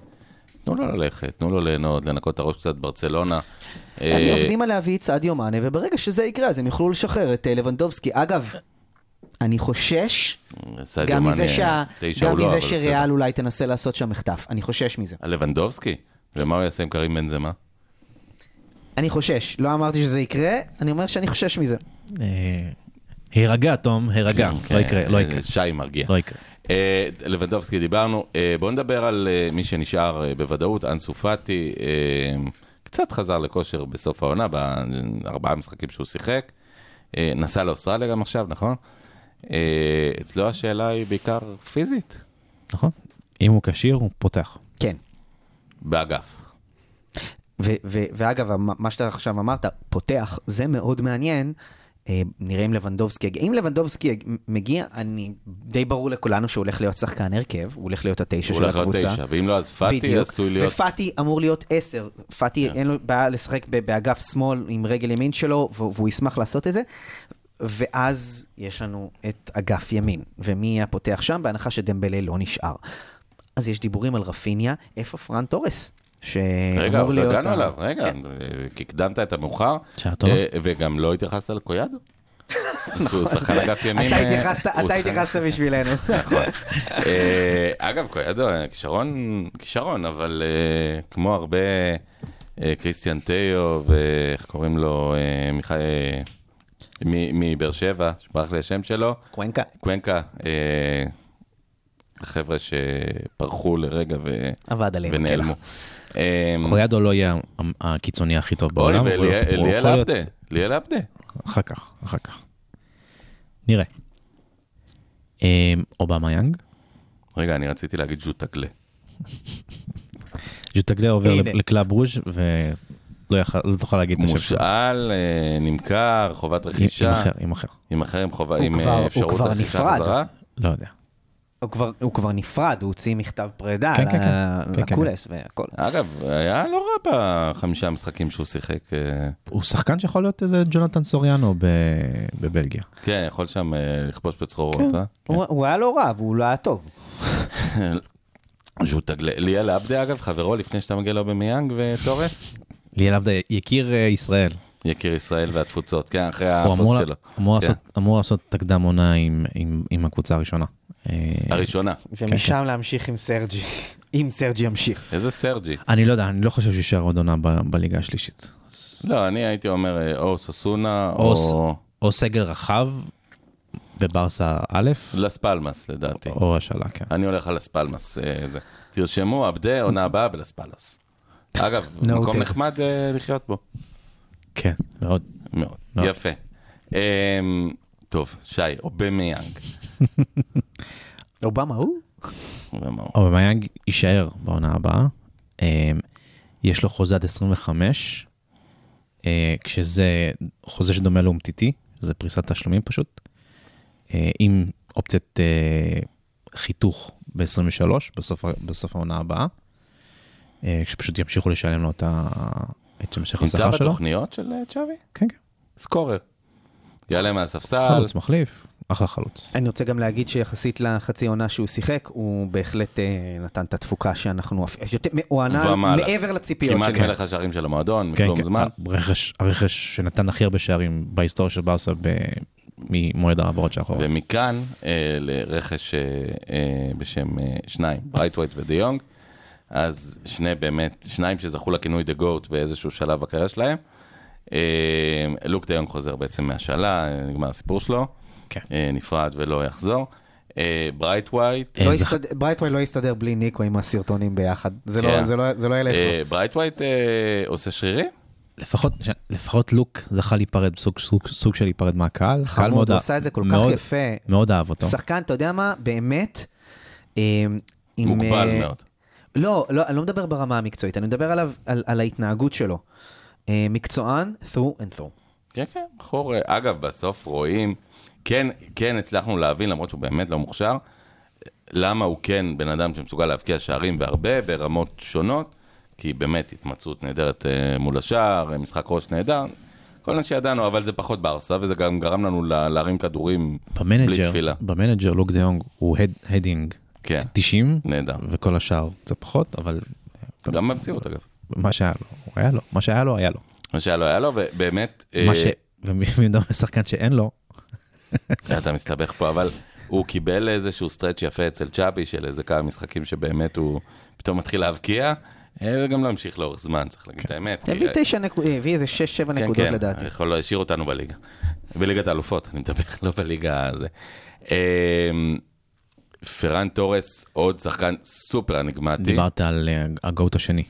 תנו לו ללכת, תנו לו ליהנות, לנקות את הראש קצת ברצלונה. הם אה, עובדים על להביא את סעדיו מאנה, וברגע שזה יקרה, אז הם יוכלו לשחרר את אה, לבנדובסקי. אגב, אני חושש גם מזה, שה... גם לא, מזה שריאל. אולי תנסה לעשות שם מחטף. אני חושש מזה. לבנדובסקי? ומה הוא יעשה עם קרים בן זמה? אני חושש. לא אמרתי שזה יקרה, אני אומר שאני חושש מזה. אה, הירגע, תום, הירגע. לא יקרה, לא יקרה. שי מרגיע. לא יקרה. אה, לבנדובסקי דיברנו, אה, בואו נדבר על אה, מי שנשאר אה, בוודאות, אנסו פאטי, אה, קצת חזר לכושר בסוף העונה, בארבעה משחקים שהוא שיחק, אה, נסע לאוסטרליה גם עכשיו, נכון? אה, אצלו השאלה היא בעיקר פיזית, נכון? אם הוא כשיר, הוא פותח. כן. באגף. ו- ו- ואגב, מה שאתה עכשיו אמרת, פותח, זה מאוד מעניין. אה, נראה אם לבנדובסקי יגיע. אם לבנדובסקי מגיע, אני, די ברור לכולנו שהוא הולך להיות שחקן הרכב, הוא הולך להיות התשע הוא של הולך להיות הקבוצה. תשע, ואם לא, אז פאטי בדיוק. עשוי להיות... ופאטי אמור להיות עשר. פאטי כן. אין לו בעיה לשחק באגף שמאל עם רגל ימין שלו, והוא ישמח לעשות את זה. ואז יש לנו את אגף ימין. ומי יהיה הפותח שם? בהנחה שדמבלה לא נשאר. אז יש דיבורים על רפיניה, איפה פרן תורס? רגע, שאמור להיות... הגענו ה- עליו, רגע, כן. כי הקדמת את המאוחר. אה, וגם לא התייחסת לקויאדו. <laughs> הוא שחקן אגף ימין. אתה אה, התייחסת, אתה התייחסת בשבילנו. <laughs> אה, אגב, קויאדו, כישרון, כישרון, אבל כמו הרבה, קריסטיאן תיאו, ואיך קוראים לו, מיכאל, מבאר שבע, שברח לי השם שלו, קוונקה. קוונקה, החבר'ה שפרחו לרגע עליהם. ונעלמו. אה, קויאדו לא יהיה הקיצוני הכי טוב בעולם, להיות- עבדה, ליאל עבדה. אחר כך, אחר כך. נראה. אה, אובמה יאנג, רגע, אני רציתי להגיד ז'וטגלה. ז'וטגלה עובר. לקלאב ברוז' ולא לא תוכל להגיד את השם. מושאל, אה, נמכר, חובת רכישה. עם אחר, עם אחר. עם אחר, עם אפשרות רכישה. חזרה. לא יודע. הוא כבר, הוא כבר נפרד, הוא הוציא מכתב פרידה כן, כן, כן. כן, כן, לקולס והכל. אגב, היה לא רע בחמישה המשחקים שהוא שיחק. אה, הוא שחקן שיכול להיות איזה ג'ונתן סוריאנו ב- בבלגיה. כן, יכול שם אה, לכבוש בצרורות, כן. אה? הוא, הוא היה לא רע, והוא לא היה טוב. <laughs> ז'וטגלה. ליאל עבדה, אגב, חברו, לפני שאתה מגיע לו במיאנג ותורס, ליאל עבדה יקיר אה, ישראל. יקיר ישראל והתפוצות, כן, אחרי הוא הפוסט שלו. אמור כן. לעשות- אמור לעשות את קדם עונה עם- עם עם הקבוצה הראשונה. אה, הראשונה. ומשם להמשיך עם סרג'י, <laughs> אם סרג'י ימשיך. איזה סרג'י. אני לא יודע, אני לא חושב שהוא יישאר עוד עונה ב- בליגה השלישית. לא, אני הייתי אומר אה, או אוסאסונה או או סגל רחב בברסה א', לס פלמאס, לדעתי. או השאלה, כן. אני הולך על לס פלמאס. אה. תרשמו, עבדה, עונה הבאה בלס פלמאס. אגב. <laughs> מקום נחמד לחיות בו. כן, מאוד. מאוד. מאוד. יפה. אמ, טוב, שי, אובמיאנג. <laughs> אובמה הוא? אובמה. אובמיאנג יישאר בעונה הבאה. אה, יש לו חוזה עד 25, אה, כשזה חוזה שדומה לאומטיטי, זה פריסת תשלומים פשוט, אה, עם אופציית חיתוך ב-23, בסוף, בסוף העונה הבאה, אה, כשפשוט ימשיכו לשלם לו את, המשך נמצא השכר שלו. בתוכניות של צ'אבי? כן, כן. סקורר. יעלה מהספסל. חלוץ מחליף, אחלה חלוץ. אני רוצה גם להגיד שיחסית לחצי עונה שהוא שיחק, הוא בהחלט אה, נתן את התפוקה שאנחנו... הוא ענה. מעבר לציפיות כמעט שלי. מלך השערים של המועדון, כן, מכלום כן. זמן. הרכש, הרכש שנתן הכי הרבה שערים בהיסטוריה של ברסה ב- ממועד העברות שאחורה. ומכאן אה, לרכש אה, אה, בשם אה, שניים, ברייטווייט ודה יונג. אז שני באמת, שניים שזכו לכינוי the GOAT באיזשהו שלב בקריירה שלהם. אה, לוק דה יונג חוזר בעצם מהשאלה, אה, נגמר הסיפור שלו. כן. אה, נפרד ולא יחזור. ברייטווייט, אה, זכ- יסתד- ברייטווייט לא יסתדר בלי ניקו עם הסרטונים ביחד. זה כן. לא- זה לא- זה לא ילך לו. אה, ברייטווייט אה, עושה שרירים? לפחות, לפחות לוק זכה להיפרד, סוג, סוג, סוג של להיפרד מהקהל. קהל חמוד, מאוד הוא עשה את זה כל כך מאוד- יפה. מאוד אהב אותו. שחקן, אתה יודע מה? באמת. עם, מוגבל מאוד. לא, לא, אני לא מדבר ברמה המקצועית, אני מדבר עליו, על, על ההתנהגות שלו. מקצוען, through and through. כן, כן, בחור, אגב, בסוף רואים, כן, כן הצלחנו להבין, למרות שהוא באמת לא מוכשר, למה הוא כן בן אדם שמסוגל להבקיע שערים והרבה, ברמות שונות, כי באמת התמצאות נהדרת אה, מול השער, אה, משחק ראש נהדר, כל מה שידענו, אבל זה פחות ברסה, וזה גם גרם לנו לה- להרים כדורים בלי ב manager, תפילה. ב manager לוק דה יונג הוא head, heading כן, 90, נהדר. וכל השאר קצת פחות, אבל גם במציאות, אגב. מה שהיה לו, היה לו, מה שהיה לו, היה לו. מה שהיה לו היה לו, ובאמת, מה אה, ש... ומי מדבר שחקן שאין לו, אתה מסתבך פה, אבל הוא קיבל איזשהו stretch יפה אצל צ'אבי של איזה כמה משחקים שבאמת הוא פתאום מתחיל להבקיע, אה, וגם לא המשיך לאורך זמן, צריך להגיד את האמת. כי- הביא תשע נקודות, הביא איזה שש, שבע כן, נקודות כן, לדעתי. יכול להשאיר אותנו בליגה. בליגת האלופות, אני מדבר, לא בליגה הזה. אה, פרן תורס, עוד שחקן סופר אניגמטי. דיברת על אה, ה GOAT השני.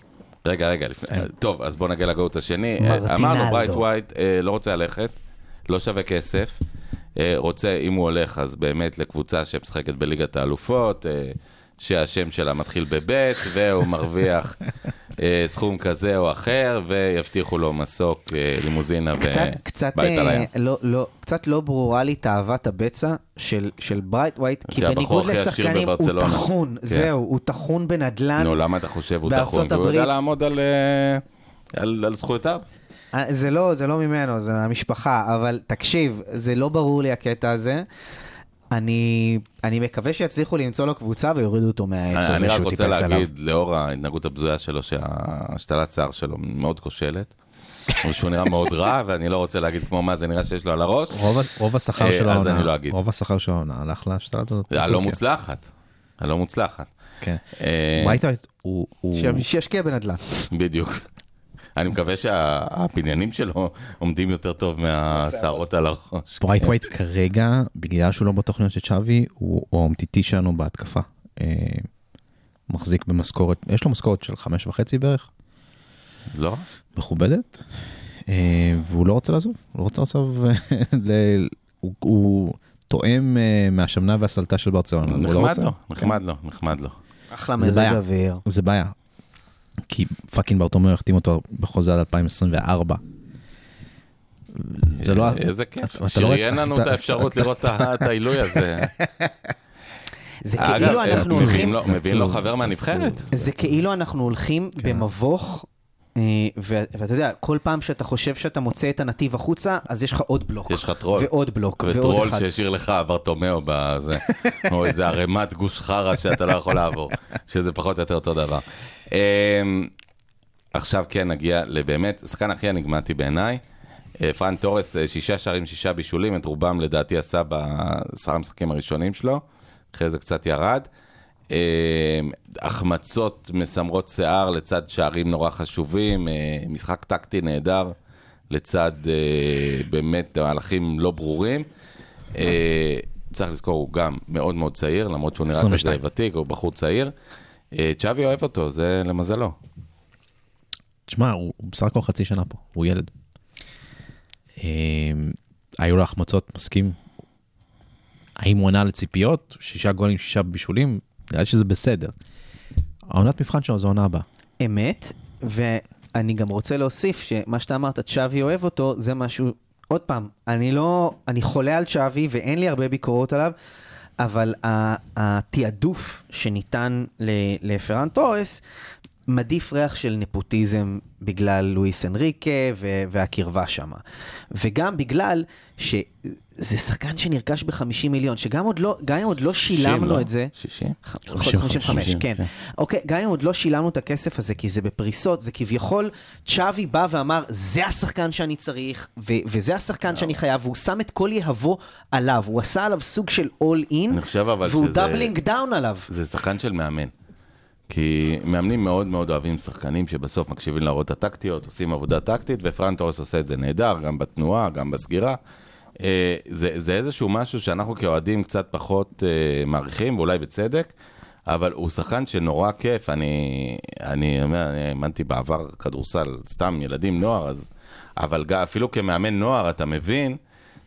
רגע, רגע, לפני, טוב, אז בוא נגיע ל GOAT השני. אה, אמרנו, ברייטווייט אה, לא רוצה ללכת, לא שווה כסף. אה, רוצה, אם הוא הולך, אז באמת לקבוצה שמשחקת בליגת האלופות, אה, שהשם שלה מתחיל בבית, והוא מרוויח <laughs> אה, סכום כזה או אחר, ויבטיחו לו מסוק, לימוזינה קצת, קצת, ובית על אה, הים. לא, לא, קצת לא ברורה לי תאוות הבצע של, של ברייטווייט, כי בניגוד לשחקנים הוא. טחון, כן. זהו, הוא טחון בנדל"ן. נו, למה אתה חושב הוא? כי הוא יודע לעמוד על, על, על זכויותיו. אה, זה לא, זה לא ממנו, זה מהמשפחה, אבל תקשיב, זה לא ברור לי הקטע הזה. אני, אני מקווה שיצליחו למצוא לו קבוצה ויורידו אותו מהעץ אני הזה רק שהוא רוצה טיפס עליו. להגיד, לאור ההתנהגות הבזויה שלו, שהשתלת שיער שלו מאוד כושלת, ושהוא נראה מאוד רע, <laughs> ואני לא רוצה להגיד כמו מה זה נראה שיש לו על הראש. רוב, רוב השכר אה, שלו אז העונה, אני לא אגיד. רוב השכר שלו העונה הלך להשתלת הזאת. הלא מוצלחת. הלא מוצלחת. כן. אה, ברייטווייט הוא, שישקיע בנדל"ן. בדיוק. אני מקווה שהבניינים שלו עומדים יותר טוב מהשערות על הראש. ברייטווייט כרגע, בגלל שהוא לא בתוכניות של צ'אבי, הוא האומטיטי שלנו בהתקפה. אה, מחזיק במשכורת, יש לו משכורת של חמש וחצי בערך, לא? מכובדת, אה, והוא לא רוצה לעזוב, הוא לא רוצה לעזוב, ל- הוא- תואם אה, מהשמנה והסלטה של ברצלונה. לא נחמד? לו, נחמד לו, נחמד לו. אחלה זה מזג. אוויר. זה בעיה. כי fucking ברטומיאו החתים אותו בחוזה עד 2024. זה לא... איזה כיף, לא שריין לנו אתה- את האפשרות לראות את העילוי הזה. <laughs> זה כאילו אה, אנחנו הולכים... מביאים לו חבר מהנבחרת. זה כאילו אנחנו הולכים במבוך, אה, ואתה יודע, כל פעם שאתה חושב שאתה מוצא את הנתיב החוצה, אז יש לך עוד בלוק. יש לך טרול. ועוד בלוק, ועוד וטרול אחד. שהשאיר לך ברטומיאו בזה, או איזה ערימת גוש חרא שאתה לא יכול לעבור, שזה פחות או יותר אותו דבר. אמ, עכשיו כן נגיע לבאמת, השחקן הכי אניגמטי בעיניי. אה, פרן תורס, אה, שישה שערים, שישה בישולים, את רובם לדעתי עשה בעשרה המשחקים הראשונים שלו, אחרי זה קצת ירד. אה, החמצות מסמרות שיער לצד שערים נורא חשובים, אה, משחק טקטי נהדר לצד באמת מהלכים לא ברורים. צריך לזכור, הוא גם מאוד מאוד צעיר, למרות שהוא נראה כזה 22. ותיק, הוא בחור צעיר. אה, צ'אבי אוהב אותו, זה למזלו. תשמע, הוא בסך הכל חצי שנה פה, הוא ילד. אה, היו לו החמצות, מסכים. האם הוא ענה לציפיות? שישה גולים, שישה בישולים? נראה לי שזה בסדר. העונת מבחן שלו זו העונה הבאה. אמת, ואני גם רוצה להוסיף שמה שאתה אמרת, צ'אבי אוהב אותו, זה משהו, עוד פעם, אני לא, אני חולה על צ'אבי ואין לי הרבה ביקורות עליו, אבל התעדוף שניתן לפרן טורס, מדיף ריח של נפוטיזם בגלל לואיס אנריקה והקרבה שם. וגם בגלל שזה שחקן שנרכש ב-50 מיליון, שגם עוד לא, גם אם עוד לא שילמנו לא? את זה, 60? 55, 55, כן. אוקיי, גם אם עוד לא שילמנו את הכסף הזה, כי זה בפריסות, זה כביכול, צ'אבי בא ואמר, זה השחקן שאני צריך, ו- וזה השחקן שאני חייב, והוא שם את כל יהבו עליו, הוא עשה עליו סוג של all in, והוא doubling down עליו. זה שחקן של מאמן. כי מאמנים מאוד מאוד אוהבים שחקנים שבסוף מקשיבים להוראות הטקטיות, עושים עבודה טקטית, ופרן תורס עושה את זה נהדר, גם בתנועה, גם בסגירה. אה, זה, זה איזשהו משהו שאנחנו כאוהדים קצת פחות אה, מעריכים, ואולי בצדק, אבל הוא שחקן שנורא כיף. אני, אני אומר, אני האמנתי בעבר כדורסל, סתם ילדים, נוער, אז... אבל גם, אפילו כמאמן נוער אתה מבין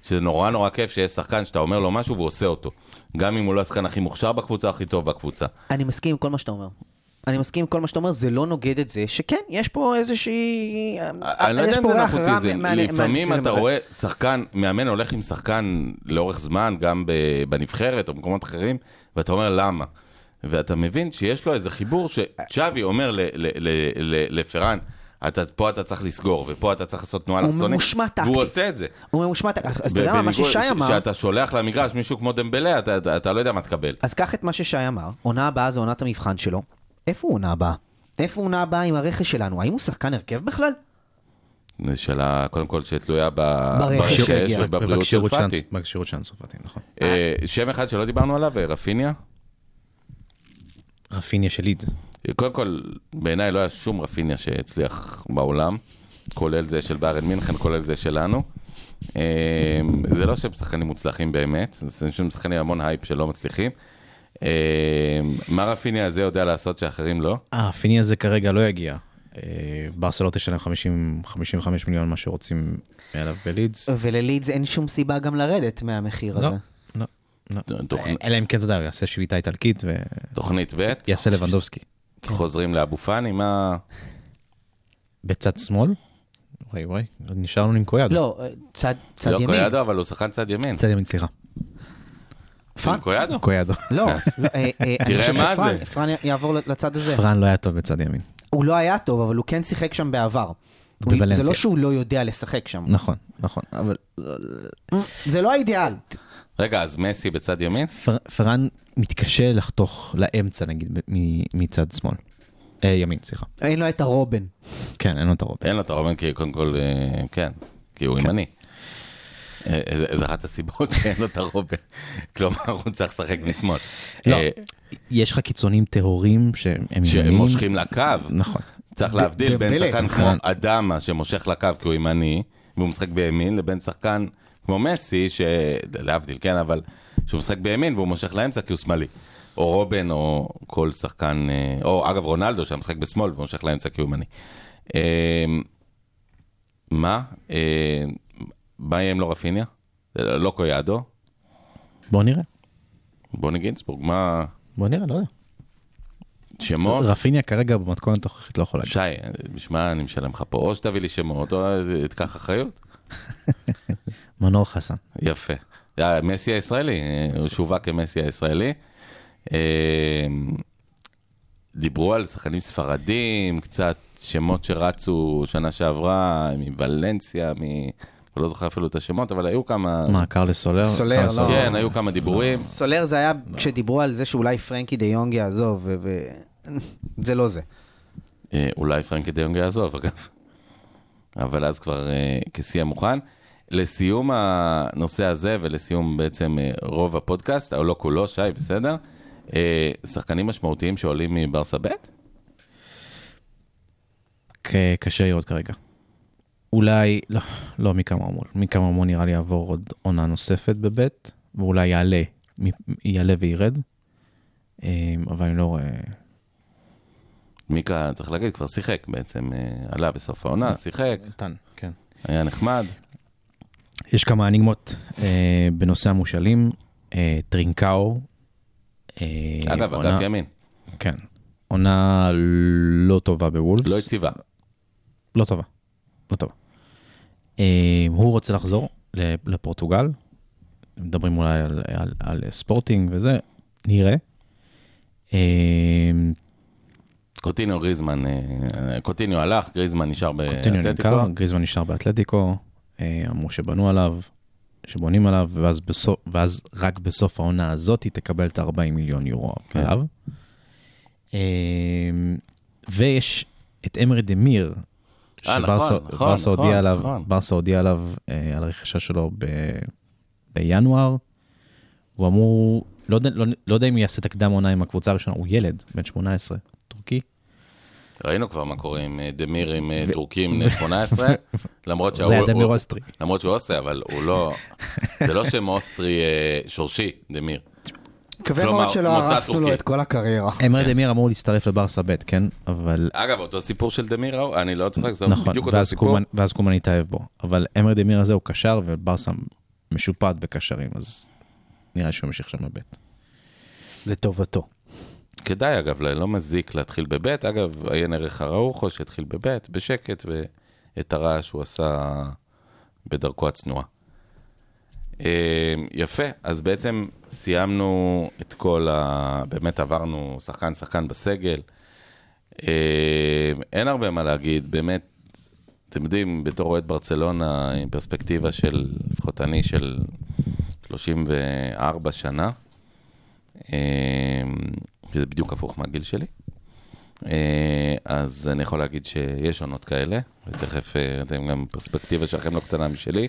שזה נורא נורא כיף שיש שחקן שאתה אומר לו משהו והוא עושה אותו. גם אם הוא לא השחקן הכי מוכשר בקבוצה, הכי טוב בקבוצה. אני מסכים עם כל מה שאתה אומר. אני מסכים עם כל מה שאתה אומר, זה לא נוגד את זה, שכן, יש פה איזושהי... אני לא יודע אם זה נפוטיזם, לפעמים אתה. רואה שחקן, מאמן הולך עם שחקן לאורך זמן, גם בנבחרת או במקומות אחרים, ואתה אומר למה. ואתה מבין שיש לו איזה חיבור שצ'אבי אומר לפרן, אתה, פה אתה צריך לסגור, ופה אתה צריך לעשות תנועה הוא אלכסונית, ממושמע טקטית. והוא עושה את זה. הוא ממושמע, אז אז אתה יודע מה, ששי אמר, שאתה שולח למגרש מישהו כמו דמבלה, אתה, אתה, אתה לא יודע מה תקבל. אז קח את מה ששי אמר, עונה הבאה זה עונת המבחן שלו. איפה הוא עונה הבאה? איפה הוא עונה הבאה עם הרכש שלנו? האם הוא שחקן הרכב בכלל? זו שאלה, קודם כל, שתלויה ברכש. ובבריאות של פאטי. בכשירות של אנסו פאטי, נכון. אה, שם אחד שלא דיברנו עליו, אה, רפיניה. רפיניה של לידס. קודם כל, בעיניי לא היה שום רפיניה שהצליח בעולם, כולל זה של באיירן מינכן, כולל זה שלנו. אה, זה לא שהם שחקנים מוצלחים באמת, זה שהם שחקנים המון הייפ שלא מצליחים. אה, מה רפיניה הזה יודע לעשות שאחרים לא? אה, פיני הזה כרגע לא יגיע. אה, ברסלו תשלם 50, 55 מיליון מה שרוצים עליו בלידס. וללידס אין שום סיבה גם לרדת מהמחיר לא, הזה. לא, לא. תוכנ- אלא אם כן, אתה יודע, יעשה שביתה איטלקית תוכנית ב', ויעשה לבנדובסקי. חוזרים לאבו פאני, מה... בצד שמאל? וואי וואי, נשאר לנו עם קויאדו. לא, צד צד לא ימין. קויאדו, אבל הוא שחקן צד ימין. צד ימין, סליחה. עם קויאדו? קויאדו. לא, אה, אה, אני תראה חושב מה שפרן- זה. פרן יעבור לצד הזה. פרן לא היה טוב בצד ימין. הוא לא היה טוב, אבל הוא כן שיחק שם בעבר. בוולנסיה. זה לא שהוא לא יודע לשחק שם. נכון, נכון. אבל זה לא האידיאל. רגע, אז מסי בצד ימין? פר- פרן מתקשה לחתוך לאמצע, נגיד, מצד שמאל. אה, ימין, סליחה. אין לו את הרובן. כן, אין לו את הרוב. אין לו את הרובן, כי קודם כל, אה, כן, כי הוא ימני. אה, אה, זו אחת הסיבות <laughs> שאין לו את הרובן. כלומר, הוא צריך לשחק משמאל. לא, אה, יש לך קיצונים טהורים שהם שהם ימנים. מושכים לקו. נכון. צריך להבדיל בין. שחקן כמו נכון. אדמה שמושך לקו כי הוא ימני, והוא משחק בימין, לבין שחקן כמו מסי. להבדיל, כן, אבל שהוא משחק בימין והוא מושך לאמצע כי הוא שמאלי. או רובן, או כל שחקן, או אגב רונלדו שמשחק בשמאל ומושך לאמצע כי הוא ימני. מה? מה יהיה עם לא רפיניה? לא קויאדו? בוא נראה, בוני גינסבורג, מה... בוא נראה, לא יודע. שמות? רפיניה כרגע במתכונת הנוכחית לא יכול להגיד. שי, בשביל מה אני משלם לך פה? או שתביא לי שמות, או תיקח אחריות. <laughs> מנור חסן. יפה. אה, מסי הישראלי, הוא שווק כמסי הישראלי. אה, דיברו על שחקנים ספרדים, קצת שמות שרצו שנה שעברה, מוולנסיה, מ... אני לא זוכר אפילו את השמות, אבל היו כמה... מה, קרלס סולר? סולר, לא. כן, היו כמה דיבורים. סולר זה היה כשדיברו על זה שאולי פרנקי דה יונג יעזוב, ו- <laughs> זה לא זה. אה, אולי פרנקי דיונג יעזוב, אגב. <laughs> אבל אז כבר אה, כשיא המוכן. לסיום הנושא הזה, ולסיום בעצם אה, רוב הפודקאסט, או לא כולו, שי, בסדר? שחקנים משמעותיים שעולים מברסה ב'? קשה לראות כרגע. אולי, לא, לא. מכמה מול נראה לי יעבור עוד עונה נוספת בבית, ואולי יעלה, יעלה וירד. אה, אבל אני לא רואה... מיקה, צריך להגיד, כבר שיחק בעצם, אה, עלה בסוף העונה, שיחק, נתן, כן. היה נחמד. יש כמה אניגמות אה, בנושא המושאלים. אה, טרינקאו. אה, אגב, עונה- אגף ימין, כן. עונה לא טובה בוולפס. לא יציבה. לא טובה. לא טובה. אה, הוא רוצה לחזור לפורטוגל. מדברים אולי על, על, על ספורטינג וזה, נראה. אה, קוטיניו גריזמן, אה, קוטיניו הלך, גריזמן נשאר קוטיניו באתלטיקו. נמכר, גריזמן נשאר באתלטיקו, אמרו שבנו עליו, שבונים עליו, ואז, בסוף, ואז רק בסוף העונה הזאת היא תקבל את ה-40 מיליון יורו כן. עליו. ויש את אמרי דמיר, שברסה נכון, נכון, נכון, הודיע עליו. ברסה הודיע עליו אה, על הרכישה שלו ב, בינואר. הוא אמור, לא יודע, לא, לא יודע אם יעשה את הקדם עונה עם הקבוצה הראשונה, הוא ילד, בן 18, טורקי. ראינו כבר מה קורה עם אה, דמיר עם אה, טורקים בני 18, <laughs> למרות זה היה דמיר הוא- אוסטרי. למרות שהוא אוסטרי, אבל הוא לא, זה לא <laughs> שם אוסטרי אה, שורשי, דמיר. מקווה מאוד שלא הרסנו לו. את כל הקריירה. אמרי דמיר אמור להצטרף לברסה ב', כן? אבל אגב, אותו סיפור של דמיר, אני לא צוחק, זה נכון, בדיוק אותו סיפור. קומן, ואז קומן התאהב בו. אבל אמרי דמיר הזה הוא קשר, וברסה משופעת בקשרים, אז נראה שהוא ימשיך שם בבית. לטובתו. כדאי, אגב, לא מזיק להתחיל בבית. אגב, עיין ערך אראוחו שהתחיל בבית, בשקט, ואת הרעש הוא עשה בדרכו הצנועה. אה, יפה, אז בעצם סיימנו את כל ה... באמת עברנו שחקן-שחקן בסגל. אה, אין הרבה מה להגיד, באמת, אתם יודעים, בתור אוהד ברצלונה, עם פרספקטיבה של, לפחות אני, של 34 שנה, אה, שזה בדיוק הפוך מהגיל שלי. אז אני יכול להגיד שיש עונות כאלה, ותכף אה, אתם גם פרספקטיבה שלכם לא קטנה משלי.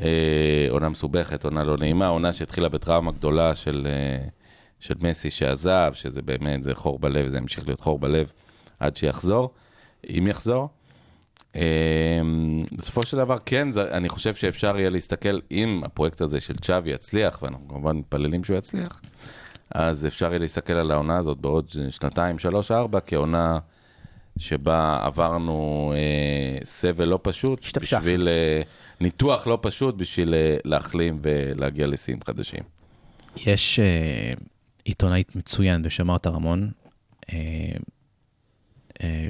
אה, עונה מסובכת, עונה לא נעימה, עונה שהתחילה בטראומה גדולה של, אה, של מסי שעזב, שזה באמת, זה חור בלב, זה ימשיך להיות חור בלב עד שיחזור, אם יחזור. אה, בסופו של דבר, כן, זה, אני חושב שאפשר יהיה להסתכל, אם הפרויקט הזה של צ'אבי יצליח, ואנחנו כמובן מתפללים שהוא יצליח, אז אפשר יהיה להסתכל על העונה הזאת בעוד שנתיים, שלוש, ארבע, כעונה שבה עברנו אה, סבל לא פשוט, השתפשפנו. בשביל אה, ניתוח לא פשוט, בשביל אה, להחלים ולהגיע לשיאים חדשים. יש אה, עיתונאית מצוין בשם מרתה רמון, אה, אה,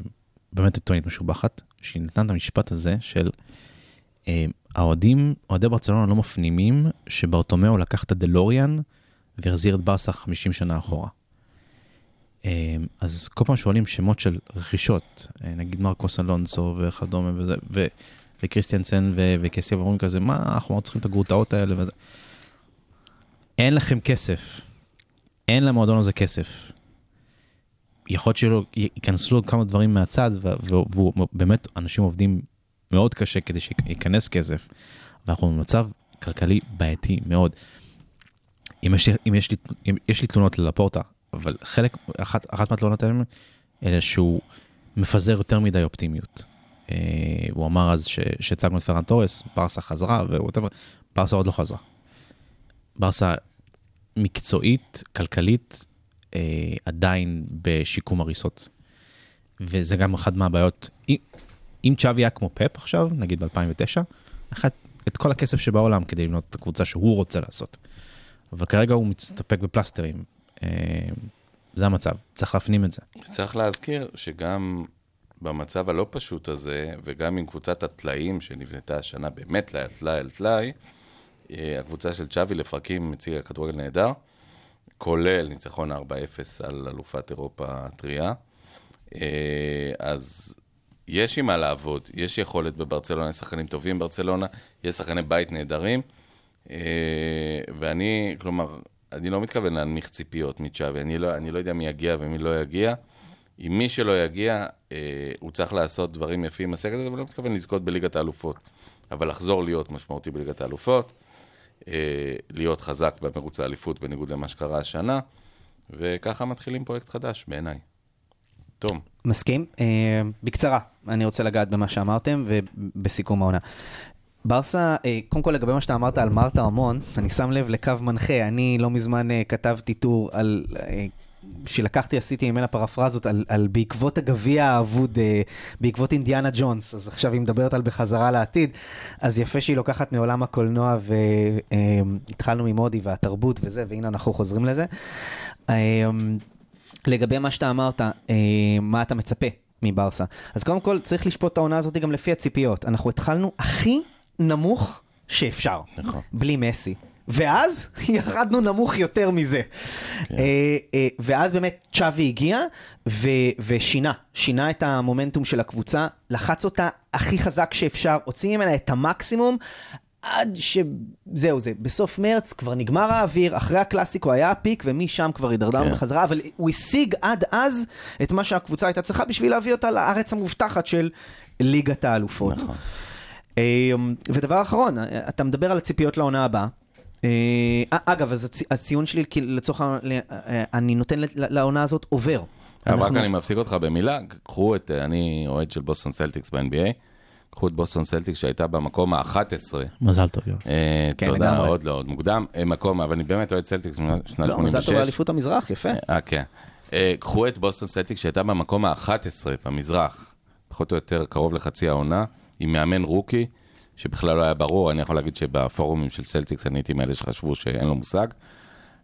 באמת עיתונאית משובחת, שהיא נתנה את המשפט הזה של אה, האוהדים, אוהדי ברצלונה לא מפנימים שבאוטומאו לקח את הדלוריאן והחזיר את ברסה 50 שנה אחורה. אה, אז כל פעם שואלים שמות של רכישות, אה, נגיד מרקוס אלונסו וכדומה וזה, ו- וכריסטיאנסן ו- וקסיה ואומרים כזה, מה, אנחנו לא צריכים את הגרוטאות האלה וזה. אין לכם כסף. אין למועדון הזה כסף. יכול להיות שייכנסו עוד כמה דברים מהצד, ו- ו- והוא באמת, אנשים עובדים מאוד קשה כדי שייכנס כסף, ואנחנו במצב כלכלי בעייתי מאוד. אם יש לי, אם יש לי, אם יש לי תלונות ללפורטה, אבל חלק, אחת, אחת מהתלונות האלה, אלה שהוא מפזר יותר מדי אופטימיות. אה, הוא אמר אז שהצגנו את פרן תורס, ברסה חזרה, whatever, ברסה עוד לא חזרה. ברסה מקצועית, כלכלית, אה, עדיין בשיקום הריסות. וזה גם אחת מהבעיות. אם, אם צ'אבי היה כמו פפ עכשיו, נגיד ב-2009, אחת, את כל הכסף שבעולם כדי לבנות את הקבוצה שהוא רוצה לעשות. אבל כרגע הוא מסתפק בפלסטרים. אה, זה המצב, צריך להפנים את זה. צריך להזכיר שגם במצב הלא פשוט הזה, וגם עם קבוצת הטלאים שנבנתה השנה באמת טלאי על טלאי על טלאי, הקבוצה של צ'אבי לפרקים הציגה כדורגל נהדר, כולל ניצחון 4-0 על אלופת אירופה הטריה. אה, אז יש עם מה לעבוד, יש יכולת בברצלונה, יש שחקנים טובים בברצלונה, יש שחקני בית נהדרים, אה, ואני, כלומר, אני לא מתכוון להנמיך ציפיות מצ'אבי, אני לא, אני לא יודע מי יגיע ומי לא יגיע. עם מי שלא יגיע, אה, הוא צריך לעשות דברים יפים עם הסגל הזה, אבל לא מתכוון לזכות בליגת האלופות. אבל לחזור להיות משמעותי בליגת האלופות, אה, להיות חזק במרוץ האליפות בניגוד למה שקרה השנה, וככה מתחילים פרויקט חדש בעיניי. תום. מסכים. אה, בקצרה, אני רוצה לגעת במה שאמרתם ובסיכום העונה. ברסה, אה, קודם כל לגבי מה שאתה אמרת על מרתה המון, אני שם לב לקו מנחה. אני לא מזמן אה, כתבתי טור על... אה, שלקחתי, עשיתי ממנה פרפרזות על, על בעקבות הגביע האבוד, אה, בעקבות אינדיאנה ג'ונס, אז עכשיו היא מדברת על בחזרה לעתיד, אז יפה שהיא לוקחת מעולם הקולנוע והתחלנו ממודי והתרבות וזה, והנה אנחנו חוזרים לזה. אה, לגבי מה שאתה אמרת, אה, מה אתה מצפה מברסה. אז קודם כל, צריך לשפוט את העונה הזאת גם לפי הציפיות. אנחנו התחלנו הכי נמוך שאפשר, נכון. בלי מסי. ואז <laughs> ירדנו נמוך יותר מזה. כן. אה, אה, ואז באמת צ'אבי הגיע ו- ושינה, שינה את המומנטום של הקבוצה, לחץ אותה הכי חזק שאפשר, הוציא ממנה את המקסימום. עד שזהו זה, בסוף מרץ כבר נגמר האוויר, אחרי הקלאסיקו היה הפיק ומשם כבר הידרדרנו כן. בחזרה, אבל הוא השיג עד אז את מה שהקבוצה הייתה צריכה בשביל להביא אותה לארץ המובטחת של ליגת האלופות. נכון. אה, ודבר אחרון, אה, אתה מדבר על הציפיות לעונה הבאה. אה, אגב, אז הצ- הציון שלי, לצורך, אה, אני נותן לעונה הזאת עובר. אבל רק אני מפסיק אותך במילה, קחו את, אה, אני אוהד של בוסטון סלטיקס ב-NBA, קחו את בוסטון סלטיקס שהייתה במקום ה-11, מזל טוב, יואל. אה, כן, תודה. עוד לא, עוד מוקדם, אה, מקום, אבל אני באמת אוהד סלטיקס משנת 86. לא, מזל טוב לאליפות המזרח, יפה. אה, כן. אה, קחו את בוסטון סלטיקס שהייתה במקום ה-11 במזרח, פחות או יותר קרוב לחצי העונה, עם מאמן rookie, שבכלל לא היה ברור, אני יכול להגיד שבפורומים של סלטיקס אני הייתי מאלה שחשבו שאין לו מושג,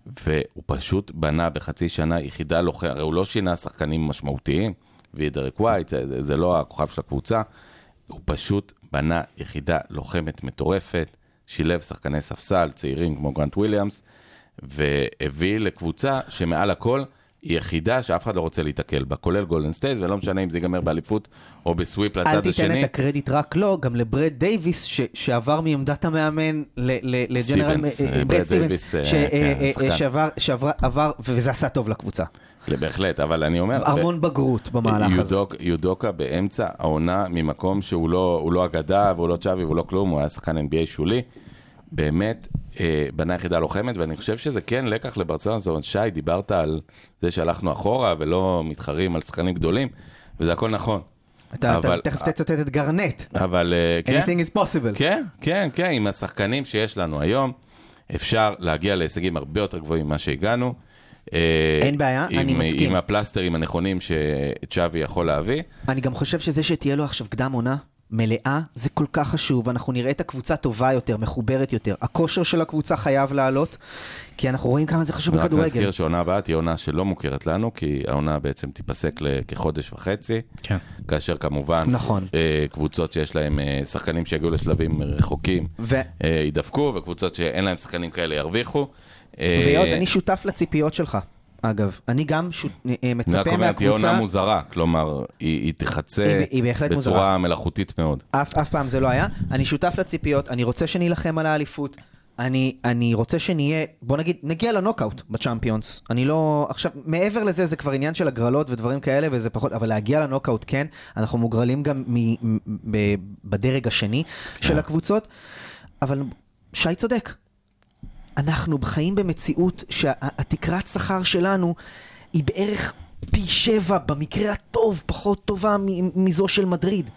והוא פשוט בנה בחצי שנה יחידה לוחם, הרי הוא לא שינה שחקנים משמעותיים, ודרק ווייט, זה, זה לא הכוכב של הקבוצה, הוא פשוט בנה יחידה לוחמת מטורפת, שילב שחקני ספסל, צעירים כמו גרנט וויליאמס, והביא לקבוצה שמעל הכל יחידה שאף אחד לא רוצה להיתקל בה, כולל גולדן סטייט, ולא משנה אם זה ייגמר באליפות או ב sweep אל לצד תיתן השני. את הקרדיט רק לו, גם לברד דייוויס, ש- שעבר מעמדת המאמן ל general... סטיבנס, ברד סטיבנס. שעבר, שעבר, עבר, וזה עשה טוב לקבוצה. בהחלט, אבל אני אומר... המון בגרות במהלך הזה. יודוק, יודוקה באמצע העונה ממקום שהוא לא, לא אגדה והוא לא צ'אבי והוא לא כלום, הוא היה שחקן NBA שולי. באמת אה, בנה יחידה לוחמת, ואני חושב שזה כן לקח לברצלונה. זאת אומרת, שי, דיברת על זה שהלכנו אחורה ולא מתחרים על שחקנים גדולים, וזה הכל נכון. אתה אתה אבל- תכף תצטט את גרנט. אבל אה, כן, Anything is possible. כן, כן, כן, עם השחקנים שיש לנו היום, אפשר להגיע להישגים הרבה יותר גבוהים ממה שהגענו. אה, אין בעיה, עם, אני מסכים. עם הפלסטרים הנכונים שצ'אבי יכול להביא. אני גם חושב שזה שתהיה לו עכשיו קדם עונה מלאה, זה כל כך חשוב. אנחנו נראה את הקבוצה טובה יותר, מחוברת יותר. הכושר של הקבוצה חייב לעלות, כי אנחנו רואים כמה זה חשוב רק בכדורגל. נזכיר שהעונה הבאה תהיה עונה שלא מוכרת לנו, כי העונה בעצם תיפסק לכחודש וחצי. כן. כאשר כמובן, נכון. אה, קבוצות שיש להם אה, שחקנים שיגיעו לשלבים רחוקים, ו- אה, יידפקו, וקבוצות שאין להם שחקנים כאלה ירוויחו. ויוז, אני שותף לציפיות שלך. אגב, אני גם שות... אה, אני רק מצפה אומר, תהיה עונה מהקבוצה, מוזרה, כלומר, היא, היא תחצה היא- היא בהחלט בצורה מוזרה. מלאכותית מאוד. אף, אף פעם זה לא היה. אני שותף לציפיות, אני רוצה שנילחם על האליפות. אני, אני רוצה שנהיה, בוא נגיד, נגיע לנוקאוט בצ'אמפיונס. אני לא, עכשיו, מעבר לזה זה כבר עניין של הגרלות ודברים כאלה, וזה פחות, אבל להגיע לנוקאוט כן, אנחנו מוגרלים גם מ, מ, ב, בדרג השני של הקבוצות, אבל שי צודק. אנחנו חיים במציאות שהתקרת שכר שלנו היא בערך פי שבע, במקרה הטוב, פחות טובה מזו של מדריד.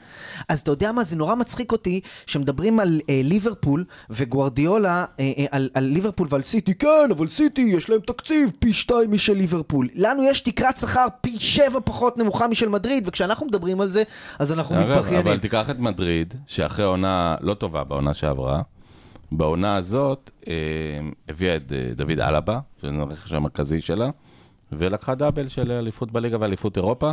אז אתה יודע מה, זה נורא מצחיק אותי שמדברים על אה, ליברפול וגוארדיולה, אה, אה, על, על ליברפול ועל סיטי, כן, אבל סיטי יש להם תקציב פי שתיים משל ליברפול. לנו יש תקרת שכר פי שבע פחות נמוכה משל מדריד, וכשאנחנו מדברים על זה, אז אנחנו מתבכיינים. אבל תיקח את מדריד, שאחרי עונה לא טובה בעונה שעברה, בעונה הזאת אה, הביאה את אה, דוד אלבה, שזה הרכש המרכזי שלה, ולקחה דאבל של אליפות בליגה ואליפות אירופה.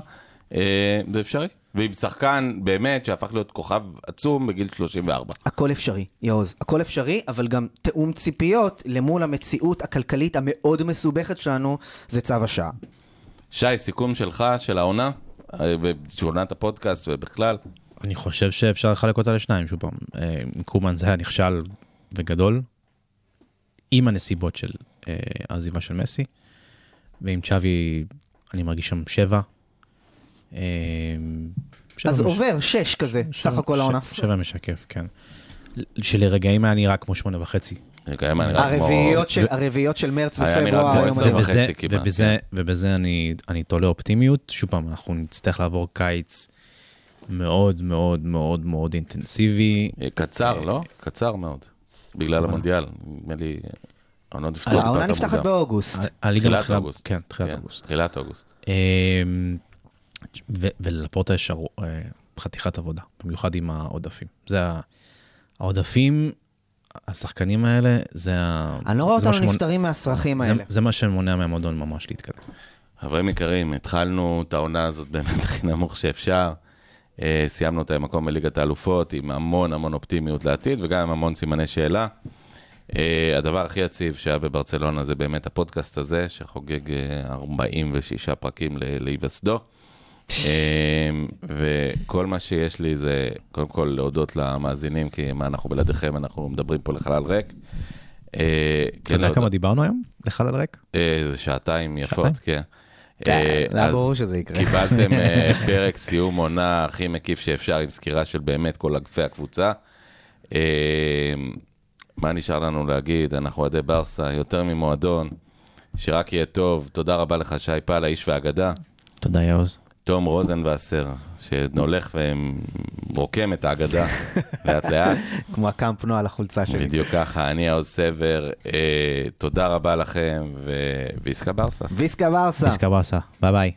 אה, זה אפשרי. ועם שחקן באמת שהפך להיות כוכב עצום בגיל 34. הכל אפשרי, יעוז. הכל אפשרי, אבל גם תיאום ציפיות למול המציאות הכלכלית המאוד מסובכת שלנו, זה צו השעה. שי, סיכום שלך, של העונה, אה, של עונת הפודקאסט ובכלל. אני חושב שאפשר לחלק אותה לשניים, שוב פעם. אה, קומן זה היה נכשל וגדול, עם הנסיבות של אה, העזיבה של מסי, ועם צ'אבי אני מרגיש שם שבע. אה, שבע אז מש- עובר, שש כזה, סך הכל ש- העונה. שבע משקף, כן. שלרגעים היה נראה כמו שמונה וחצי. רגע, היה נראה כמו... הרביעיות של- הרביעיות של מרץ היה נראה ופברואר. כמו היו עשר. וחצי ובזה, כמעט, ובזה, ובזה אני, אני תולה אופטימיות. שוב פעם, אנחנו נצטרך לעבור קיץ מאוד מאוד מאוד מאוד אינטנסיבי. אה, קצר, לא? קצר מאוד. בגלל המונדיאל. נדמה לי... העונה נפתחת העונה נפתחת. באוגוסט. תחילת אוגוסט. כן, תחילת כן, אוגוסט. תחילת אוגוסט. אמ, ו- ולפורטה יש אה, חתיכת עבודה, במיוחד עם העודפים. זה העודפים, השחקנים האלה, זה ה... אני לא רואה אותנו שמונ- נפטרים מהסרחים זה- האלה. זה מה שמונע מהמועדון ממש להתקדם. חברים יקרים, התחלנו את העונה הזאת באמת הכי נמוך שאפשר. אה, סיימנו אותה במקום בליגת האלופות עם המון המון אופטימיות לעתיד וגם עם המון סימני שאלה. אה, הדבר הכי יציב שהיה בברצלונה זה באמת הפודקאסט הזה, שחוגג אה, 46 פרקים ל- להיווסדו. אה, וכל מה שיש לי זה קודם כל להודות למאזינים, כי מה אנחנו בלעדיכם, אנחנו מדברים פה לחלל ריק. אה, אתה יודע כמה דיברנו היום? לחלל ריק? אה, זה שעתיים יפות? כן. כן, זה היה ברור שזה יקרה. קיבלתם אה, <laughs> פרק סיום עונה הכי מקיף שאפשר, עם סקירה של באמת כל אגפי הקבוצה. אה, מה נשאר לנו להגיד? אנחנו אוהדי ברסה, יותר ממועדון, שרק יהיה טוב. תודה רבה לך, שי פל, האיש והאגדה. תודה, יעוז. תום רוזנבסר, שהולך ורוקם את האגדה לאט לאט. <laughs> כמו הקאמפ נו על החולצה שלי. בדיוק ככה, אני העוז סבר. אה, תודה רבה לכם, ו- Visca Barça. Visca Barça. Visca Barça, bye bye.